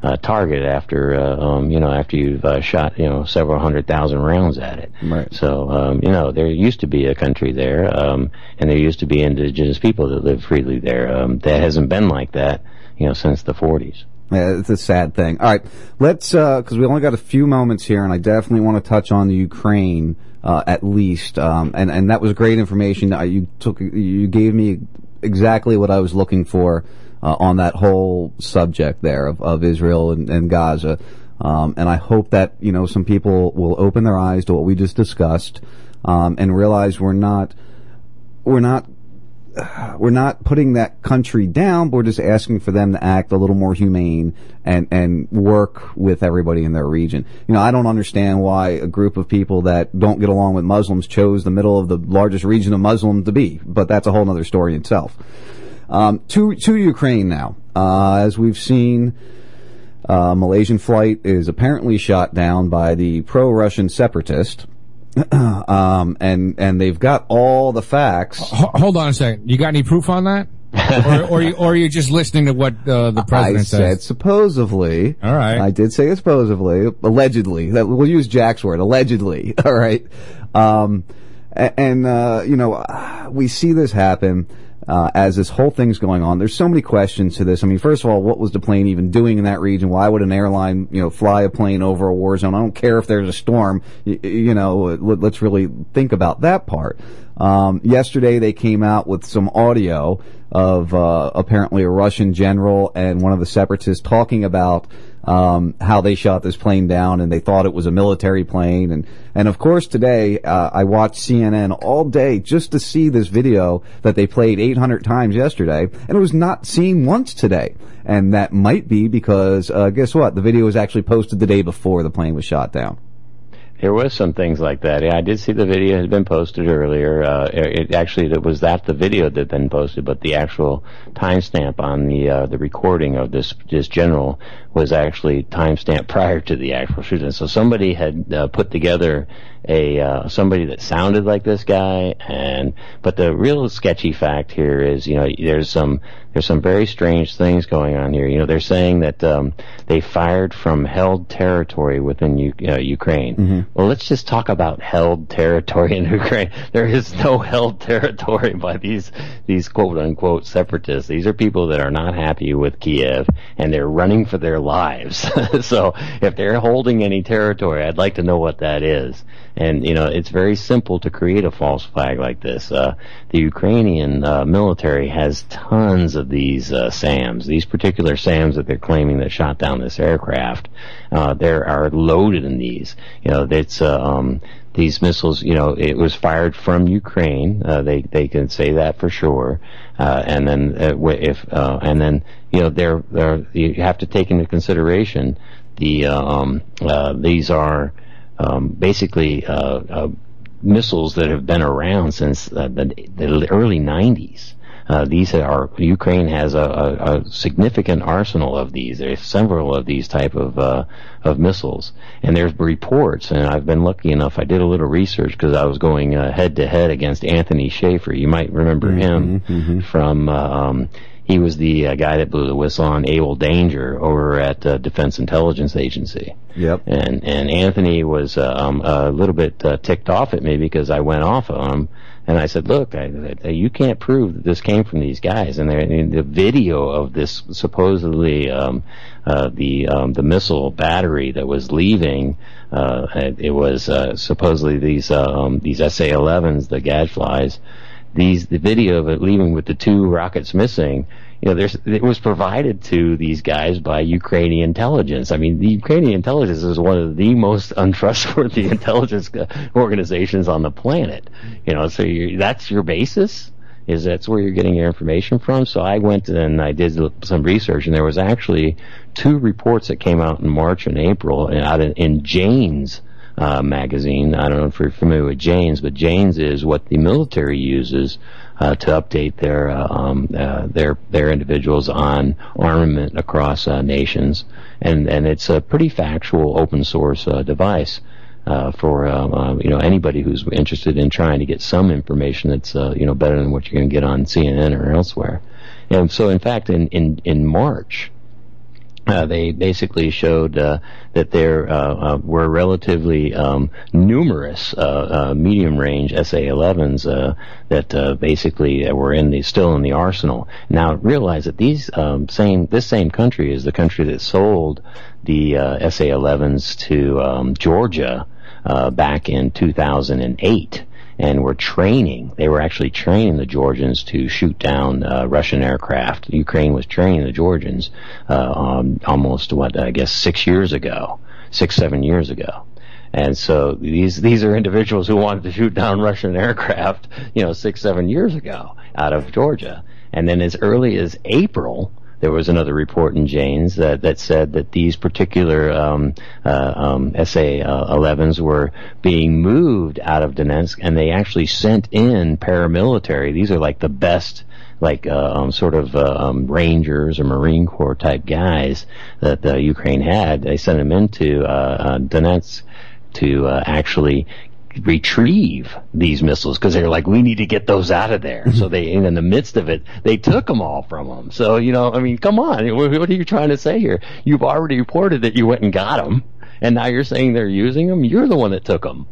a target after, uh, um, you know, after you've uh, shot, you know, several hundred thousand rounds at it. Right. So, um, you know, there used to be a country there, um, and there used to be indigenous people that lived freely there. Um, that hasn't been like that, you know, since the 40s. Yeah, it's a sad thing. All right, let's because we only got a few moments here, and I definitely want to touch on the Ukraine uh, at least. Um, and and that was great information. Uh, you took you gave me exactly what I was looking for uh, on that whole subject there of, of Israel and, and Gaza. Um, and I hope that you know some people will open their eyes to what we just discussed um, and realize we're not we're not we're not putting that country down, but we're just asking for them to act a little more humane and, and work with everybody in their region. You know, I don't understand why a group of people that don't get along with Muslims chose the middle of the largest region of Muslims to be, but that's a whole other story itself. Um, to, to Ukraine now. Uh, as we've seen, uh, Malaysian flight is apparently shot down by the pro-Russian separatist. um, and, and they've got all the facts. Ho- hold on a second. You got any proof on that? or, or, you, or are you just listening to what uh, the president I says? said supposedly. All right. I did say supposedly, allegedly. That we'll use Jack's word, allegedly. All right. Um, and uh, you know, we see this happen. Uh, as this whole thing's going on, there's so many questions to this. I mean, first of all, what was the plane even doing in that region? Why would an airline, you know, fly a plane over a war zone? I don't care if there's a storm. You, you know, let, let's really think about that part. Um, yesterday they came out with some audio of uh, apparently a Russian general and one of the separatists talking about um, how they shot this plane down and they thought it was a military plane. And and of course today uh, I watched CNN all day just to see this video that they played 800 times yesterday, and it was not seen once today. And that might be because uh, guess what? The video was actually posted the day before the plane was shot down. There was some things like that. Yeah, I did see the video had been posted earlier. Uh, it, actually it was that the video that had been posted, but the actual timestamp on the uh, the recording of this this general was actually timestamped prior to the actual shooting. So somebody had uh, put together a uh, somebody that sounded like this guy, and but the real sketchy fact here is you know there's some there's some very strange things going on here. You know they're saying that um, they fired from held territory within U- uh, Ukraine. Well, let's just talk about held territory in Ukraine. There is no held territory by these these quote unquote separatists. These are people that are not happy with Kiev and they're running for their lives. so if they're holding any territory, I'd like to know what that is. And you know, it's very simple to create a false flag like this. Uh, the Ukrainian uh, military has tons of these uh, SAMs. These particular SAMs that they're claiming that shot down this aircraft, uh, they are loaded in these. You know, it's uh, um, these missiles. You know, it was fired from Ukraine. Uh, they they can say that for sure. Uh, and then uh, if uh, and then you know they're, they're you have to take into consideration the uh, um, uh, these are um, basically missiles that have been around since the, the early 90s. Uh, these are Ukraine has a, a, a significant arsenal of these. There's several of these type of uh, of missiles, and there's reports. And I've been lucky enough. I did a little research because I was going head to head against Anthony Shaffer. You might remember him from. Uh, um, he was the uh, guy that blew the whistle on Able Danger over at uh, Defense Intelligence Agency. Yep. And and Anthony was uh, um, a little bit uh, ticked off at me because I went off on him, and I said, "Look, I, I, you can't prove that this came from these guys." And, the video of this supposedly um, uh, the um, the missile battery that was leaving, uh, it, it was uh, supposedly these uh, um, these SA-11s, the Gadflies. These the video of it leaving with the two rockets missing you know, there's, it was provided to these guys by Ukrainian intelligence. I mean, the Ukrainian intelligence is one of the most untrustworthy intelligence organizations on the planet. You know, so that's your basis? Is that's where you're getting your information from? So I went and I did some research, and there was actually two reports that came out in March and April and out in, in Jane's uh, magazine. I don't know if you're familiar with Jane's, but Jane's is what the military uses uh, to update their uh, um, uh, their their individuals on armament across uh, nations, and and it's a pretty factual open source uh, device. Uh, for uh, you know anybody who's interested in trying to get some information that's you know better than what you're going to get on CNN or elsewhere, and so in fact in in in March, uh, they basically showed uh, that there uh, uh, were relatively um, numerous uh, uh, medium-range SA-11s uh, that basically were in the still in the arsenal. Now realize that these um, same this same country is the country that sold the uh, SA-11s to um, Georgia back in 2008 and were training. They were actually training the Georgians to shoot down uh, Russian aircraft. Ukraine was training the Georgians uh, um, almost what I guess six years ago, six seven years ago. And so these these are individuals who wanted to shoot down Russian aircraft, you know, six seven years ago out of Georgia. And then as early as April, there was another report in Jane's that, that said that these particular um, uh, um, SA-11s were being moved out of Donetsk, and they actually sent in paramilitary. These are like the best like uh, um, sort of uh, um, Rangers or Marine Corps type guys that uh, Ukraine had. They sent them into uh, uh, Donetsk to uh, actually retrieve these missiles because they're like, we need to get those out of there. Mm-hmm. so they, in the midst of it, they took them all from them. So you know, I mean, come on, what, what are you trying to say here? You've already reported that you went and got them, and now you're saying they're using them. You're the one that took them.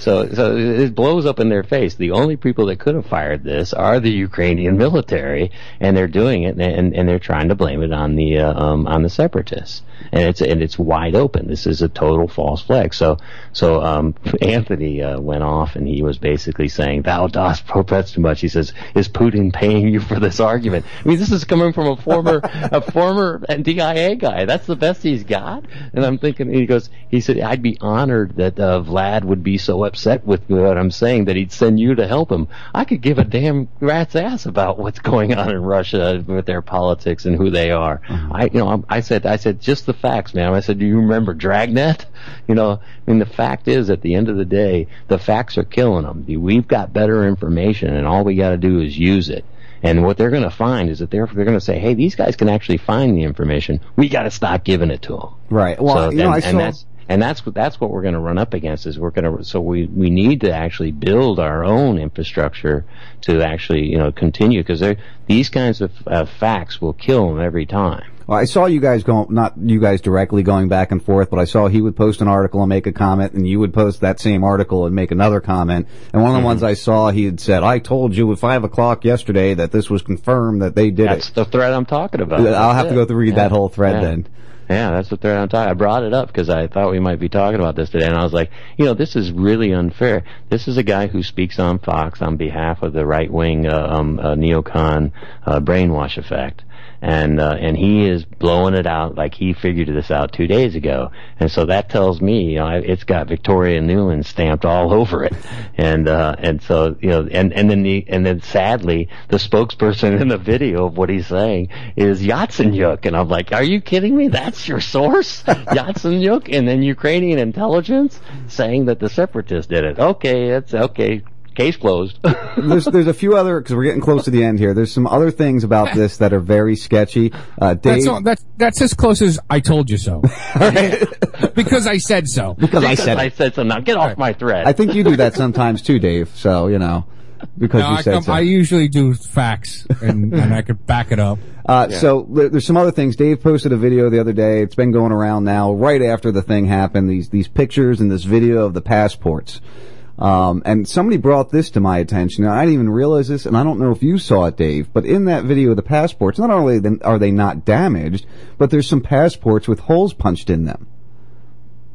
So, so it blows up in their face. The only people that could have fired this are the Ukrainian military, and they're doing it, and, and they're trying to blame it on the uh, um, on the separatists. And it's and it's wide open. This is a total false flag. So, so um, Anthony uh, went off, and he was basically saying, "Thou dost profess too much." He says, "Is Putin paying you for this argument?" I mean, this is coming from a former a former DIA guy. That's the best he's got. And I'm thinking, he goes, he said, "I'd be honored that uh, Vlad would be so upset with what I'm saying that he'd send you to help him. I could give a damn rat's ass about what's going on in Russia with their politics and who they are. Mm-hmm. I, you know, I, I said, I said, just the facts, man. I said, do you remember Dragnet? You know, I mean, the fact is, at the end of the day, the facts are killing them. We've got better information, and all we got to do is use it. And what they're going to find is that they're they're going to say, "Hey, these guys can actually find the information. We got to stop giving it to them." Right. Well, so, you know, and, I and saw. And that's what that's what we're going to run up against is we're going to so we we need to actually build our own infrastructure to actually you know continue because these kinds of uh, facts will kill them every time. Well, I saw you guys going not you guys directly going back and forth, but I saw he would post an article and make a comment, and you would post that same article and make another comment. And one of the Mhm. ones I saw, he had said, "I told you at five o'clock yesterday that this was confirmed that they did That's it." That's the thread I'm talking about. I'll That's have to go through read Yeah. that whole thread Yeah. then. Yeah, that's what they're on top. I brought it up because I thought we might be talking about this today, and I was like, you know, this is really unfair. This is a guy who speaks on Fox on behalf of the right wing uh, um, uh, neocon uh, brainwash effect. And uh, and he is blowing it out like he figured this out two days ago, and so that tells me, you know, it's got Victoria Nuland stamped all over it, and uh, and so you know, and and then the and then sadly, the spokesperson in the video of what he's saying is Yatsenyuk, and I'm like, are you kidding me? That's your source, Yatsenyuk, and then Ukrainian intelligence saying that the separatists did it. Okay, that's okay. Case closed. there's there's a few other because we're getting close to the end here. There's some other things about this that are very sketchy. Uh, Dave, That's, all, that's that's as close as I told you so. because I said so. Because I said I said so. Now get off my thread. I think you do that sometimes too, Dave. So you know, because No, you I, said come- so. I usually do facts, and, and I could back it up. Uh, So there's some other things. Dave posted a video the other day. It's been going around now, right after the thing happened. These these pictures and this video of the passports. Um, and somebody brought this to my attention. and I didn't even realize this, and I don't know if you saw it, Dave. But in that video of the passports, not only then- are they not damaged, but there's some passports with holes punched in them.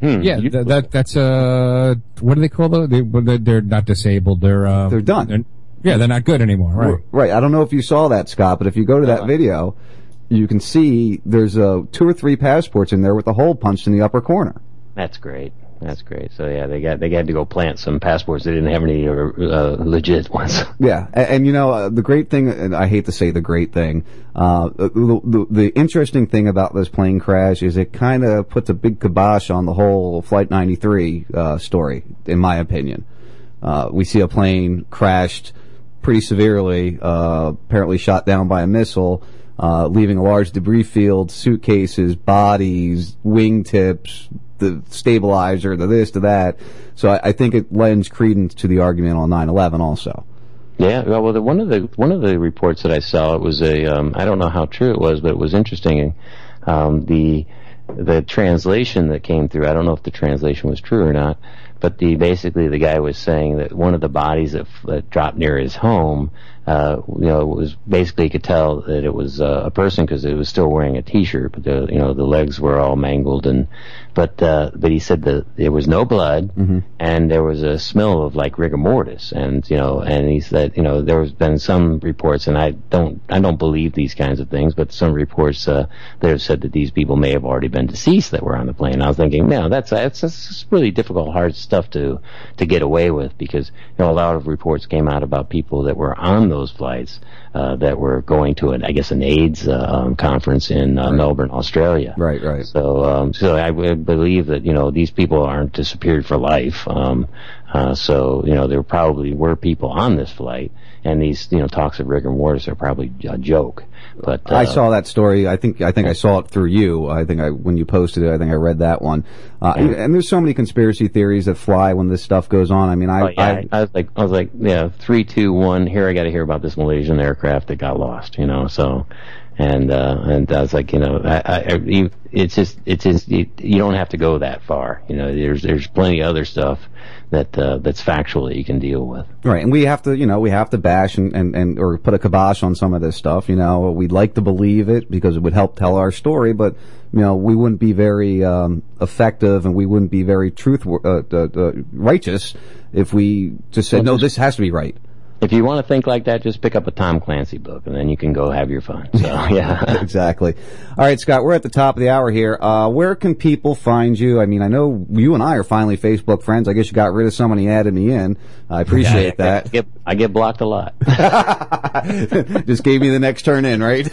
yeah, th- that that's uh, what do they call those? They, they're they're not disabled. They're uh, They're done. yeah, they're not good anymore. Right. Right. I don't know if you saw that, Scott, but if you go to that video, you can see there's uh, two or three passports in there with a hole punched in the upper corner. That's great. That's great. So yeah, they got they had to go plant some passports. They didn't have any uh, uh, legit ones. Yeah, and, and you know uh, the great thing, and I hate to say the great thing, uh, the, the, the interesting thing about this plane crash is it kind of puts a big kibosh on the whole Flight 93 uh, story, in my opinion. Uh, we see a plane crashed pretty severely, apparently shot down by a missile, leaving a large debris field, suitcases, bodies, wingtips, the stabilizer, the this, to that. So I, I think it lends credence to the argument on 9/11 also. Yeah, well, the, one of the one of the reports that I saw it was a um, I don't know how true it was, but it was interesting. Um, the the translation that came through, I don't know if the translation was true or not, but the basically the guy was saying that one of the bodies that, that dropped near his home, uh, you know, was basically you could tell that it was uh, a person because it was still wearing a T-shirt, but the you know the legs were all mangled and, but uh, but he said that there was no blood and there was a smell of like rigor mortis and you know and he said you know there has been some reports and I don't I don't believe these kinds of things, but some reports uh, that have said that these people may have already been deceased that were on the plane. I was thinking, no, that's that's, that's really difficult, hard stuff to to get away with because you know a lot of reports came out about people that were on those flights uh, that were going to an I guess an AIDS uh, um, conference in uh, Melbourne, Australia. Right, right. So um, so I would believe that you know these people aren't disappeared for life. Um, uh, so you know there probably were people on this flight, and these you know talks of rigor mortis are probably a joke. But uh, I saw that story. I think I think I saw it through you. I think I when you posted it, I think I read that one. Uh, and, and there's so many conspiracy theories that fly when this stuff goes on. I mean, I, Oh, yeah, I I, was like, I was like, yeah, three, two, one. Here, I got to hear about this Malaysian aircraft that got lost. You know, so, and uh, and I was like, you know, I, I, you, it's just, it's just, you, you don't have to go that far. You know, there's there's plenty of other stuff that uh, that's factual that you can deal with. Right, and we have to, you know, we have to bash and, and, and or put a kibosh on some of this stuff. You know, we'd like to believe it because it would help tell our story, but you know, we wouldn't be very um, effective and we wouldn't be very truth uh, uh, uh, righteous if we just said, Well, no, this has to be right. If you want to think like that, just pick up a Tom Clancy book, and then you can go have your fun. So yeah. exactly. All right, Scott, we're at the top of the hour here. Uh, where can people find you? I mean, I know you and I are finally Facebook friends. I guess you got rid of someone who added me in. I appreciate Yeah, I that. get, I get blocked a lot. Just gave me the next turn in, right?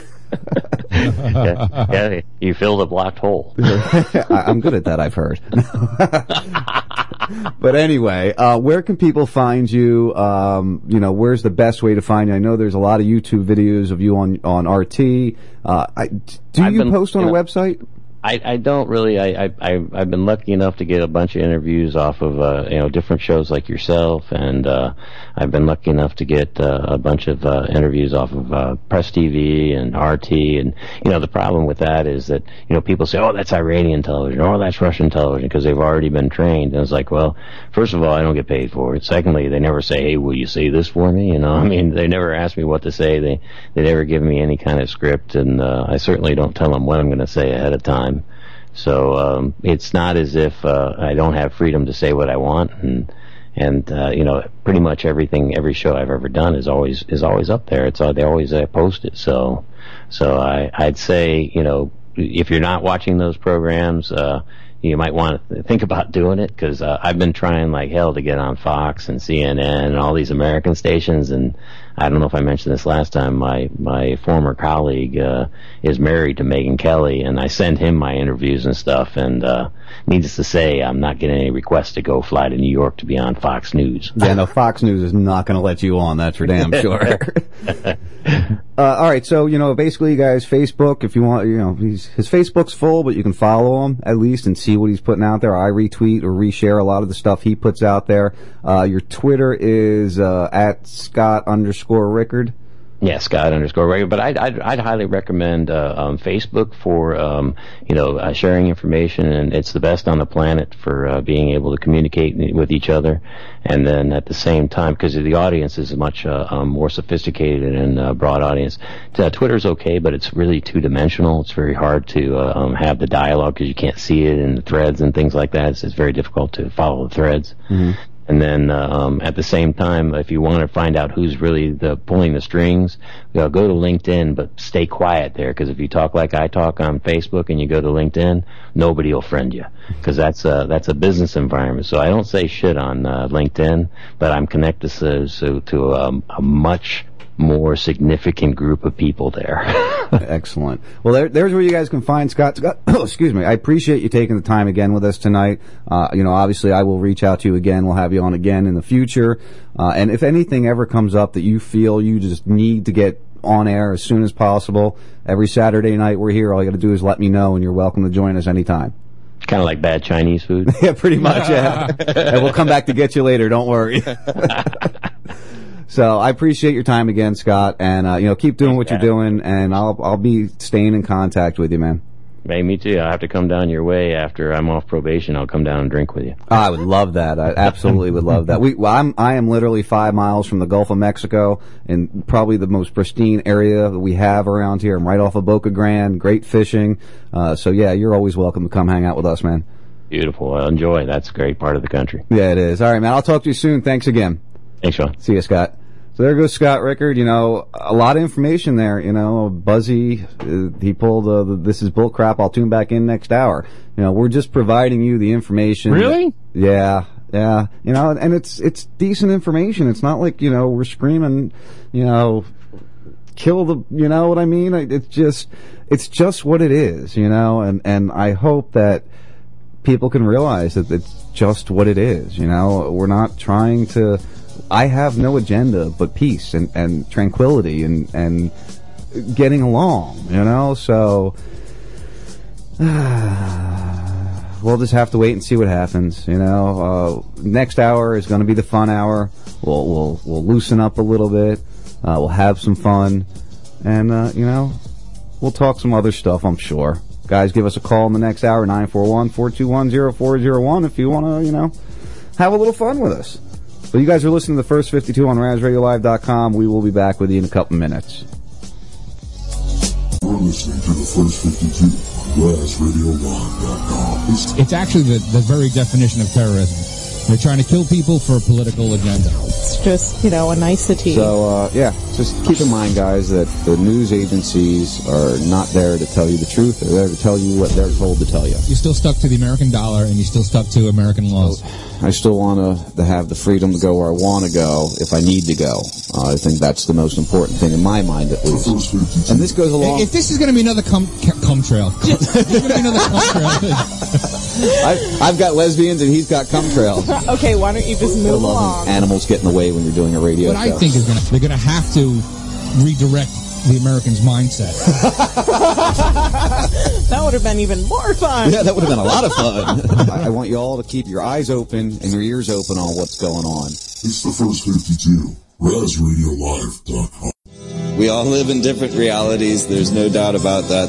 Yeah, yeah, you fill the blocked hole. I, I'm good at that, I've heard. but anyway, uh, where can people find you? Um, you know, where's the best way to find you? I know there's a lot of YouTube videos of you on on RT. Uh, I, do I've you been- post on you a website? I, I don't really. I, I I've been lucky enough to get a bunch of interviews off of uh, you know different shows like yourself, and uh, I've been lucky enough to get uh, a bunch of uh, interviews off of uh, Press TV and RT. And you know the problem with that is that you know people say, oh that's Iranian television, or oh that's Russian television because they've already been trained. And it's like, well, first of all, I don't get paid for it. Secondly, they never say, hey, will you say this for me? You know, I mean, they never ask me what to say. They they never give me any kind of script, and uh, I certainly don't tell them what I'm going to say ahead of time. So um, it's not as if uh, I don't have freedom to say what I want, and and uh, you know, pretty much everything, every show I've ever done is always is always up there. It's they always uh, post it. So so I I'd say you know if you're not watching those programs. Uh, you might want to think about doing it because uh, I've been trying like hell to get on Fox and CNN and all these American stations, and I don't know if I mentioned this last time. My my former colleague uh, is married to Megyn Kelly, and I send him my interviews and stuff. And uh, needless to say, I'm not getting any requests to go fly to New York to be on Fox News. Yeah, no, Fox News is not going to let you on. That's for damn sure. uh, all right, so you know, basically, you guys, Facebook. If you want, you know, he's, his Facebook's full, but you can follow him at least and see what he's putting out there. I retweet or reshare a lot of the stuff he puts out there. Uh, your Twitter is uh, at Scott underscore Rickard. Yeah, Scott underscore Reagan. But I'd, I'd, I'd highly recommend uh, um, Facebook for um, you know uh, sharing information, and it's the best on the planet for uh, being able to communicate with each other. And then at the same time, because the audience is much uh, um, more sophisticated and uh, broad audience, uh, Twitter's okay, but it's really two dimensional. It's very hard to uh, um, have the dialogue because you can't see it in the threads and things like that. It's, it's very difficult to follow the threads. Mm-hmm. And then um, at the same time, if you want to find out who's really the pulling the strings, you know, go to LinkedIn, but stay quiet there because if you talk like I talk on Facebook and you go to LinkedIn, nobody will friend you because that's a that's a business environment. So I don't say shit on uh, LinkedIn, but I'm connected to so, to um, a much more significant group of people there. Excellent. Well, there, there's where you guys can find Scott. Scott oh, excuse me. I appreciate you taking the time again with us tonight. Uh, you know, obviously, I will reach out to you again. We'll have you on again in the future. Uh, and if anything ever comes up that you feel you just need to get on air as soon as possible, every Saturday night we're here. All you got to do is let me know, and you're welcome to join us anytime. kind of like bad Chinese food. yeah, pretty much. Yeah. and we'll come back to get you later. Don't worry. So I appreciate your time again, Scott, and uh, you know keep doing what you're doing, and I'll I'll be staying in contact with you, man. Hey, me too. I have to come down your way after I'm off probation. I'll come down and drink with you. I would love that. I absolutely would love that. We, well, I'm, I am literally five miles from the Gulf of Mexico and probably the most pristine area that we have around here. I'm right off of Boca Grande, great fishing. Uh, so yeah, you're always welcome to come hang out with us, man. Beautiful. I'll enjoy. That's a great part of the country. Yeah, it is. All right, man. I'll talk to you soon. Thanks again. Thanks, Sean. See you, Scott. So there goes Scott Rickard. You know, a lot of information there. You know, Buzzy, uh, he pulled uh, the, this is bull crap. I'll tune back in next hour. You know, we're just providing you the information. Really? Yeah, yeah. You know, and it's it's decent information. It's not like you know we're screaming, you know, kill the. You know what I mean? It's just it's just what it is. You know, and and I hope that people can realize that it's just what it is. You know, we're not trying to. I have no agenda but peace and, and tranquility and, and getting along, you know? So, we'll just have to wait and see what happens, you know? Uh, next hour is going to be the fun hour. We'll, we'll, we'll loosen up a little bit. Uh, we'll have some fun. And, uh, you know, we'll talk some other stuff, I'm sure. Guys, give us a call in the next hour, 941-421-0401 if you want to, you know, have a little fun with us. But you guys are listening to the first 52 on RazRadioLive.com. We will be back with you in a couple minutes. You're listening to the first 52 on RazRadioLive.com. It's It's actually the, the very definition of terrorism. They're trying to kill people for a political agenda. It's just, you know, a nicety. So, uh, yeah, just keep in mind, guys, that the news agencies are not there to tell you the truth. They're there to tell you what they're told to tell you. You're still stuck to the American dollar and you're still stuck to American laws. I still want to have the freedom to go where I want to go if I need to go. Uh, I think that's the most important thing in my mind, at least. And this goes along. If this is going to be another cum, cum trail, this is going to be another cum trail. I've, I've got lesbians and he's got cum trail. okay, why don't you just I move love along? animals get in the way when you're doing a radio what show. I think is going to, they're going to have to redirect the Americans' mindset. that would have been even more fun. Yeah, that would have been a lot of fun. I, I want you all to keep your eyes open and your ears open on what's going on. It's the first 52. RazRadioLive.com. We all live in different realities. There's no doubt about that.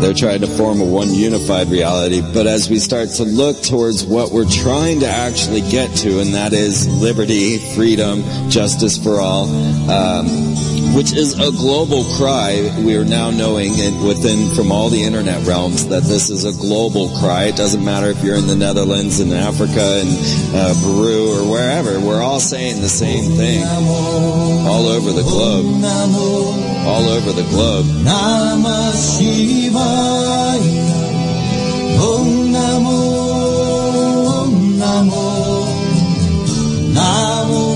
They're trying to form a one unified reality. But as we start to look towards what we're trying to actually get to, and that is liberty, freedom, justice for all, um, which is a global cry. We are now knowing and within from all the internet realms that this is a global cry. It doesn't matter if you're in the Netherlands, in Africa, in uh, Peru, or wherever. We're all saying the same thing all over the globe. All over the globe. Namah Shivaya. Om Namo, Om Namo, Namo.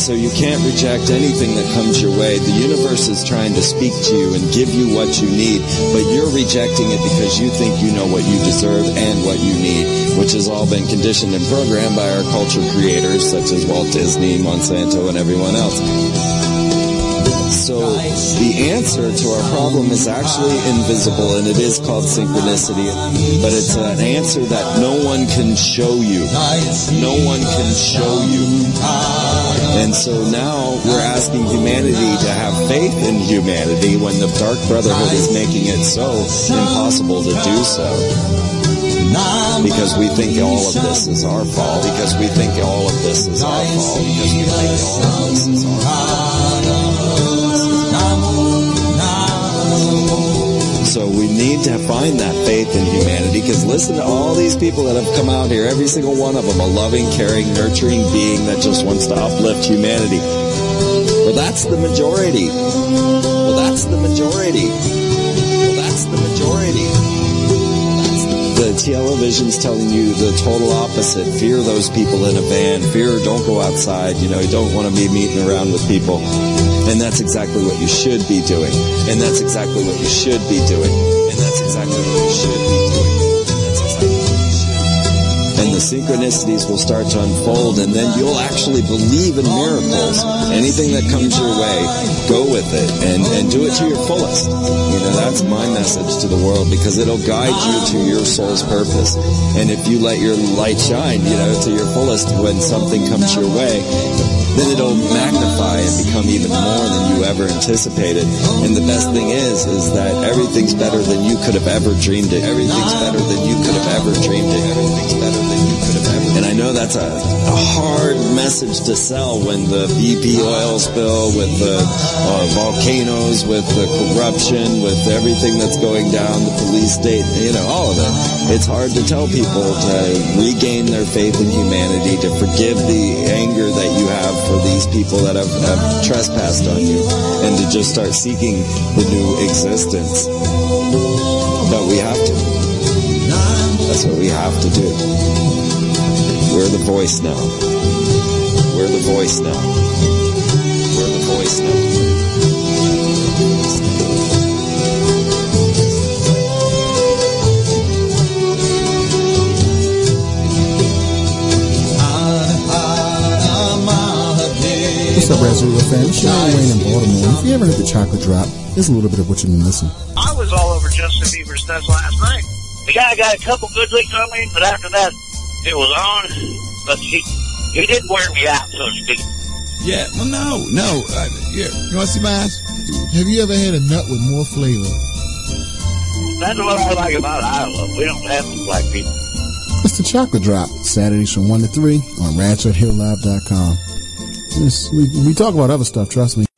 So you can't reject anything that comes your way. The universe is trying to speak to you and give you what you need, but you're rejecting it because you think you know what you deserve and what you need, which has all been conditioned and programmed by our culture creators such as Walt Disney, Monsanto, and everyone else. So the answer to our problem is actually invisible and it is called synchronicity, but it's an answer that no one can show you. No one can show you. And so now we're asking humanity to have faith in humanity when the Dark Brotherhood is making it so impossible to do so. Because we think all of this is our fault. Because we think all of this is our fault. Because we think all of this is our fault. So we need to find that faith in humanity because listen to all these people that have come out here, every single one of them, a loving, caring, nurturing being that just wants to uplift humanity. Well, that's the majority. Well, that's the majority. Well, that's the majority. The television's telling you the total opposite. Fear those people in a van. Fear don't go outside. You know, you don't want to be meeting around with people. And that's exactly what you should be doing. And that's exactly what you should be doing. And that's exactly what you should be doing. And the synchronicities will start to unfold, and then you'll actually believe in miracles. Anything that comes your way, go with it and, and do it to your fullest. You know, that's my message to the world because it'll guide you to your soul's purpose. And if you let your light shine, you know, to your fullest when something comes your way, then it'll magnify and become even more than you ever anticipated. And the best thing is, is that everything's better than you could have ever dreamed it. Everything's better than you could have ever dreamed it. Everything's better than you could have ever. And I know that's a, a hard message to sell when the BP oil spill, with the uh, volcanoes, with the corruption, with everything that's going down, the police state, you know, all of it. It's hard to tell people to regain their faith in humanity, to forgive the anger that you have for these people that have, have trespassed on you, and to just start seeking the new existence. But we have to. That's what we have to do. We're the voice now. We're the voice now. We're the voice now. What's up, Raz Radio fam? It's Sean Wayne in Baltimore. If you ever heard the chocolate drop, here's a little bit of what you've been missing. I was all over Justin Bieber's stuff last night. The guy got a couple good licks on me, but after that, it was on. But he, he did wear me out, so to speak. Yeah, well, no, no. Uh, yeah, you want to see my ass? Have you ever had a nut with more flavor? That's what I like about Iowa. We don't have some black people. It's the chocolate drop. Saturdays from 1 to 3 on RazRadioLive.com. We, we talk about other stuff, trust me.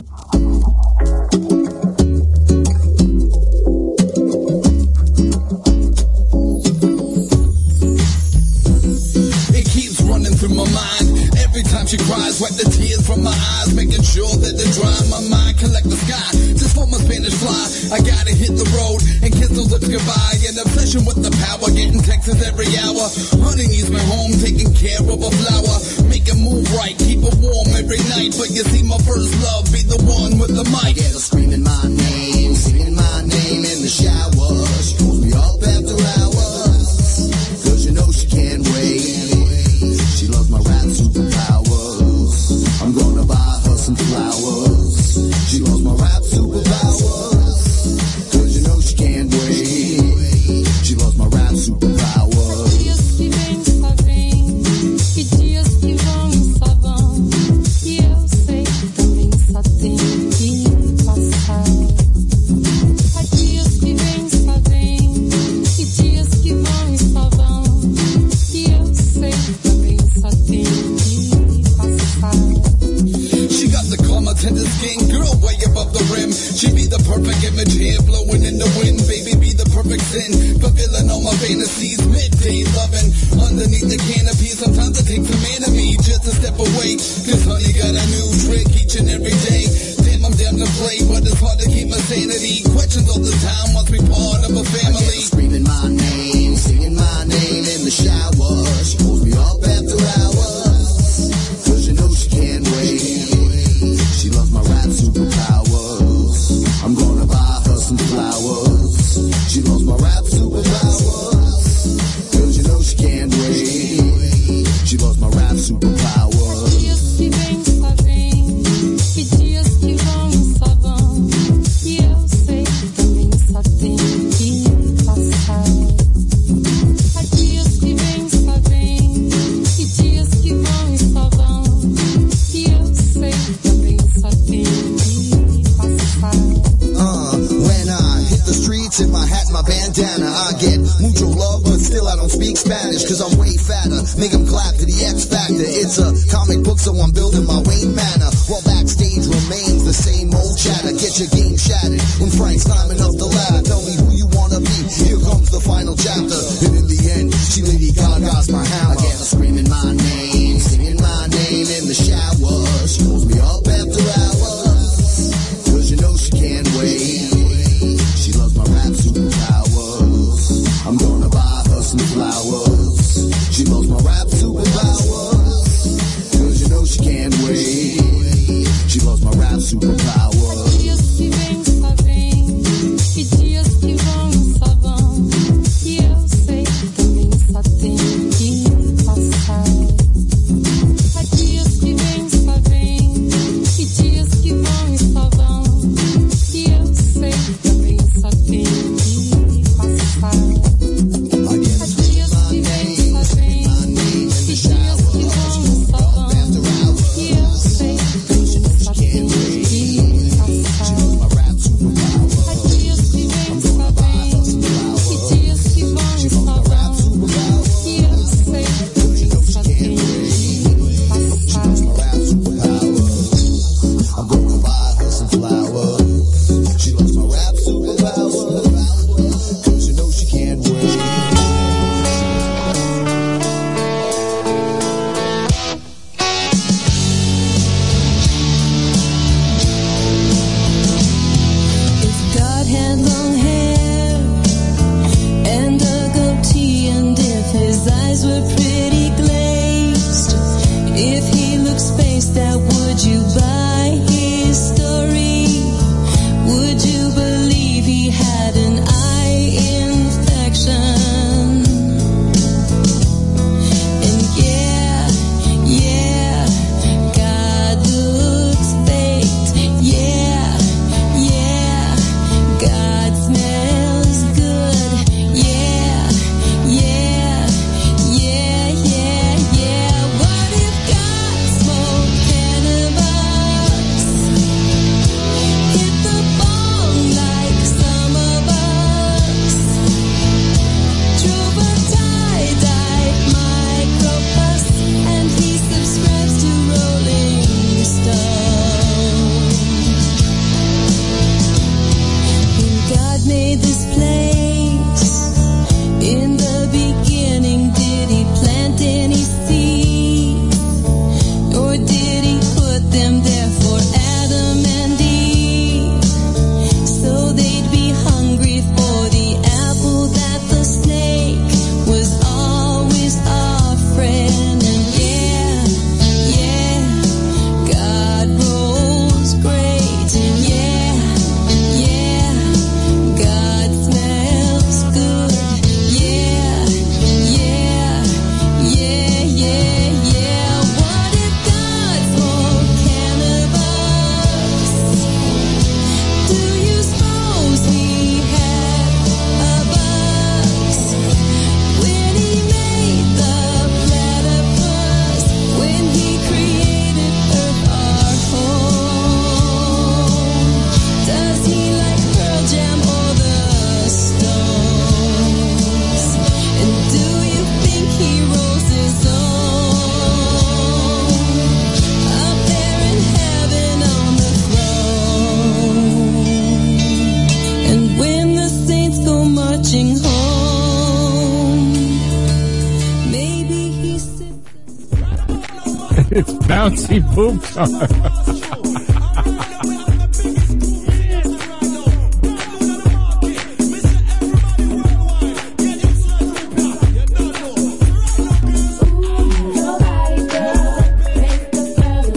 Would you buy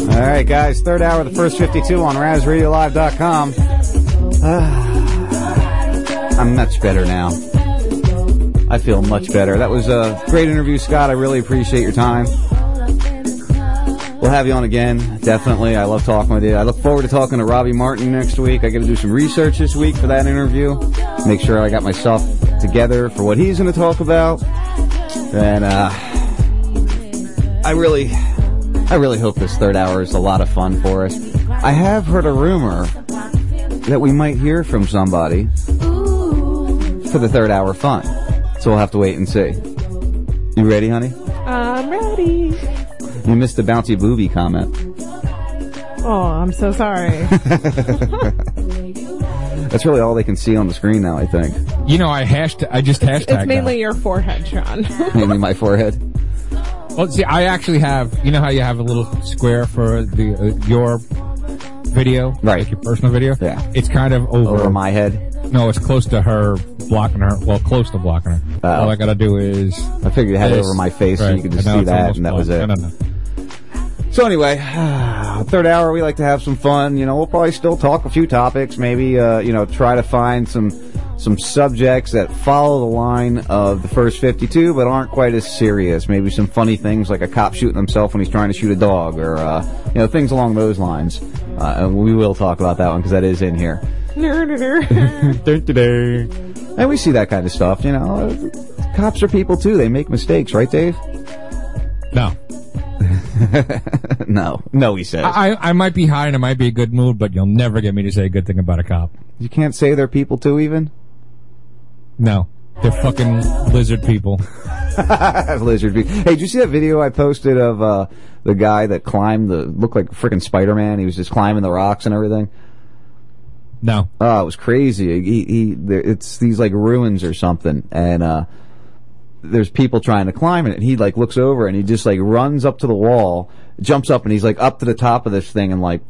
All right, guys. Third hour of the first 52 on RazRadioLive.com. I'm much better now. I feel much better. That was a great interview, Scott. I really appreciate your time. We'll have you on again, definitely. I love talking with you. I look forward to talking to Robbie Martin next week. I got to do some research this week for that interview. Make sure I got myself together for what he's going to talk about. And uh, I really, I really hope this third hour is a lot of fun for us. I have heard a rumor that we might hear from somebody for the third hour fun. So we'll have to wait and see. You ready, honey? I'm ready. You missed the bouncy booby comment. Oh, I'm so sorry. That's really all they can see on the screen now, I think. You know, I hashed. I just hashtagged. it's mainly your forehead, Sean. Mainly my forehead. Well, see, I actually have. You know how you have a little square for the uh, your video, right? Like your personal video. Yeah. It's kind of over, Over my head. No, it's close to her, blocking her. Well, close to blocking her. Oh. All I gotta do is. I figured you had it this. over my face so you could just see that, and that was blocked. it. So anyway, third hour we like to have some fun. You know, we'll probably still talk a few topics. Maybe uh, you know try to find some some subjects that follow the line of the first 52, but aren't quite as serious. Maybe some funny things like a cop shooting himself when he's trying to shoot a dog, or uh, you know things along those lines. Uh, and we will talk about that one because that is in here. and we see that kind of stuff. You know, cops are people too. They make mistakes, right, Dave? No. no, no, he says. I, I might be high and I might be a good mood, but you'll never get me to say a good thing about a cop. You can't say they're people too, even. No, they're fucking lizard people. Lizard people. Hey, did you see that video I posted of uh, the guy that climbed the looked like freaking Spider Man? He was just climbing the rocks and everything. No. Oh, it was crazy. He, he, it's these like ruins or something, and uh, there's people trying to climb it, and he like looks over and he just like runs up to the wall, jumps up, and he's like up to the top of this thing in like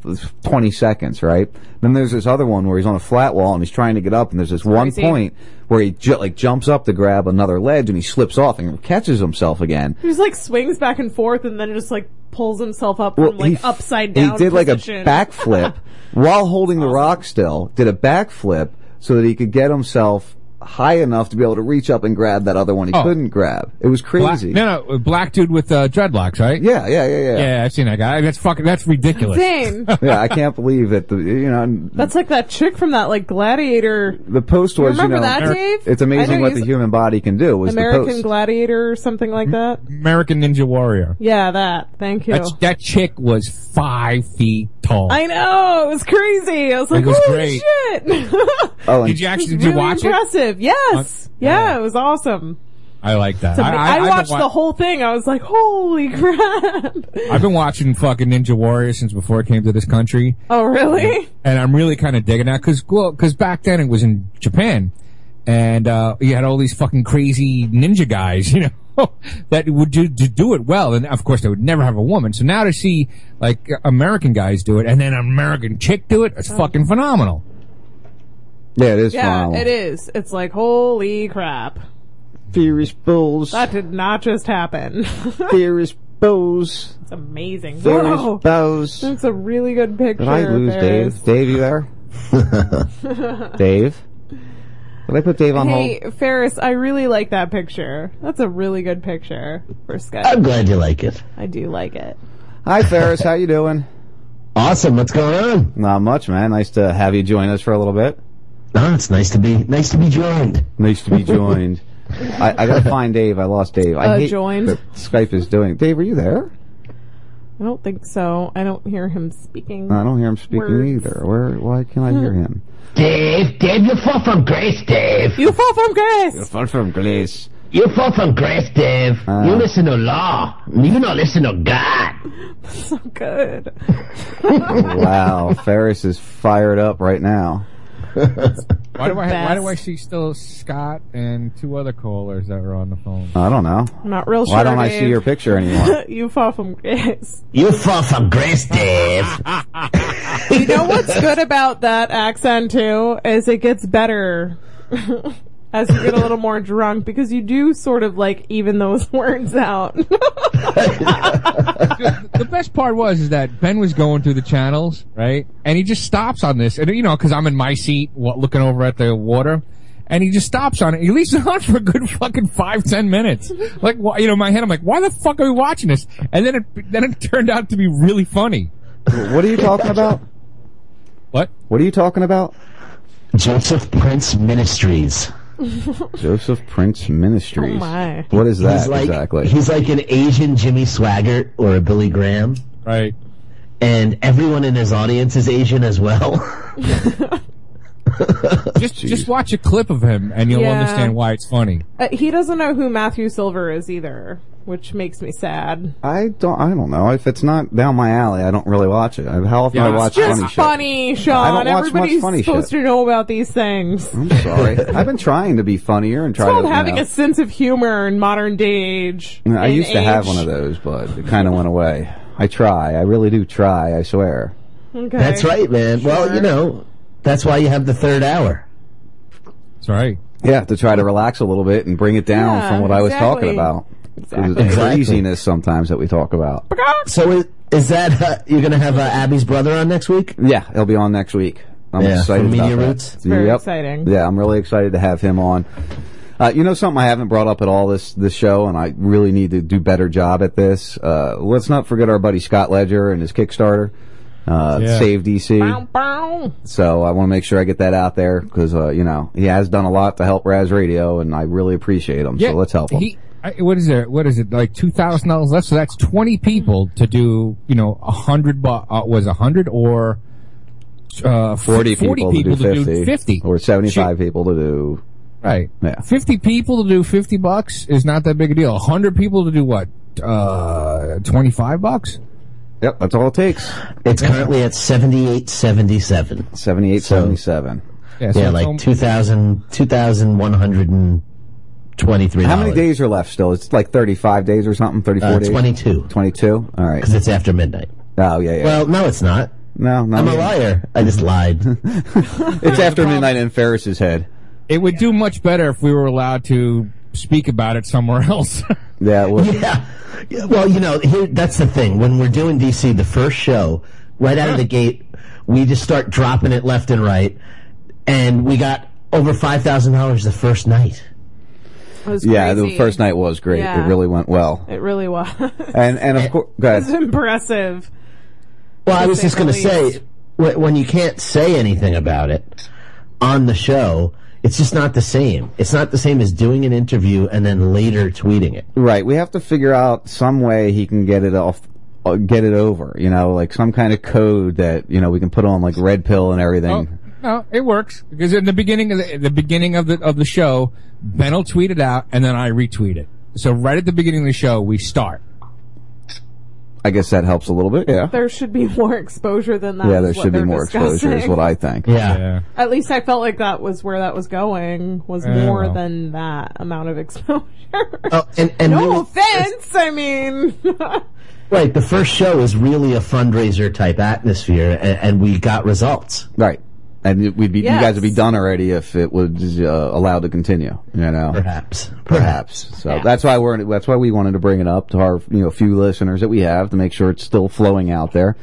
20 seconds, right? Then there's this other one where he's on a flat wall and he's trying to get up, and there's this one crazy. point where he ju- like jumps up to grab another ledge and he slips off and catches himself again. He just like swings back and forth and then just like pulls himself up Well, from like he upside down. He did like a backflip while holding the rock still. Did a backflip so that he could get himself high enough to be able to reach up and grab that other one he Oh. couldn't grab. It was Black, crazy. no, no, black dude with uh, dreadlocks, right? Yeah, yeah, yeah, yeah. Yeah, I've seen that guy. That's fucking. That's ridiculous. Same. yeah, I can't believe that the you know That's like that chick from that like gladiator the post was you, remember know that, Dave? it's amazing what the human body can do. Was the American post? Gladiator or something like that. American Ninja Warrior. Yeah, that. Thank you. That's, that chick was five feet tall. I know it was crazy. I was like, It was holy great. shit! Oh, Did you actually It was did you really watch it? Yes. Yeah, it was awesome. I like that. So I, I, I, watched have the whole thing. I was like, holy crap! I've been watching fucking Ninja Warrior since before it came to this country, oh, really? and I'm really kind of digging that because well, because back then it was in Japan, and uh, you had all these fucking crazy ninja guys, you know. that would do, to do it well, and of course they would never have a woman. So now to see like American guys do it, and then an American chick do it, it's fucking phenomenal. Yeah, it is Yeah, phenomenal. it is. It's like, holy crap! Furious bulls. That did not just happen. Furious bulls. It's amazing. Furious Whoa. bows. That's a really good picture. Did I lose Dave? Dave, you there? Dave? Did I put Dave on Hey, hold? Hey, Ferris, I really like that picture. That's a really good picture for Skype. I'm glad you like it. I do like it. Hi, Ferris. How you doing? Awesome. What's going on? Not much, man. Nice to have you join us for a little bit. Oh, it's nice to be nice to be joined. Nice to be joined. I, I gotta find Dave. I lost Dave. I Uh, hate joined? that Skype is doing. Dave, are you there? I don't think so. I don't hear him speaking. I don't hear him speaking Words. either. Where? Why can't I hear him? Dave, Dave, you fall from grace, Dave. You fall from grace. You fall from grace. You fall from grace, Dave. Ah. you listen to law. You don't listen to God. So good. wow, Ferris is fired up right now. Why do I why do I see still Scott and two other callers that were on the phone? I don't know. I'm not real sure. Why don't I see your picture anymore? you fall from grace. You fall from grace, Dave. You know what's good about that accent too is it gets better as you get a little more drunk because you do sort of like even those words out. the best part was is that Ben was going through the channels, right? And he just stops on this, and you know, because I'm in my seat wa- looking over at the water, and he just stops on it. He leaves it on for a good fucking five ten minutes. Like, why- you know, in my head, I'm like, why the fuck are we watching this? And then it then it turned out to be really funny. what are you talking about? What? What are you talking about? Joseph Prince Ministries. Joseph Prince Ministries. Oh my. What is that he's like, exactly? He's like an Asian Jimmy Swaggart or a Billy Graham. Right. And everyone in his audience is Asian as well. Just just watch a clip of him, and you'll Yeah. understand why it's funny. Uh, he doesn't know who Matthew Silver is either, which makes me sad. I don't. I don't know. If it's not down my alley, I don't really watch it. How often Yeah, I watch Just funny shit? funny, Sean. I don't watch much Everybody's funny supposed shit. to know about these things. I'm sorry. I've been trying to be funnier and It's try called to. you having know- a sense of humor in modern day age. I used to have one of those, but it kind of went away. I try. I really do try. I swear. Okay. That's right, man. Well, you know, that's why you have the third hour. That's right. Yeah, to try to relax a little bit and bring it down Yeah, from what I was talking about. Exactly. The craziness sometimes that we talk about. So is, is that uh, you're going to have uh, Abby's brother on next week? Yeah, he'll be on next week. I'm Yeah, excited from about Media that. Roots? It's very Yep. exciting. Yeah, I'm really excited to have him on. Uh, you know something I haven't brought up at all this this show, and I really need to do better job at this. Uh, let's not forget our buddy Scott Ledger and his Kickstarter, uh, Yeah. Save DC. Bow, bow. So I want to make sure I get that out there because uh, you know he has done a lot to help Raz Radio, and I really appreciate him. Yeah, so let's help him. He, I, what is there? What is it? Like two thousand dollars left. So that's twenty people to do. You know, a hundred. Bu- uh, was a hundred or uh, 40 people, people to do 50, 50. or 75 people to do Right. Yeah. 50 people to do 50 bucks is not that big a deal. 100 people to do what? Uh, 25 bucks? Yep, that's all it takes. It's currently at 7877. 7877. Yeah, Yeah, so it's like al- 2,000, 2,123 How many days are left still? It's like 35 days or something, 34 Uh, days? 22. 22? All right. Because it's after midnight. Oh, yeah, yeah. Well, no, it's not. no, no. I'm a liar. I just lied. It's after midnight in Ferris's head. It would do much better if we were allowed to speak about it somewhere else. Yeah, well, yeah. Yeah, Well, you know, here, that's the thing. When we're doing DC, the first show, right out of the gate, we just start dropping it left and right. And we got over $5,000 the first night. It was yeah, the first night was great. Yeah. It really went well. It really was. And and of course, go it was impressive. Well, I was just going to say, when you can't say anything about it on the show, it's just not the same. It's not the same as doing an interview and then later tweeting it. Right, we have to figure out some way he can get it off, uh, get it over. You know, like some kind of code that you know we can put on like red pill and everything. No, it works because in the beginning of the, the beginning of the of the show, Ben will tweet it out and then I retweet it. So right at the beginning of the show, we start. I guess that helps a little bit. Yeah, There should be more exposure than that. yeah, there should be they're more exposure, is what I think. Yeah. At least I felt like that was where that was going. Was Yeah, more well. than that amount of exposure. Oh, and, and no really- offense. I mean, Right, the first show is really a fundraiser type atmosphere, and, and we got results. Right. And we'd be, you guys would be done already if it was uh, allowed to continue. You know, perhaps, perhaps. So that's why we're that's why we wanted to bring it up to our you know few listeners that we have to make sure it's still flowing out there.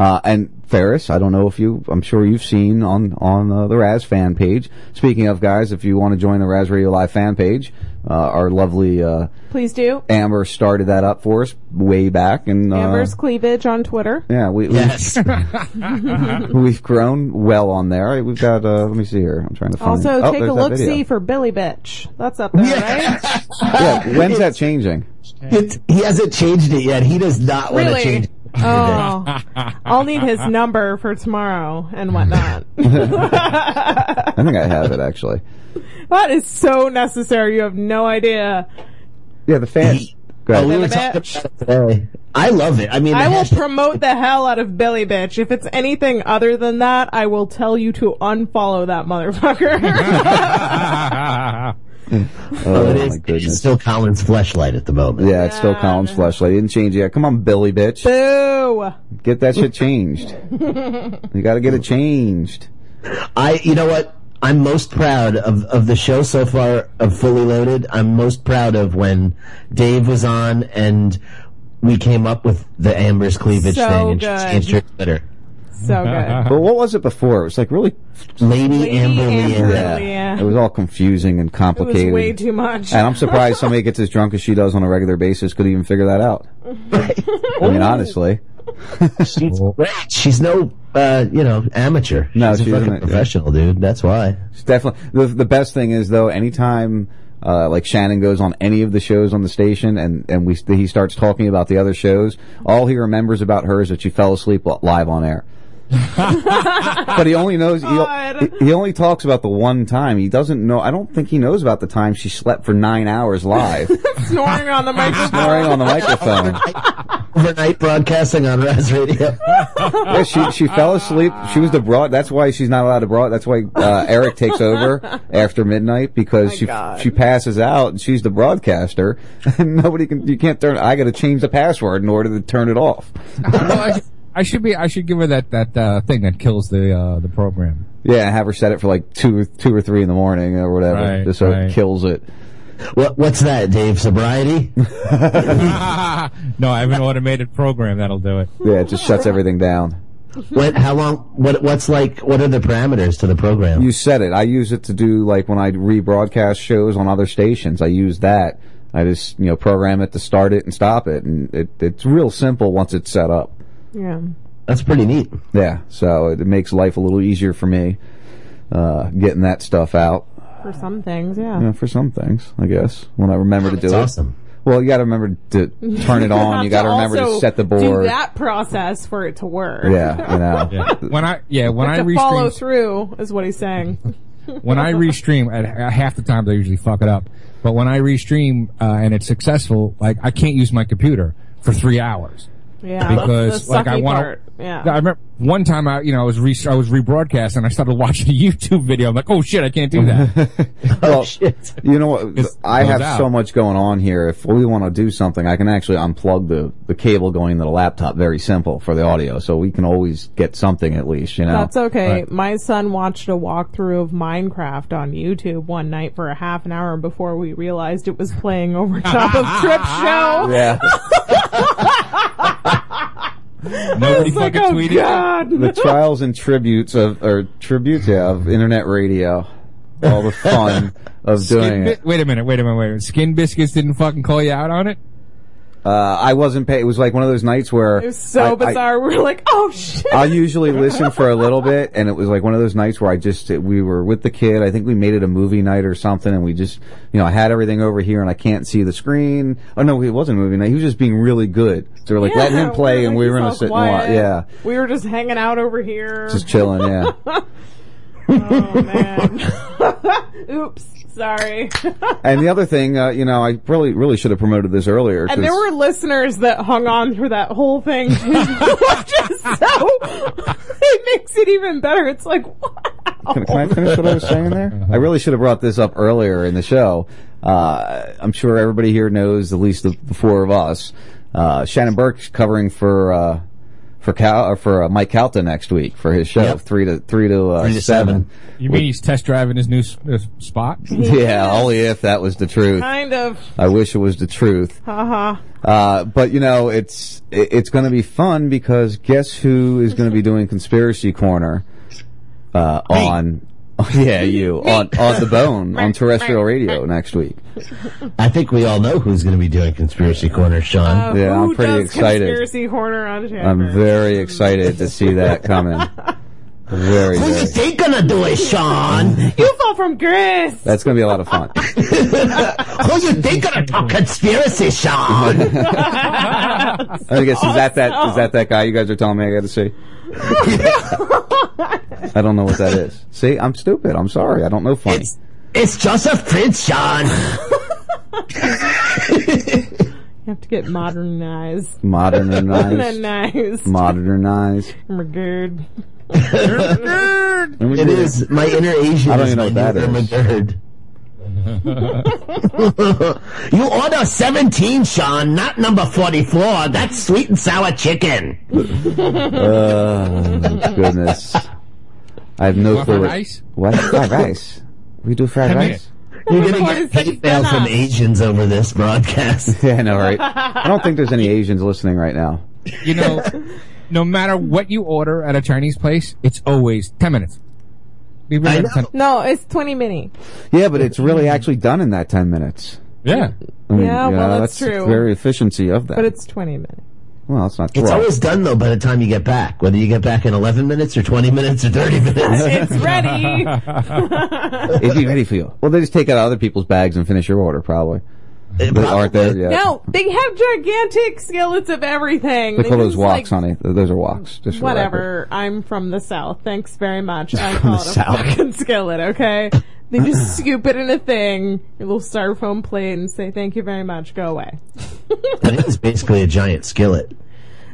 Uh, and Ferris, I don't know if you, I'm sure you've seen on on uh, the Raz fan page. Speaking of guys, if you want to join the Raz Radio Live fan page, uh, our lovely uh, please do. Amber started that up for us way back, and uh, Amber's cleavage on Twitter. yeah, we, Yes. we've, we've grown well on there. We've got. Uh, let me see here. I'm trying to find. Also, oh, take a look video. see for Billy Bitch. That's up there, right? Yeah, when's that changing? It, he hasn't changed it yet. He does not want to change it. Oh, I'll need his number for tomorrow and whatnot. I think I have it actually. that is so necessary. You have no idea. Yeah, the fan. Go Oh, ahead. we were Billy talking Bitch. about it today. I love it. I mean, I will hashtag- promote the hell out of Billy Bitch. If it's anything other than that, I will tell you to unfollow that motherfucker. Oh, it my goodness. It's still Colin's flashlight at the moment. Yeah, it's still Colin's flashlight. He didn't change yet. Come on, Billy bitch. Boo! Get that shit changed. You got to get it changed. I, you know what? I'm most proud of, of the show so far of Fully Loaded. I'm most proud of when Dave was on and we came up with the Amber's cleavage So thing and good. she changed her Twitter. So good. But what was it before? It was like really Lady, Lady Amber Amber Leanne. Leanne. It was all confusing and It was complicated. way too much. And I'm surprised somebody gets as drunk as she does on a regular basis could even figure that out. I mean, honestly. She's great. She's no, uh, you know, amateur. No, she's she a fucking isn't, yeah. professional, dude. That's why. It's definitely the the best thing is though. Anytime uh, like Shannon goes on any of the shows on the station, and and we he starts talking about the other shows, all he remembers about her is that she fell asleep li- live on air. but he only knows he, he only talks about the one time. He doesn't know. I don't think he knows about the time she slept for nine hours live, Snoring on the microphone. snoring on the microphone. Overnight broadcasting on Raz Radio. yeah, she she fell asleep. She was the broad. That's why she's not allowed to broad. That's why uh, Eric takes over after midnight because she God. she passes out and she's the broadcaster and nobody can. You can't turn. I got to change the password in order to turn it off. Well, I, I should be. I should give her that that uh, thing that kills the uh, the program. Yeah, have her set it for like two or two or three in the morning or whatever, Right, just so right. it kills it. What, what's that, Dave? Sobriety? no, I have an automated program that'll do it. Yeah, it just shuts everything down. What, how long, what, what's like, what are the parameters to the program? You said it. I use it to do like when I rebroadcast shows on other stations. I use that. I just you know program it to start it and stop it, and it, it's real simple once it's set up. Yeah. That's pretty neat. Yeah, so it, it makes life a little easier for me uh, getting that stuff out. For some things, yeah. Yeah, for some things, I guess. When I remember to do That's it. awesome. Well, you got to remember to turn it on. You got to to remember to set the board. Do board. that process for it to work. Yeah, you know. When I yeah when Have I to follow restream through is what he's saying. when I restream at at half the time I usually fuck it up, but when I restream uh, and it's successful, like I can't use my computer for three hours. Yeah, because that's the like I want to. Yeah. I remember one time I you know I was re- I was rebroadcast and I started watching a YouTube video. I'm like, oh shit, I can't do that. Oh, oh, well, you know what? I have out. so much going on here. If we want to do something, I can actually unplug the, the cable going to the laptop. Very simple for the audio, so we can always get something at least. You know, That's okay. My son watched a walkthrough of Minecraft on YouTube one night for a half an hour before we realized it was playing over top of Trip Show. Yeah. Nobody It's like, fucking oh, tweeted. God. the trials and tributes of or tributes yeah, of internet radio. All the fun of doing Skin it. Wait a minute, wait a minute, wait a minute. Skin Biscuits didn't fucking call you out on it? Uh, I wasn't pay. It was like one of those nights where It was so I- I- bizarre. we were like, oh shit. I'll usually listen for a little bit, and it was like one of those nights where I just we were with the kid. I think we made it a movie night or something, and we just you know I had everything over here, and I can't see the screen. Oh no, it wasn't a movie night. He was just being really good. So we're like letting him play, and we were gonna sit all and watch. Yeah, We were just hanging out over here. just chilling. Yeah. oh man. Oops. Sorry. and the other thing, uh, you know, I really really should have promoted this earlier. And there were listeners that hung on through that whole thing which is so. It makes it even better. It's like, wow. Can, can I finish what I was saying there? I really should have brought this up earlier in the show. Uh, I'm sure everybody here knows, at least the, the four of us. Uh, Shannon Burke's covering for uh, for Cal or for uh, Mike Calta next week for his show, Yep. three to three to, uh, Three to seven. seven. You mean he's test driving his new s- uh, spot? Yeah, only if that was the truth. Kind of. I wish it was the truth. Haha. Uh, but you know, it's it, it's going to be fun because guess who is going to be doing conspiracy corner uh, on? Yeah, you on on the bone on terrestrial radio next week. I think we all know who's going to be doing Conspiracy Corner, Sean. Uh, Yeah, I'm pretty does excited. Conspiracy corner on Shannon I'm very excited to see that coming. Very, Who you very. think gonna do it, Sean? You fall from grace. That's going to be a lot of fun. Who you think gonna talk conspiracy, Sean? I guess is that that is that that guy you guys are telling me I got to see? I don't know what that is. See, I'm stupid. I'm sorry. I don't know funny. It's Joseph Prince, John. You have to get modernized. Modernized. Modernized. Modernized. My god. It is my inner Asian. I don't is even know my what that new is. Irma you order 17, Sean, not number 44. That's sweet and sour chicken. Oh, goodness. I have no clue. fried what- rice? What? Fried rice? We do fried rice? You're going to get hate mail from Asians over this broadcast. Yeah, I know, right? I don't think there's any Asians listening right now. You know, no matter what you order at a Chinese place, it's always 10 minutes. Be ready in 10 No, it's 20 mini. Yeah, but it's really actually done in that 10 minutes. Yeah. I mean, Yeah, well, that's true. Very efficiency of that. But it's 20 minutes. well, it's not true. It's always done though by the time you get back, whether you get back in 11 minutes or 20 minutes or 30 minutes. It's ready. It'd be ready for you. Well, they just take out other people's bags and finish your order, probably. They aren't there yet. No, they have gigantic skillets of everything. They call those just, woks, like, honey. Those are woks. Just for the record. Whatever. I'm from the south. Thanks very much. I From call the it a South. fucking skillet. Okay. They just scoop it in a thing, a little styrofoam plate, and say thank you very much. Go away. That is basically a giant skillet.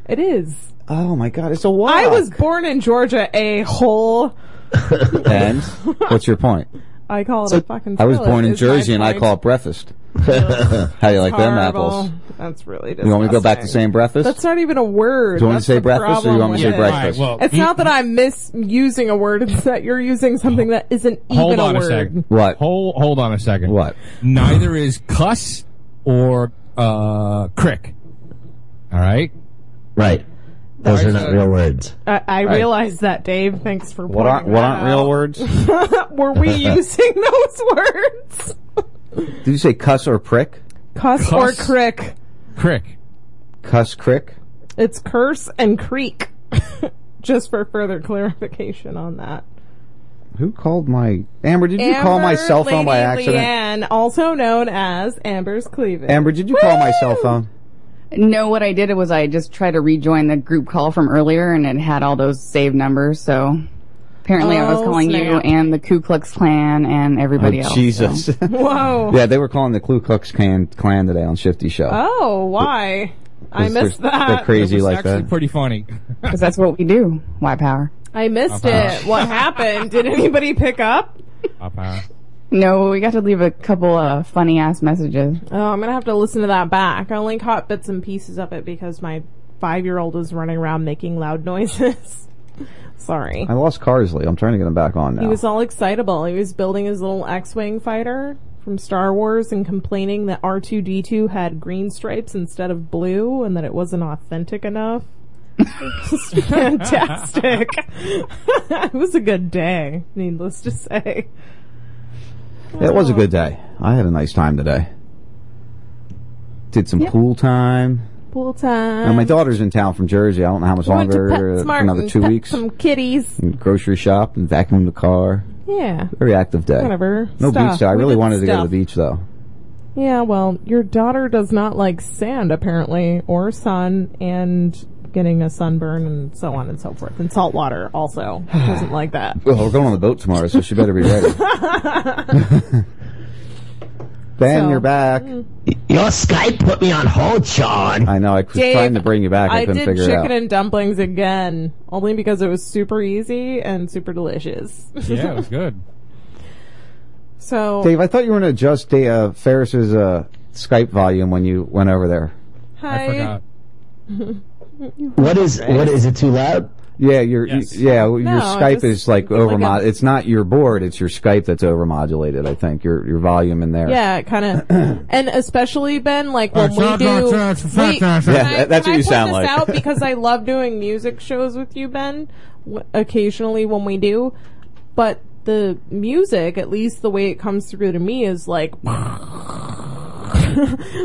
It is. Oh my god, it's a wok. I was born in Georgia, a hole. And what's your point? I call it a fucking. I was born in Jersey and I call it breakfast. How do you like them apples? That's really You want me to go back to disgusting. saying breakfast? That's not even a word. Do you want me to say breakfast or you want me to with say it. breakfast? All right, well, It's not that I'm misusing a word. It's that you're using something that isn't even Hold on a a, word. second. What? Hold, hold on a second. What? Neither is cuss or uh, crick. All right? Right. Those are not real words. I, I Right. realized that, Dave. Thanks for What aren't what aren't real out. words? Were we using those words? Did you say cuss or prick? Cuss, or Cuss. crick? Crick. Cuss crick? It's curse and creek. Just for further clarification on that. Who called my Amber? Did you call my cell phone by accident? Leanne, also known as Amber's Cleavage. Amber, did you call my cell phone? No, what I did was I just tried to rejoin the group call from earlier and it had all those saved numbers, so apparently I was Oh, calling you and the Ku Klux Klan and everybody oh, else. Jesus. Whoa. yeah, they were calling the Ku Klux Klan, Klan today on Shifty Show. Oh, why? I 'Cause they're- missed that. They're crazy It was like actually that. pretty funny. Because that's what we do. White power. I missed it. What happened? Did anybody pick up? Uh-huh. No, we got to leave a couple of funny ass messages. Oh, I'm gonna have to listen to that back. I only caught bits and pieces of it because my five year old was running around making loud noises. Sorry. I lost Carsley. I'm trying to get him back on now. He was all excitable. He was building his little X-wing fighter from Star Wars and complaining that R2D2 had green stripes instead of blue and that it wasn't authentic enough. Fantastic. it was a good day, needless to say. It was a good day. I had a nice time today. Did some pool time. Pool time. Now, my daughter's in town from Jersey. I don't know how much We went to longer. PetSmart another and two pet weeks. Some kitties. And grocery shop and vacuum the car. Yeah. Very active day. Whatever. No Stuff. beach day. I We really did wanted to go to stuff. the beach though. Yeah, well, your daughter does not like sand apparently, or sun, and getting a sunburn and so on and so forth. And salt water also doesn't like that. Well, we're going on the boat tomorrow, so she better be ready. ben, So- you're back. Your Skype put me on hold, Sean. I know. I was Dave, trying to bring you back. I, I couldn't did figure chicken it out. and dumplings again, only because it was super easy and super delicious. Yeah, it was good. so, Dave, I thought you were going to adjust Da- uh, Ferris's uh, Skype volume when you went over there. hi. I forgot. What is what is it too loud? Yeah, your Yes. yeah, your Skype just is like like a- it's not your board; it's your Skype that's overmodulated. I think your your volume in there. Yeah, kind of, and especially Ben, like when It's we do. it's- it's- Wait, Yeah, I- that's can what I you point sound this like. out because I love doing music shows with you, Ben. w- Occasionally when we do, but the music, at least the way it comes through to me, is like.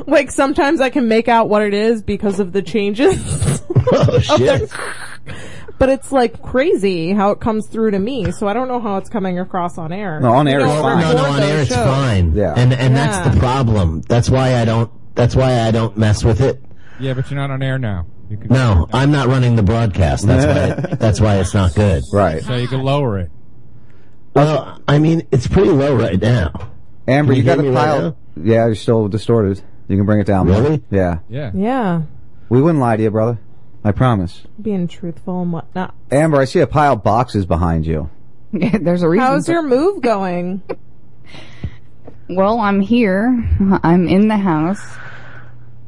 like sometimes I can make out what it is because of the changes. Oh shit! but it's like crazy how it comes through to me, so I don't know how it's coming across on air. No, on air You it's fine. No, no, on air it's shows. fine. Yeah. and and that's the problem. That's why I don't. That's why I don't mess with it. Yeah, but you're not on air now. You can, No, I'm not running the broadcast. That's why. It, that's why it's not good. Right. So you can lower it. Well, I mean, it's pretty low right now. Amber, Can you you got hear a me right pile. yeah, you're still distorted. You can bring it down. Really? Yeah. Yeah. Yeah. We wouldn't lie to you, brother. I promise. Being truthful and whatnot. Amber, I see a pile of boxes behind you. There's a reason. How's for- your move going? Well, I'm here. I'm in the house,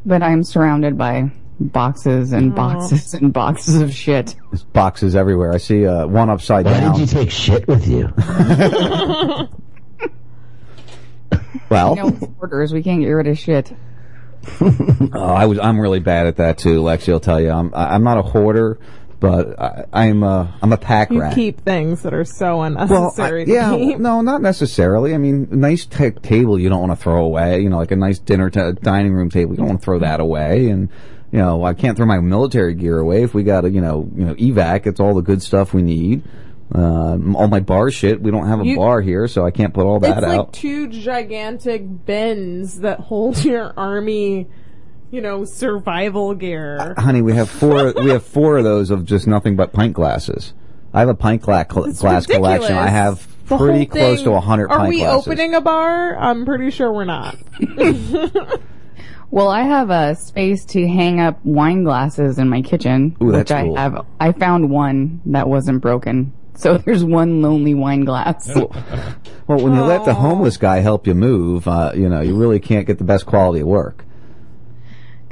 but I'm surrounded by boxes and Aw. boxes and boxes of shit. There's boxes everywhere. I see uh, one upside down. Why down. did you take shit with you? well, You know, orders. We can't get rid of shit. Oh, I was. I'm really bad at that too, Lexi. I'll tell you. I'm. I- I'm not a hoarder, but I, I'm. A, I'm a pack rat. You rat. keep things that are so Well, unnecessary I- to yeah, keep. no, not necessarily. I mean, a nice ta table you don't want to throw away. You know, like a nice dinner ta dining room table, you don't want to throw that away. And you know, I can't throw my military gear away. If we got a, you know, you know, evac, it's all the good stuff we need. Uh, all my bar shit. We don't have a You- bar here, so I can't put all that it's out. like two gigantic bins that hold your army, you know, survival gear. Honey, we have four. we have four of those of just nothing but pint glasses. I have a pint gla- cl- It's glass collection. I have The pretty close thing- to a hundred Are pint we glasses. opening a bar? I'm pretty sure we're not. Well, I have a space to hang up wine glasses in my kitchen, Ooh, which I cool. have. I found one that wasn't broken, so there's one lonely wine glass. Well, when you let the homeless guy help you move, uh, you know, you really can't get the best quality of work.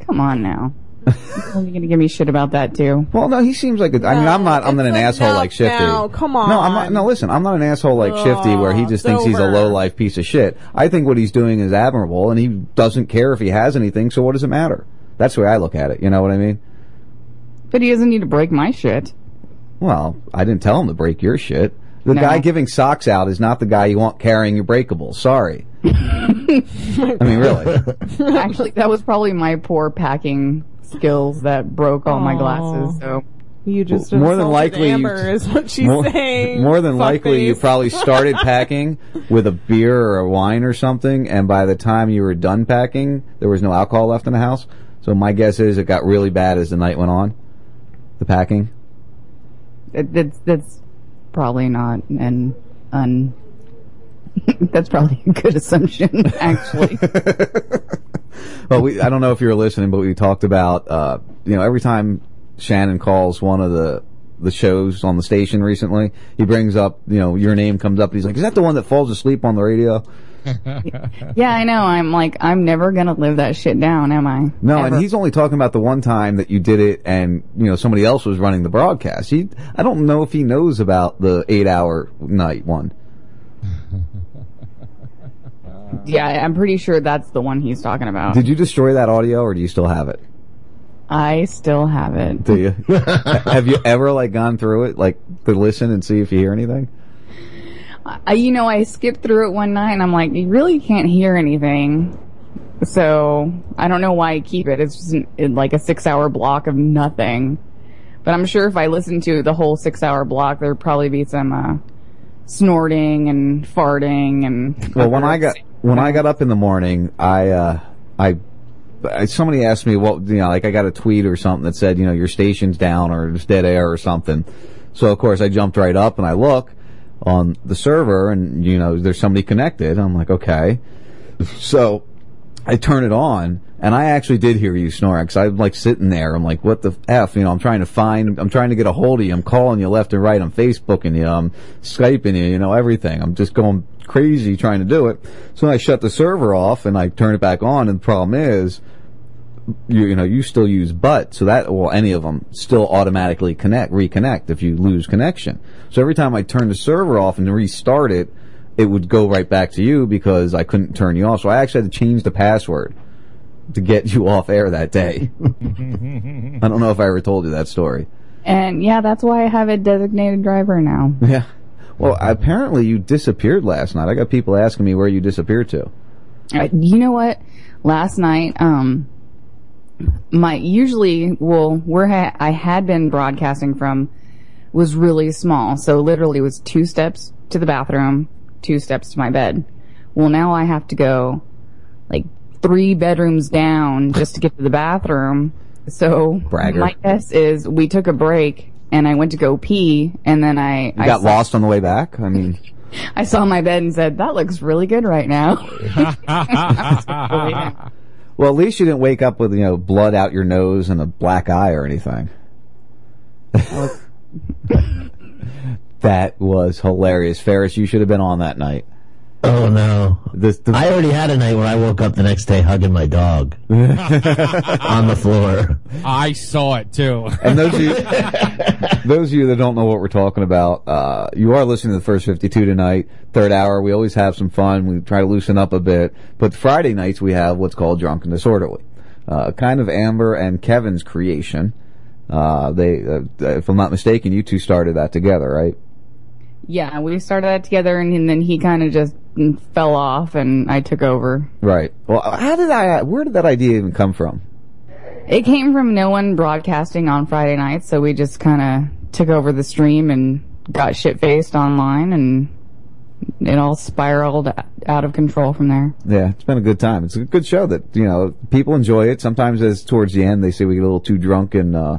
Come on now. Are you gonna give me shit about that too? Well, no, he seems like a, I mean, I'm not, I'm not an asshole like Shifty. No, come on. No, I'm not, on. no, listen, I'm not an asshole like Shifty where he just thinks he's a low life piece of shit. I think what he's doing is admirable and he doesn't care if he has anything, so what does it matter? That's the way I look at it, you know what I mean? But he doesn't need to break my shit. Well, I didn't tell him to break your shit. The No. guy giving socks out is not the guy you want carrying your breakables. Sorry. I mean, really. Actually, that was probably my poor packing skills that broke all my glasses. So You just more than insulted likely, you- Amber is what she's more, saying. more than likely, you probably started packing with a beer or a wine or something, and by the time you were done packing, there was no alcohol left in the house. So my guess is it got really bad as the night went on. The packing. It, that's that's probably not an un. that's probably a good assumption, actually. Well, we, I don't know if you were listening, but we talked about, uh, you know, every time Shannon calls one of the, the shows on the station recently, he brings up, you know, your name comes up and he's like, is that the one that falls asleep on the radio? Yeah, I know. I'm like, I'm never gonna live that shit down, am I? No, Ever. and he's only talking about the one time that you did it and, you know, somebody else was running the broadcast. He, I don't know if he knows about the eight hour night one. Yeah, I'm pretty sure that's the one he's talking about. Did you destroy that audio or do you still have it? I still have it. Do you? have you ever like gone through it, like to listen and see if you hear anything? I, you know, I skipped through it one night and I'm like, you really can't hear anything. So I don't know why I keep it. It's just an, it, like a six hour block of nothing. But I'm sure if I listened to the whole six hour block, there'd probably be some, uh, snorting and farting and. Well, when I got when I got up in the morning, I uh, I, I somebody asked me what you know, like I got a tweet or something that said you know your station's down or it's dead air or something. So of course I jumped right up and I look on the server and you know there's somebody connected. I'm like okay, so I turn it on and I actually did hear you snoring because I'm like sitting there. I'm like, what the f? You know, I'm trying to find, I'm trying to get a hold of you. I'm calling you left and right. I'm Facebooking you. I'm Skyping you. You know, everything. I'm just going crazy trying to do it. So I shut the server off and I turn it back on. And the problem is, you, you know, you still use but, so that, well, any of them still automatically connect, reconnect if you lose connection. So every time I turn the server off and restart it, it would go right back to you because I couldn't turn you off. So I actually had to change the password to get you off air that day. I don't know if I ever told you that story. And yeah, that's why I have a designated driver now. Yeah. Well, apparently you disappeared last night. I got people asking me where you disappeared to. Uh, you know what? Last night, um, my usually, well, where ha- I had been broadcasting from was really small. So literally it was two steps to the bathroom, two steps to my bed. Well, now I have to go like three bedrooms down just to get to the bathroom. So Bragger. my guess is we took a break and I went to go pee and then I, You I got saw- lost on the way back? I mean, I saw my bed and said, that looks really good right now. well, at least you didn't wake up with you know blood out your nose and a black eye or anything. that was hilarious, Ferris. You should have been on that night. Oh no! This, the, I already had a night where I woke up the next day hugging my dog on the floor. I saw it too. And those of you, those of you that don't know what we're talking about, uh, you are listening to the first 52 tonight, third hour. We always have some fun. We try to loosen up a bit. But Friday nights we have what's called Drunk and Disorderly. Uh, kind of Amber and Kevin's creation. Uh, they, uh, if I'm not mistaken, you two started that together, right? Yeah, we started that together, and, then he kind of just fell off, and I took over. Right. Well, how did I, where did that idea even come from? It came from no one broadcasting on Friday nights, so we just kind of took over the stream and got shit faced online, and it all spiraled out of control from there. Yeah, it's been a good time. It's a good show that, you know, people enjoy it. Sometimes as towards the end, they say we get a little too drunk and, uh,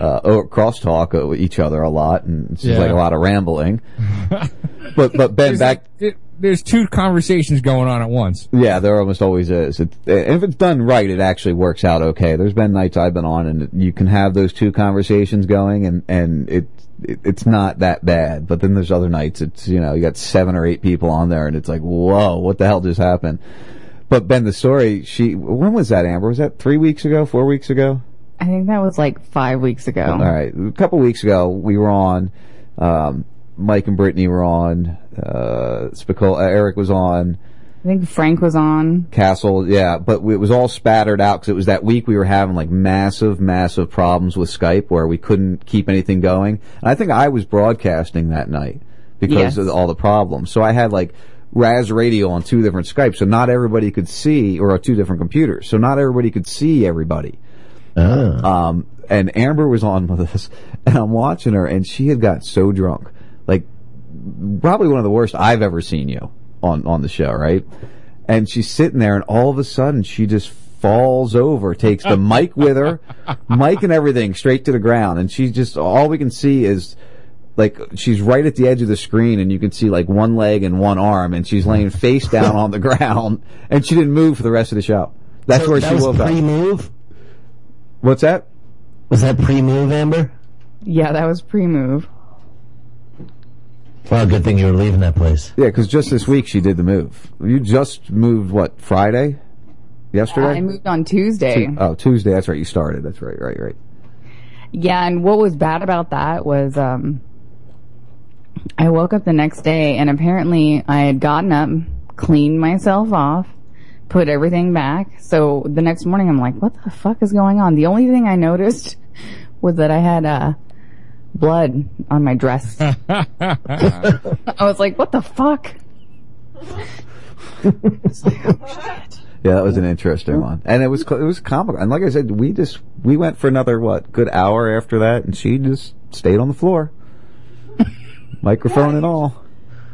uh, crosstalk uh, with each other a lot, and it's just Yeah. like a lot of rambling. but, but Ben, There's back, like- there's two conversations going on at once. Yeah, there almost always is. It, if it's done right, it actually works out okay. There's been nights I've been on, and you can have those two conversations going, and and it, it it's not that bad. But then there's other nights it's you know you got seven or eight people on there, and it's like whoa, what the hell just happened? But Ben, the story she when was that? Amber was that three weeks ago, four weeks ago? I think that was like five weeks ago. All right, a couple weeks ago we were on. Um, Mike and Brittany were on. Uh, Spicol- uh, Eric was on. I think Frank was on. Castle, yeah, but it was all spattered out because it was that week we were having like massive, massive problems with Skype where we couldn't keep anything going. And I think I was broadcasting that night because Yes. of all the problems. So I had like Raz Radio on two different Skypes, so not everybody could see, or two different computers, so not everybody could see everybody. Um, and Amber was on with us, and I'm watching her, and she had got so drunk, like probably one of the worst I've ever seen you on on the show, right? And she's sitting there, and all of a sudden, she just falls over, takes the mic with her, mic and everything, straight to the ground, and she just all we can see is. Like she's right at the edge of the screen, and you can see like one leg and one arm, and she's laying face down on the ground, and she didn't move for the rest of the show. That's So where that she was woke up. pre-move. What's that? Was that pre-move, Amber? Yeah, that was pre-move. Well, good thing you were leaving that place. Yeah, because just this week she did the move. You just moved what Friday? Yesterday? I moved on Tuesday. Tu- oh, Tuesday. That's right. You started. That's right. Right. Right. Yeah, and what was bad about that was um I woke up the next day and apparently I had gotten up, cleaned myself off, put everything back. So the next morning I'm like, what the fuck is going on? The only thing I noticed was that I had uh blood on my dress. I was like, what the fuck? Yeah, that was an interesting one, and it was it was comical. And like I said, we just we went for another what good hour after that, and she just stayed on the floor, microphone and all.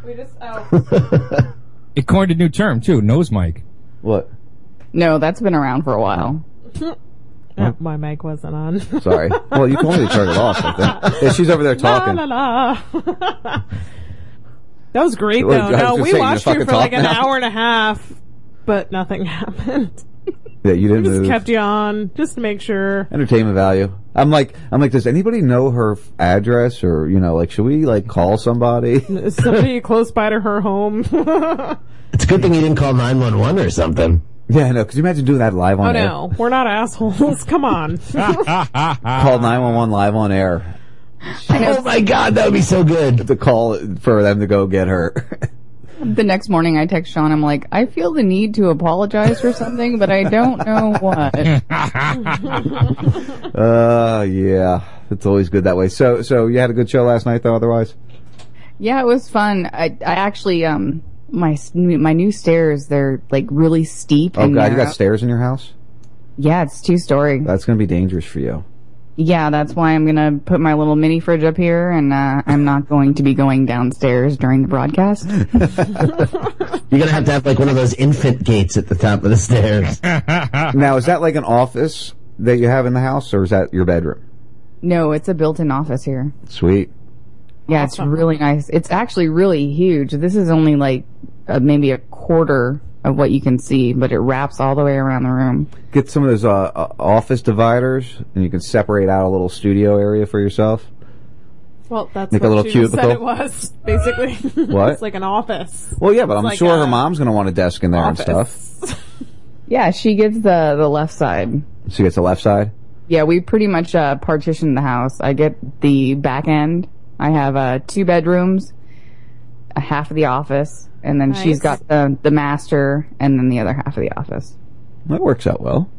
We just oh. It coined a new term too, nose mic. What? No, that's been around for a while. Yeah, my mic wasn't on. Sorry. Well, you told me to turn it off. I think. Yeah, she's over there talking. La, la, la. that was great Well, though. Was No, we say, watched gonna you for like an now? hour and a half, but nothing happened. Yeah, you didn't just move. kept you on just to make sure. Entertainment value. I'm like, I'm like, does anybody know her f- address, or you know, like, should we like call somebody? Is somebody close by to her home? It's a good thing you didn't call 911 or something. Yeah, no. Could you imagine doing that live oh on air? Oh no, we're not assholes. Come on. Call 911 live on air. Oh my god, that would be so good. To call for them to go get her. The next morning I text Sean, I'm like, I feel the need to apologize for something, but I don't know what. uh, yeah. It's always good that way. So, so you had a good show last night, though. Otherwise, Yeah, it was fun. I I actually um my my new stairs they're like really steep. oh and god, you got stairs in your house. Yeah, it's two story. That's gonna be dangerous for you. Yeah, that's why I'm gonna put my little mini fridge up here, and uh, I'm not going to be going downstairs during the broadcast. You're gonna have to have like one of those infant gates at the top of the stairs. now, is that like an office that you have in the house, or is that your bedroom? no, it's a built-in office here. Sweet. Yeah, it's really nice. It's actually really huge. This is only like uh, maybe a quarter of what you can see, but it wraps all the way around the room. Get some of those uh, uh, office dividers, and you can separate out a little studio area for yourself. Well, that's Make a what little she just said it was basically. What? it's like an office. Well, yeah, but It's I'm like sure her mom's going to want a desk in there office. and stuff. Yeah, she gets the the left side. She gets the left side. Yeah, we pretty much uh, partitioned the house. I get the back end. I have uh, two bedrooms, a half of the office, and then she's got the the master, and then the other half of the office. That works out well.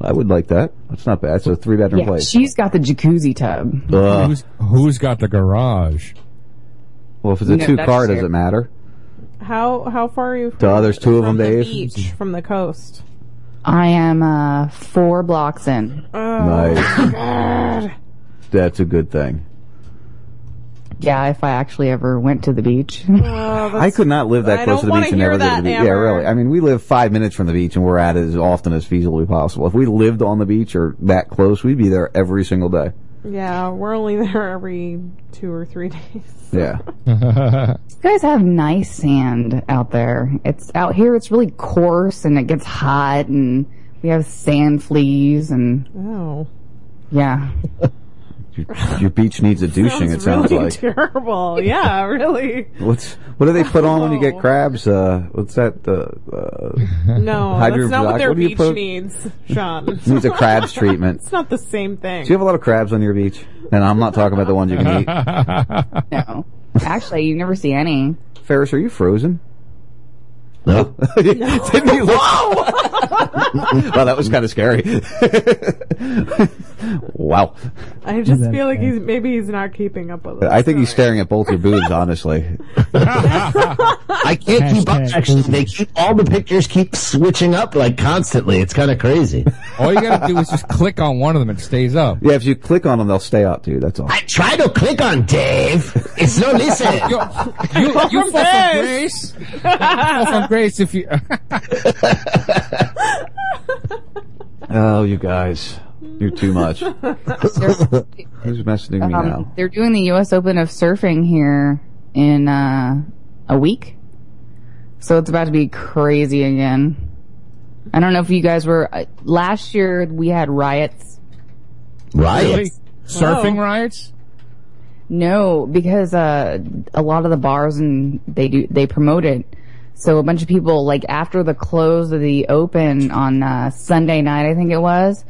I would like that. That's not bad. It's a three bedroom Yeah, place. she's got the jacuzzi tub. Who's, who's got the garage? Well, if it's a No, two car, does it matter? How how far are you? From, Duh, there's two of them, the Dave. Beach from the coast. I am uh, four blocks in. Oh, Nice. God. That's a good thing. Yeah, if I actually ever went to the beach. Oh, I could not live that I close to the beach and never go to the beach. Yeah, really. I mean, we live five minutes from the beach and we're at it as often as feasibly possible. If we lived on the beach or that close, we'd be there every single day. Yeah, we're only there every two or three days. Yeah. You guys have nice sand out there. It's out here. It's really coarse and it gets hot, and we have sand fleas and Oh, yeah. Your, your beach needs a douching, it sounds really like. terrible. Yeah, really. What's what do they put on when you get crabs? Uh, what's that? Uh, uh, No, hydro- that's not what their do you beach put? needs, Sean. Needs a crabs treatment. It's not the same thing. Do you have a lot of crabs on your beach? And I'm not talking about the ones you can eat. No, actually, you never see any. Ferris, are you frozen? No. Oh. Didn't he look? wow, that was kind of scary. wow. I just feel like he's maybe he's not keeping up with us. I think he's staring at both your boobs, honestly. I can't keep up. Actually, they keep all the pictures keep switching up like constantly. It's kind of crazy. All you gotta do is just click on one of them, and it stays up. Yeah, if you click on them, they'll stay up, dude. That's all. I try to click on Dave. It's no listen. You, you, you fall from grace. You fall from grace if you. Oh, you guys, you're too much. Who's messaging me now? Um, they're doing the U.S. Open of surfing here in uh, a week, so it's about to be crazy again. I don't know if you guys were uh, last year. We had riots. Really? Surfing riots? No, because uh, a lot of the bars and they do they promote it. So a bunch of people like after the close of the open on uh, Sunday night, I think it was,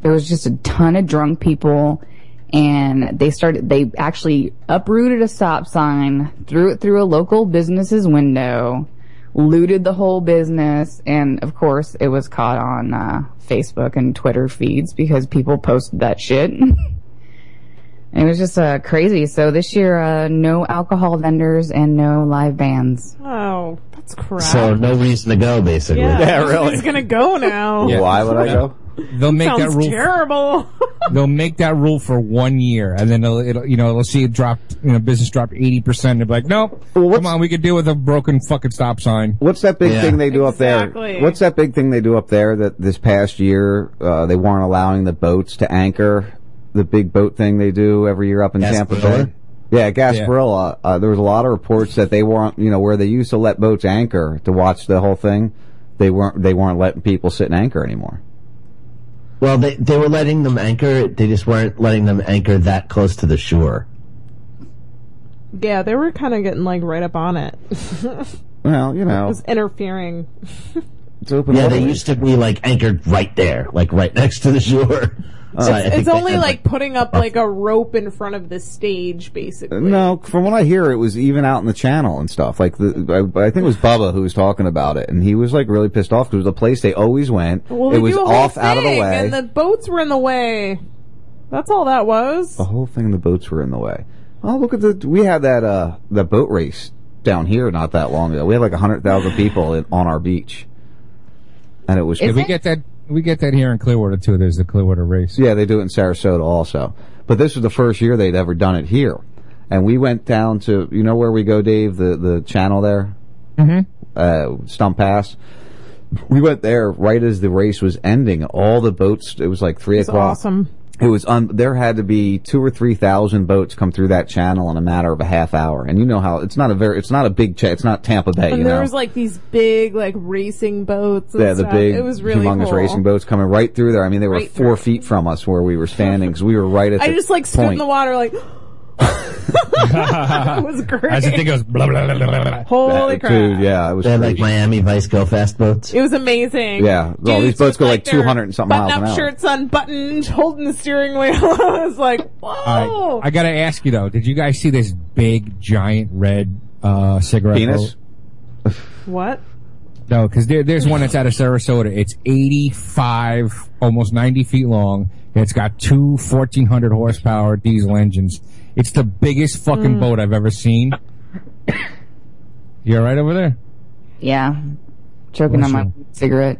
there was just a ton of drunk people, and they started. They actually uprooted a stop sign, threw it through a local business's window, looted the whole business, and of course it was caught on uh, Facebook and Twitter feeds because people posted that shit. It was just uh, crazy. So this year, uh, no alcohol vendors and no live bands. Oh, that's crap. So no reason to go, basically. Yeah, He's gonna go now. Why would I go? They'll make Sounds that rule. terrible. They'll make that rule for one year, and then it'll, it'll you know, they'll see it drop, you know, business dropped eighty percent. They'll be like, nope, come on, we could deal with a broken fucking stop sign. What's that big Yeah. thing they do up there? What's that big thing they do up there that this past year uh, they weren't allowing the boats to anchor? The big boat thing they do every year up in Tampa Bay. Yeah, Gasparilla. Uh, there was a lot of reports that they weren't, you know, where they used to let boats anchor to watch the whole thing. They weren't. They weren't letting people sit and anchor anymore. Well, they they were letting them anchor. They just weren't letting them anchor that close to the shore. yeah, they were kind of getting like right up on it. Well, you know, It know, was interfering. it's open. Yeah, they used to be like anchored right there, like right next to the shore. So I it's it's only had, like putting up like a rope in front of the stage, basically. No, from what I hear, it was even out in the channel and stuff. Like the, I, I think it was Bubba who was talking about it, and he was like really pissed off because it was a place they always went. Well, it they was do a whole off out of the way. and the boats were in the way. That's all that was. the whole thing, the boats were in the way. Oh, look at the we had that uh the boat race down here not that long ago. We had like a hundred thousand people in, on our beach, and it was. Yeah, we get that. We get that here in Clearwater too. There's the Clearwater race. Yeah, they do it in Sarasota also. But this was the first year they'd ever done it here. And we went down to, you know where we go, Dave? The, the channel there? Mm-hmm. Uh, Stump Pass. We went there right as the race was ending. All the boats, it was like three It's o'clock. awesome. It was un- there had to be two or three thousand boats come through that channel in a matter of a half hour, and you know how it's not a very it's not a big cha- it's not Tampa Bay, and you there know. was like these big like racing boats. And yeah, the stuff. big, It was really humongous cool. racing boats coming right through there. I mean, they were Right four feet from us where we were standing because we were right at. I just like stood in the water like. it was great. As the thing goes blah blah blah blah blah. Holy crap! Dude, yeah, it was They had like crazy. Miami Vice Go Fast boats. It was amazing. Yeah, well, these Dudes boats with, go like their 200 and something miles an button-up hour. shirts unbuttoned, holding the steering wheel. I was like, whoa! All right, I gotta ask you though, did you guys see this big giant red uh, cigarette Penis? boat? What? No, because there, there's one that's out of Sarasota. It's 85, almost 90 feet long. It's got two 1400 horsepower diesel engines. It's the biggest fucking Mm. boat I've ever seen. You all right over there? Yeah. Choking Bless on my you. cigarette.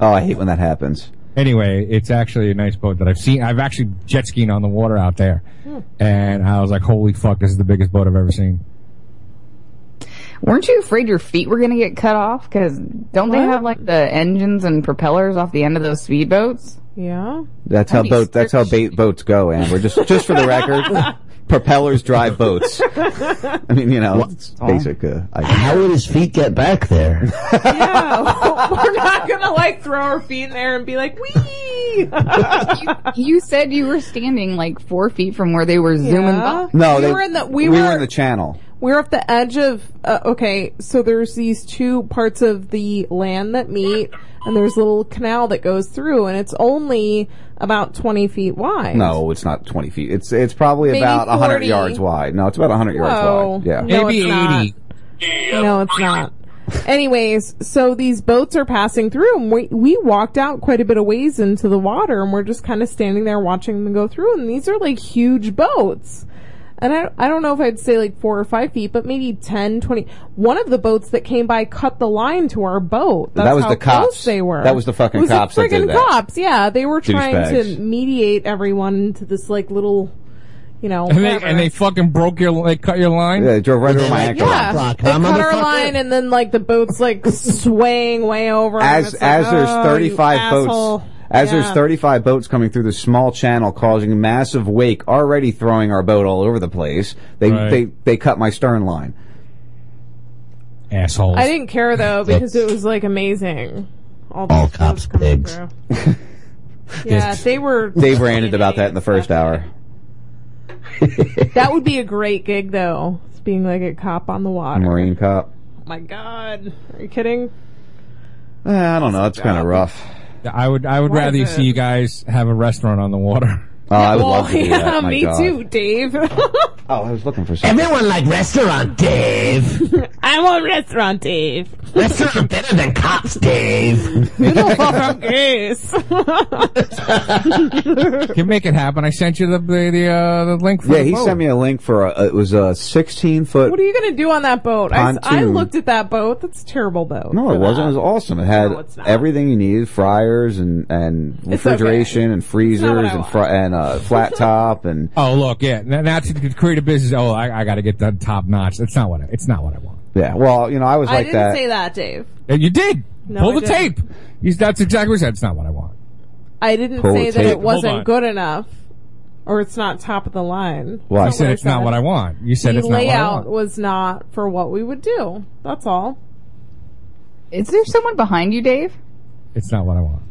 Oh, I hate when that happens. Anyway, it's actually a nice boat that I've seen. I've actually jet skiing on the water out there. And I was like, holy fuck, this is the biggest boat I've ever seen. Weren't you afraid your feet were going to get cut off? Because don't they What? have like the engines and propellers off the end of those speedboats? Yeah. That's how I'd boat. That's how bait boats go, and we're just just for the record, propellers drive boats. I mean, you know, it's basic. Uh. How would his feet get back there? yeah, we're not gonna like throw our feet in there and be like, wee. You said you were standing like four feet from where they were zooming Yeah. by. no, We they, were in the- we we were- in the channel. We're off the edge of, uh, okay, so there's these two parts of the land that meet, and there's a little canal that goes through, and it's only about 20 feet wide. No, it's not twenty feet. It's it's probably Maybe about hundred yards wide. No, it's about hundred yards wide. Yeah. No, Maybe it's not. 80. No, it's not. Anyways, so these boats are passing through, and we, we walked out quite a bit of ways into the water, and we're just kind of standing there watching them go through, and these are like huge boats. And I, I don't know if I'd say like four or five feet, but maybe 10, 20. One of the boats that came by cut the line to our boat. That's That was how the close cops. they were. That was the fucking It was cops the that did friggin' that. cops, yeah. They were trying Douchebags. to mediate everyone into this like little, you know, And they, and they fucking broke your, they cut your line? Yeah, they drove right over my ankle. Yeah, Rock, they cut our line, and then like the boat's like swaying way over. and As like, as there's "Oh, thirty you asshole." Boats. As there's 35 boats coming through the small channel causing a massive wake, already throwing our boat all over the place, they, Right. they, they cut my stern line. Assholes. I didn't care though because it was like amazing. All, All cops boats coming pigs. yeah, they were. They ranted about that in the first hour. That would be a great gig though. It's being like a cop on the water. Marine cop. Oh my god, are you kidding? Eh, I don't know. It's kind of rough. I would, I would Why rather is see you guys have a restaurant on the water. Oh, I would well, love to do yeah, that. My me God. too, Dave. Oh, I was looking for something. Everyone like restaurant, Dave. I'm on restaurant, Dave. restaurant better than cops, Dave. You know what I'm case. Can make it happen. I sent you the, the, the, uh, the link for Yeah, the he boat. sent me a link for a, it was a 16 foot. What are you gonna do on that boat? I, Pontoon. looked at that boat. That's a terrible boat. No, it wasn't. It was awesome. It had No, everything you needed: fryers and and It's refrigeration and freezers and fr- and uh, Uh, flat top and Oh, look, yeah. Now, now to create a business, oh, I, I gotta get the top notch. That's not what I, it's not what I want. yeah. Well, you know, I was like, I like didn't that. say that, Dave. And you did. No, Pull I the didn't. tape. You, that's exactly what I said. It's not what I want. I didn't Pull say the that tape. it Hold wasn't good enough, or it's not top of the line. Why? You said it's not what I want. You said the it's not what I layout want. was not for what we would do. That's all. Is there someone behind you, Dave? It's not what I want.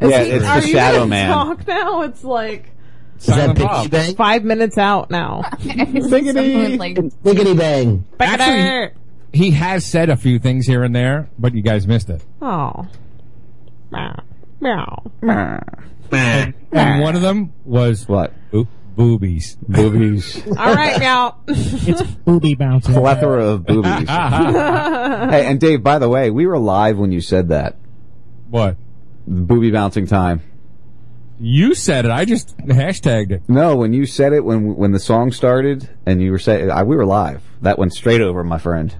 Is Yeah, he- it's the are you Shadow gonna Man. Talk now. It's like Is that Silent Biggie Bob. Bang? five minutes out now. Someone, like, Biggity Bang. Actually, he has said a few things here and there, but you guys missed it. oh, meow, meow. And one of them was What? boo- boobies. Boobies. All right, meow. It's booby bouncing. Plethora of boobies. hey, and Dave, by the way, we were live when you said that. What? Booby bouncing time. You said it. I just hashtagged it. No, when you said it when when the song started and you were saying I, we were live. That went straight over, my friend.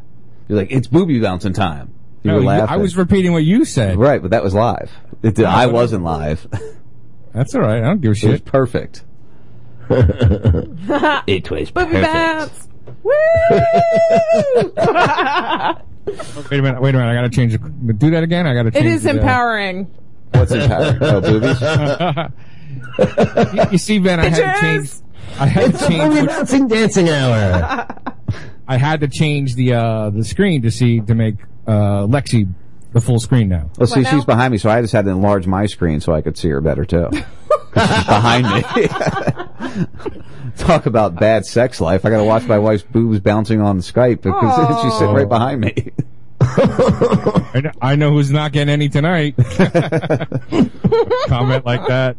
You're like, it's booby bouncing time. You No, were you- laughing. I was repeating what you said. right, but that was live. It did, I wasn't live. That's all right. I don't give a It was perfect. It was Booby perfect. bats. Woo! Wait a minute. Wait a minute. I gotta change. The, do that again. I gotta. it Change is the, uh, empowering. What's empowering? oh, boobies. you, you see, Ben, I had to change. I had It's to a change. movie bouncing dancing hour. I had to change the uh, the screen to see to make uh, Lexi the full screen now. Well, see, she's behind me, so I just had to enlarge my screen so I could see her better too. she's behind me. Talk about bad sex life. I got to watch my wife's boobs bouncing on Skype because she's sitting right behind me. I know, I know who's not getting any tonight. Comment like that.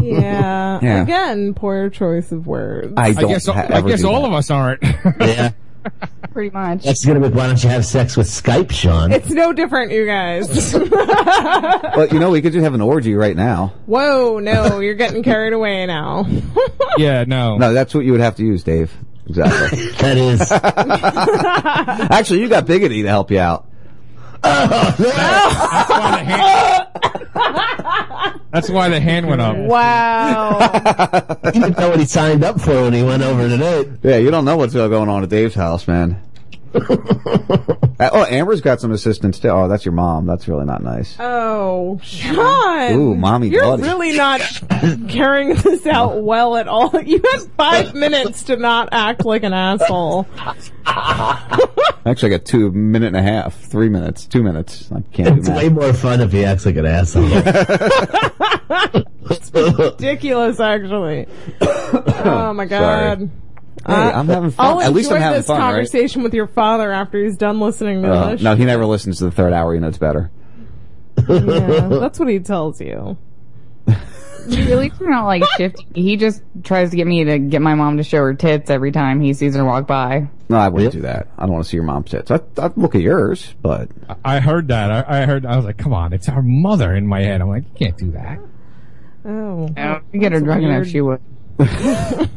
Yeah. Yeah. Again, poor choice of words. I guess, I guess all of us aren't. yeah. Pretty much. That's gonna be why don't you have sex with Skype, Sean? It's no different, you guys. Well, you know, we could just have an orgy right now. Whoa, no, you're getting carried away now. yeah, no. No, that's what you would have to use, Dave. Exactly. that is. Actually, you got Biggity to help you out. That's why the hand went up. Wow. he didn't know what he signed up for when he went over tonight. Yeah, you don't know what's going on at Dave's house, man. Uh, oh, Amber's got some assistants too. Oh, that's your mom. That's really not nice. Oh, Sean. Ooh, mommy You're bloody. really not carrying this out well at all. You had five minutes to not act like an asshole. Actually, I got two minute and a half, three minutes, two minutes. I can't It's do way more fun if he acts like an asshole. Ridiculous, actually. Oh my god. Hey, I'm having fun. I'll At least I'm having this fun, right? conversation with your father after he's done listening to Uh, this. no, he never listens to the third hour. He knows better. Yeah, that's what he tells you. Really, we're not like shifty. He just tries to get me to get my mom to show her tits every time he sees her walk by. No, I wouldn't do that. I don't want to see your mom's tits. I, I'd look at yours, but I heard that. I, I heard. I was like, "Come on, it's our mother." In my head, I'm like, "You can't do that." Oh, if you get her that's drunk enough, she would.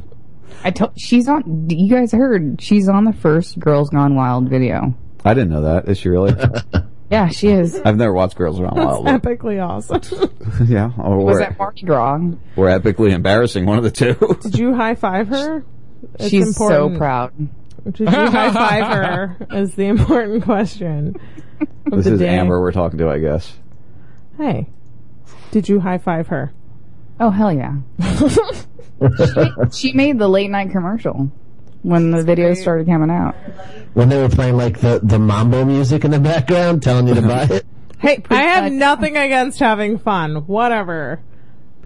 I told she's on. You guys heard she's on the first Girls Gone Wild video. I didn't know that. Is she really? Yeah, she is. I've never watched Girls Around That's Wild. epically awesome. yeah, or, Was or, that Mardi Gras? or epically embarrassing. One of the two. Did you high five her? It's She's so important. proud. Did you high five her? Is the important question. of this the is day. Amber we're talking to, I guess. Hey, did you high five her? Oh hell yeah! She, she made the late night commercial when the video started coming out. when they were playing like the, the mambo music in the background, telling you to buy it. Hey, I have nothing against having fun. Whatever.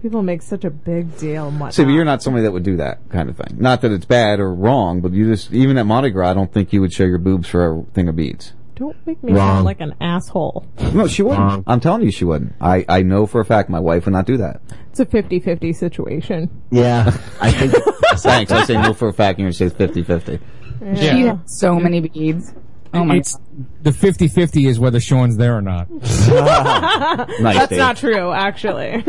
People make such a big deal. and See, but you're not somebody that would do that kind of thing. Not that it's bad or wrong, but you just even at Mardi Gras, I don't think you would show your boobs for a thing of beads. Don't make me Wrong. sound like an asshole. No, she wouldn't. I'm telling you, she wouldn't. I, I know for a fact my wife would not do that. It's a 50-50 situation. Yeah, I think. Thanks. I say no for a fact, and you say 50-50. She has so many beads. Oh my It's, the 50-50 is whether Sean's there or not. Nice, That's Dave. not true, actually.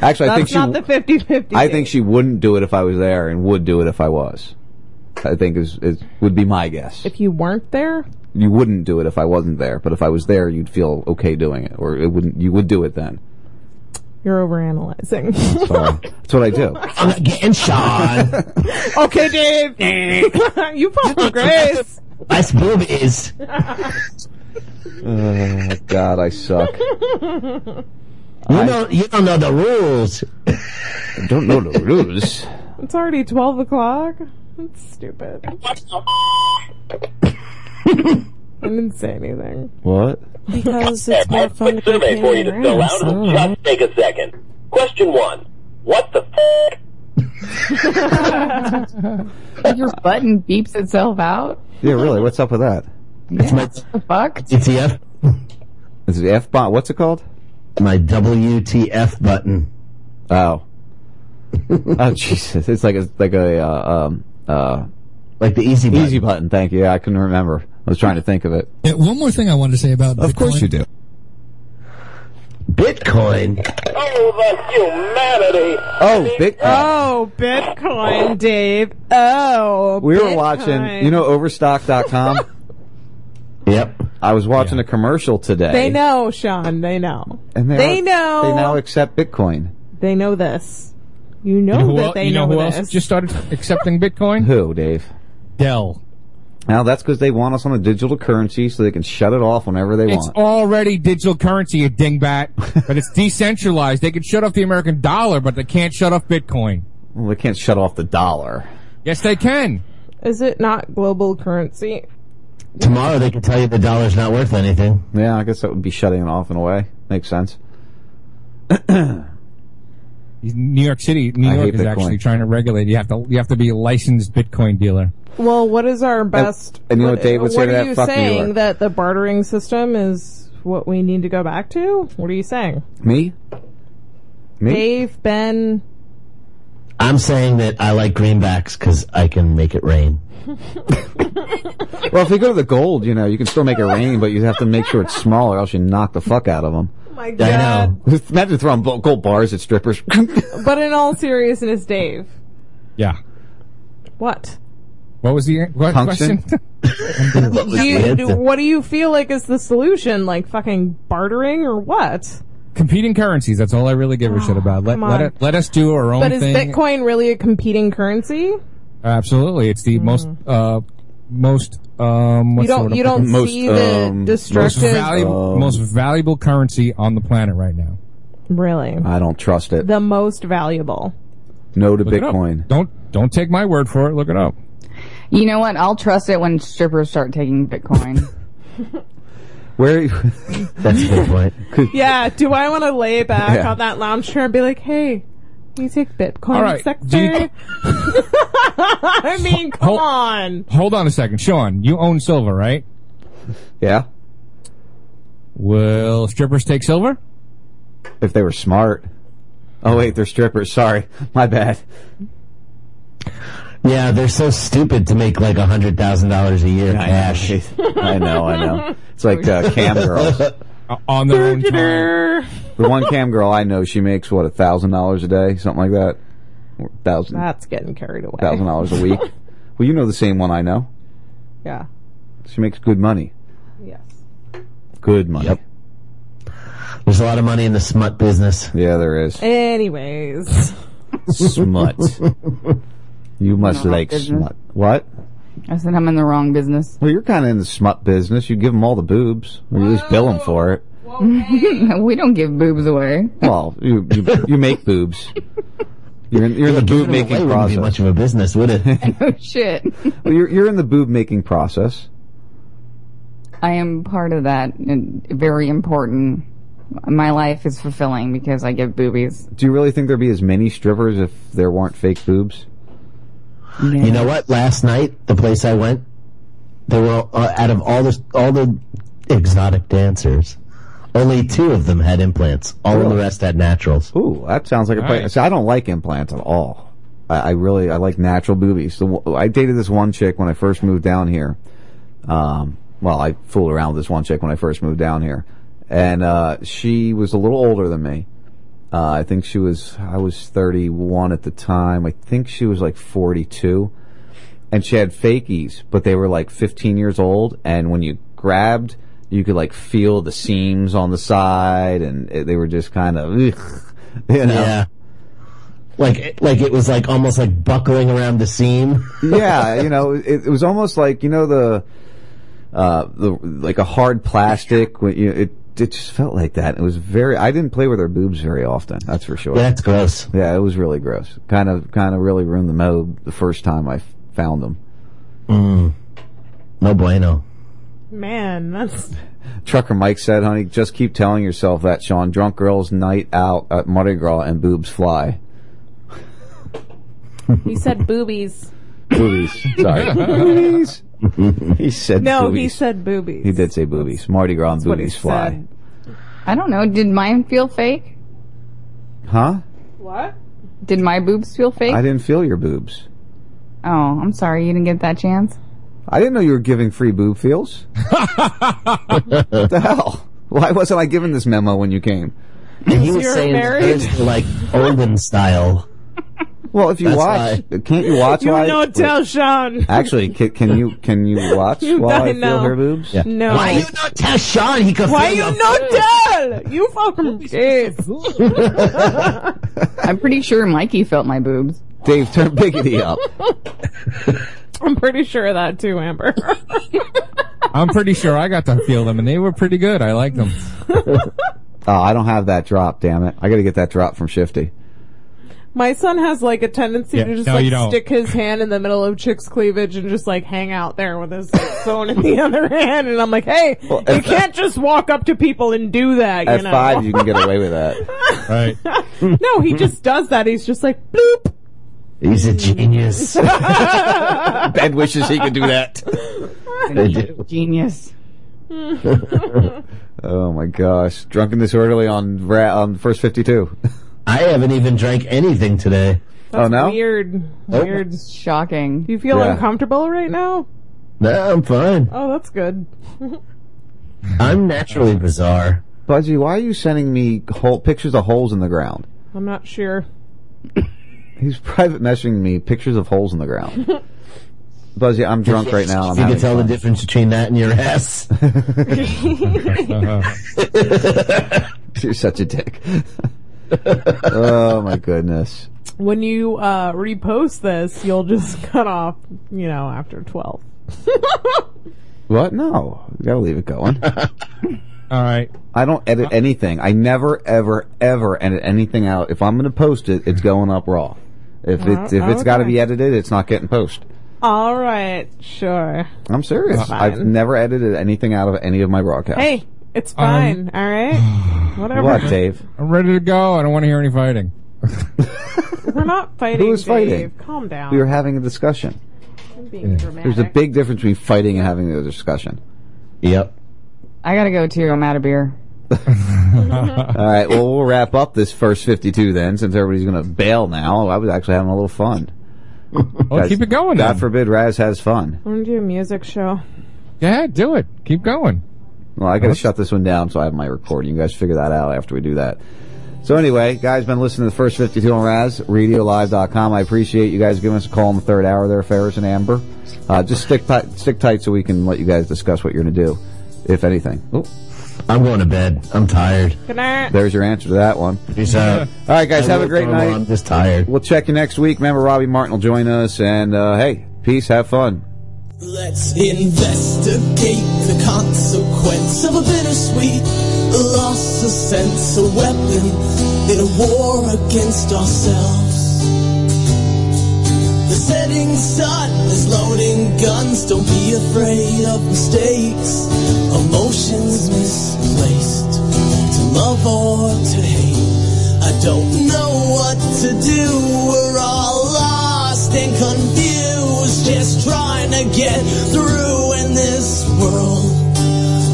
Actually, I That's think she. not the 50-50. I think she wouldn't do it if I was there, and would do it if I was. I think is, is would be my guess. If you weren't there, You wouldn't do it if I wasn't there, but if I was there, you'd feel okay doing it, or it wouldn't. You would do it then. you're overanalyzing. Sorry, that's what I do. I'm not getting Sean. okay, Dave. you fall from grace. Nice boobies. Oh, God, I suck. You don't you don't know the rules. I don't know the rules. It's already 12 o'clock. That's stupid. I didn't say anything. What? Because it's more fun to play survey for you to fill out. It'll just take a second. Question one. What the f- Your button beeps itself out. Yeah, really. What's up with that? It's my The fuck? WTF. Is it F bot? What's it called? My WTF button. Oh. oh Jesus! It's like a like a uh, um uh like the easy button. easy button. Thank you. Yeah, I couldn't remember. I was trying to think of it. Yeah, one more thing I wanted to say about Bitcoin. Of course you do. Bitcoin. Oh, the humanity. Oh, Bitcoin. Oh, Bitcoin, Dave. Oh, We were watching. You know, Overstock.com. yep. I was watching a commercial today. They know, Sean. They know. And they, They are- know. They now accept Bitcoin. They know this. You know, You know who, that el- they you know who this. else just started accepting Bitcoin? Who, Dave? Dell. Now that's because they want us on a digital currency so they can shut it off whenever they It's want. It's already digital currency, you dingbat. but it's decentralized. They can shut off the American dollar, but they can't shut off Bitcoin. Well, they can't shut off the dollar. Yes, they can. Is it not global currency? Tomorrow they can tell you the dollar's not worth anything. Yeah, I guess that would be shutting it off in a way. Makes sense. New York City, New I York is Bitcoin. actually trying to regulate. You have to, you have to be a licensed Bitcoin dealer. Well, what is our best? and you know what Dave would say what to are that? you Fuck New saying York. that the bartering system is what we need to go back to? What are you saying, Me? Me? Dave? Ben? I'm saying that I like greenbacks because I can make it rain. Well, if you go to the gold, you know, you can still make it rain, but you have to make sure it's small or else you knock the fuck out of them. Oh my I god! know. Imagine throwing bo- gold bars at strippers. But in all seriousness, Dave, Yeah. what? What was the what Tungsten? question? Do you, do, what do you feel like is the solution? Like fucking bartering or what? Competing currencies. That's all I really give a shit about. Let come let on. it, let us do our own But is thing. Bitcoin really a competing currency? Absolutely, it's the most uh most um. What's. You don't- the you don't Most, see the um, destructive- most valuable Um, most valuable currency on the planet right now. Really, I don't trust it. the most valuable. No to Look. Bitcoin. Don't don't take my word for it. Look it up. You know what? I'll trust it when strippers start taking Bitcoin. Where? That's a good point. Yeah. Do I want to lay back Yeah. on that lounge chair and be like, "Hey, you take Bitcoin, All right. Do secretary"? you- I mean, come Hold- on. Hold on a second, Sean. You own silver, right? yeah. Will strippers take silver? If they were smart. Oh wait, they're strippers. Sorry, my bad. Yeah, they're so stupid to make like a hundred thousand dollars a year cash. I know, I know. It's like uh, cam girls. Uh, on their own time. The one cam girl I know, she makes what a thousand dollars a day, something like that. Or Thousand That's getting carried away. thousand dollars a week. well, you know the same one I know. Yeah. She makes good money. Yes. Good money. Yep. There's a lot of money in the smut business. Yeah, there is. Anyways, Smut. you must No, like business. smut. What? I said I'm in the wrong business. Well, you're kind of in the smut business. You give them all the boobs, or you at least bill them for it. we don't give boobs away. Well, you you, you make boobs. You're in, you're in the boob them away making wouldn't be process. much of a business, would it? oh shit. Well, you're you're in the boob making process. I am part of that and very important. My life is fulfilling because I give boobies. Do you really think there'd be as many strippers if there weren't fake boobs? You know what? Last night, the place I went, there were uh, out of all the all the exotic dancers, only two of them had implants. All of the rest had naturals. Ooh, that sounds like a place. Nice. See, I don't like implants at all. I, I really I like natural boobies. So I dated this one chick when I first moved down here. Um, well, I fooled around with this one chick when I first moved down here, and uh, she was a little older than me. Uh, I think she was I was 31 at the time. I think she was like 42, and she had fakies, but they were like 15 years old. And when you grabbed, you could like feel the seams on the side, and it, they were just kind of, you know. Yeah. Like, like it was like almost like buckling around the seam. yeah, you know, it, it was almost like you know the uh the like a hard plastic. When you, it it just felt like that. It was very. I didn't play with her boobs very often. That's for sure. Yeah, that's gross. Yeah, it was really gross. Kind of kind of really ruined the mode the first time I f- found them. Mm. No bueno. man, that's Trucker Mike said, "Honey, just keep telling yourself that, Sean. Drunk girls night out at Mardi Gras and boobs fly. You said boobies. Boobies. Sorry, boobies. He said No, boobies. he said boobies. He did say boobies. Mardi Gras and That's boobies fly. said. I don't know. Did mine feel fake? Huh? What? Did my boobs feel fake? I didn't feel your boobs. oh, I'm sorry. You didn't get that chance. I didn't know you were giving free boob feels. what the hell? Why wasn't I given this memo when you came? And he was You're saying married? like olden style. Well, if you That's watch, can't you watch? You while I- know, tell Sean. Actually, can, can you can you watch You while I don't feel know. her boobs? Yeah. No. Why you not tell Sean he could Why feel you not boobs? tell? You fucking kids. I'm pretty sure Mikey felt my boobs. Dave, turn Biggity up. I'm pretty sure of that too, Amber. I'm pretty sure I got to feel them, and they were pretty good. I liked them. Oh, I don't have that drop. Damn it! I got to get that drop from Shifty. My son has like a tendency Yeah, to just no, like you don't. stick his hand in the middle of chick's cleavage and just like hang out there with his phone in the other hand. And I'm like, hey, you at- can't just walk up to people and do that, you At know? five, you can get away with that. Right. no, he just does that. He's just like, bloop. He's a genius. Ben wishes he could do that. I do. Genius. Oh my gosh, drunken disorderly on ra- on first fifty-two. I haven't even drank anything today. Oh, that's oh no, weird. Nope. Weird. Shocking. Do you feel Yeah. uncomfortable right now? No, I'm fine. Oh, that's good. I'm naturally bizarre. Budgie, why are you sending me hole- pictures of holes in the ground? I'm not sure. He's private messaging me pictures of holes in the ground. Buzzy, I'm drunk right now. I'm you can tell fun. the difference between that and your ass. You're such a dick. Oh my goodness. When you uh, repost this, you'll just cut off, you know, after 12. What? No, you gotta leave it going. All right. I don't edit anything. I never, ever, ever edit anything out. If I'm going to post it, it's going up raw. If it's if it's got to be edited, it's not getting posted. All right, sure. I'm serious. Fine. I've never edited anything out of any of my broadcasts. Hey, it's fine, all right? Whatever. What, Dave? I'm ready to go. I don't want to hear any fighting. We're not fighting, Who is Dave. fighting? Calm down. We were having a discussion. I'm being dramatic. There's a big difference between fighting and having a discussion. Yep. I gotta go too. I'm out of beer. All right. Well, we'll wrap up this first 52 then, since everybody's going to bail now. I was actually having a little fun. Well, keep it going God then. forbid Raz has fun. I'm gonna do a music show. Yeah, do it. Keep going. Well, I got to shut this one down so I have my recording. You guys figure that out after we do that. So anyway, guys, been listening to the first 52 on RazRadioLive.com. I appreciate you guys giving us a call in the third hour there, Ferris and Amber. Uh, just stick tight, stick tight so we can let you guys discuss what you're going to do, if anything. Oh, I'm going to bed. I'm tired. Good night. there's your answer to that one. Peace out. All right, guys, I have a great night. I'm just tired. We'll check you next week. Remember, Robbie Martin will join us. And uh, hey, peace, have fun. Let's investigate the consequence of a bittersweet loss of sense, a weapon in a war against ourselves. The setting sun is loading guns, don't be afraid of mistakes, emotions misplaced, to love or to hate. I don't know what to do, we're all lost and confused, just trying to get through in this world.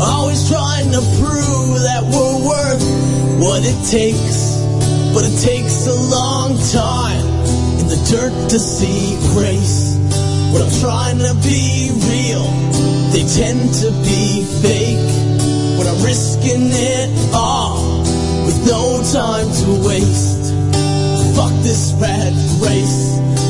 Always trying to prove that we're worth what it takes, but it takes a long time in the dirt to see grace. When I'm trying to be real, they tend to be fake. When I'm risking it all with no time to waste. Fuck this rat race.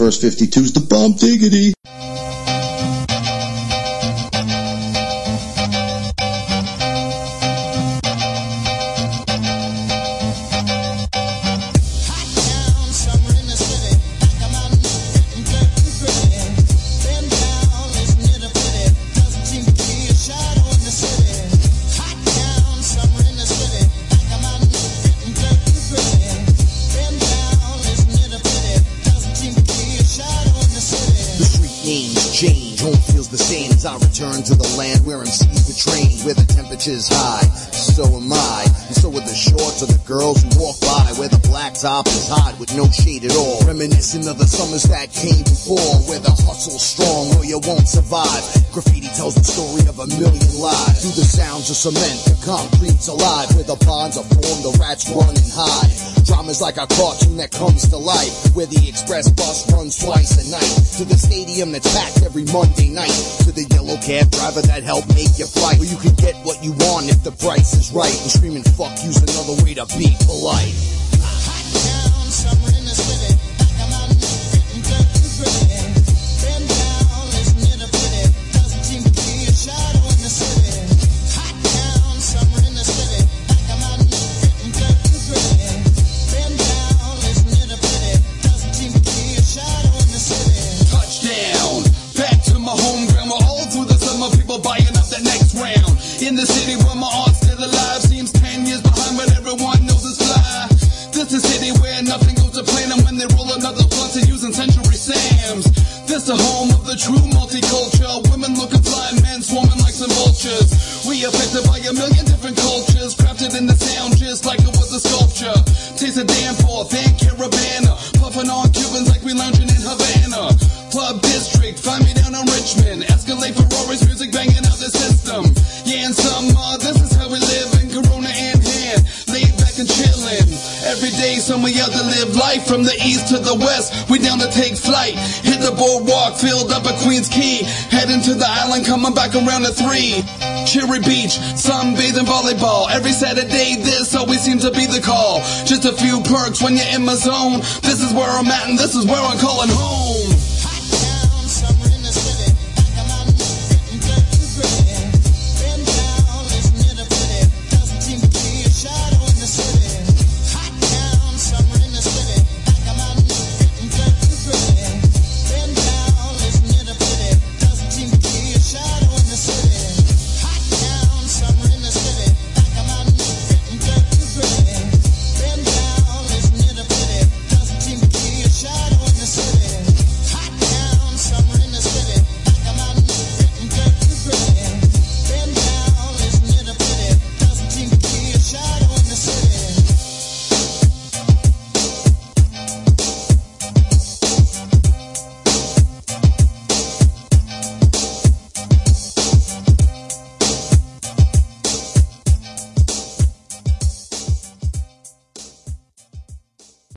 First is the bomb diggity. cement to concrete's alive where the bonds are formed, the rats run and hide. Drama's like a cartoon that comes to life where the express bus runs twice a night. To the stadium that's packed every Monday night. To the yellow cab driver that helped make your flight. Where you can get what you want if the price is right. And screaming fuck you's another way to be polite. perks when you're in my zone. This is where I'm at and this is where I'm calling home.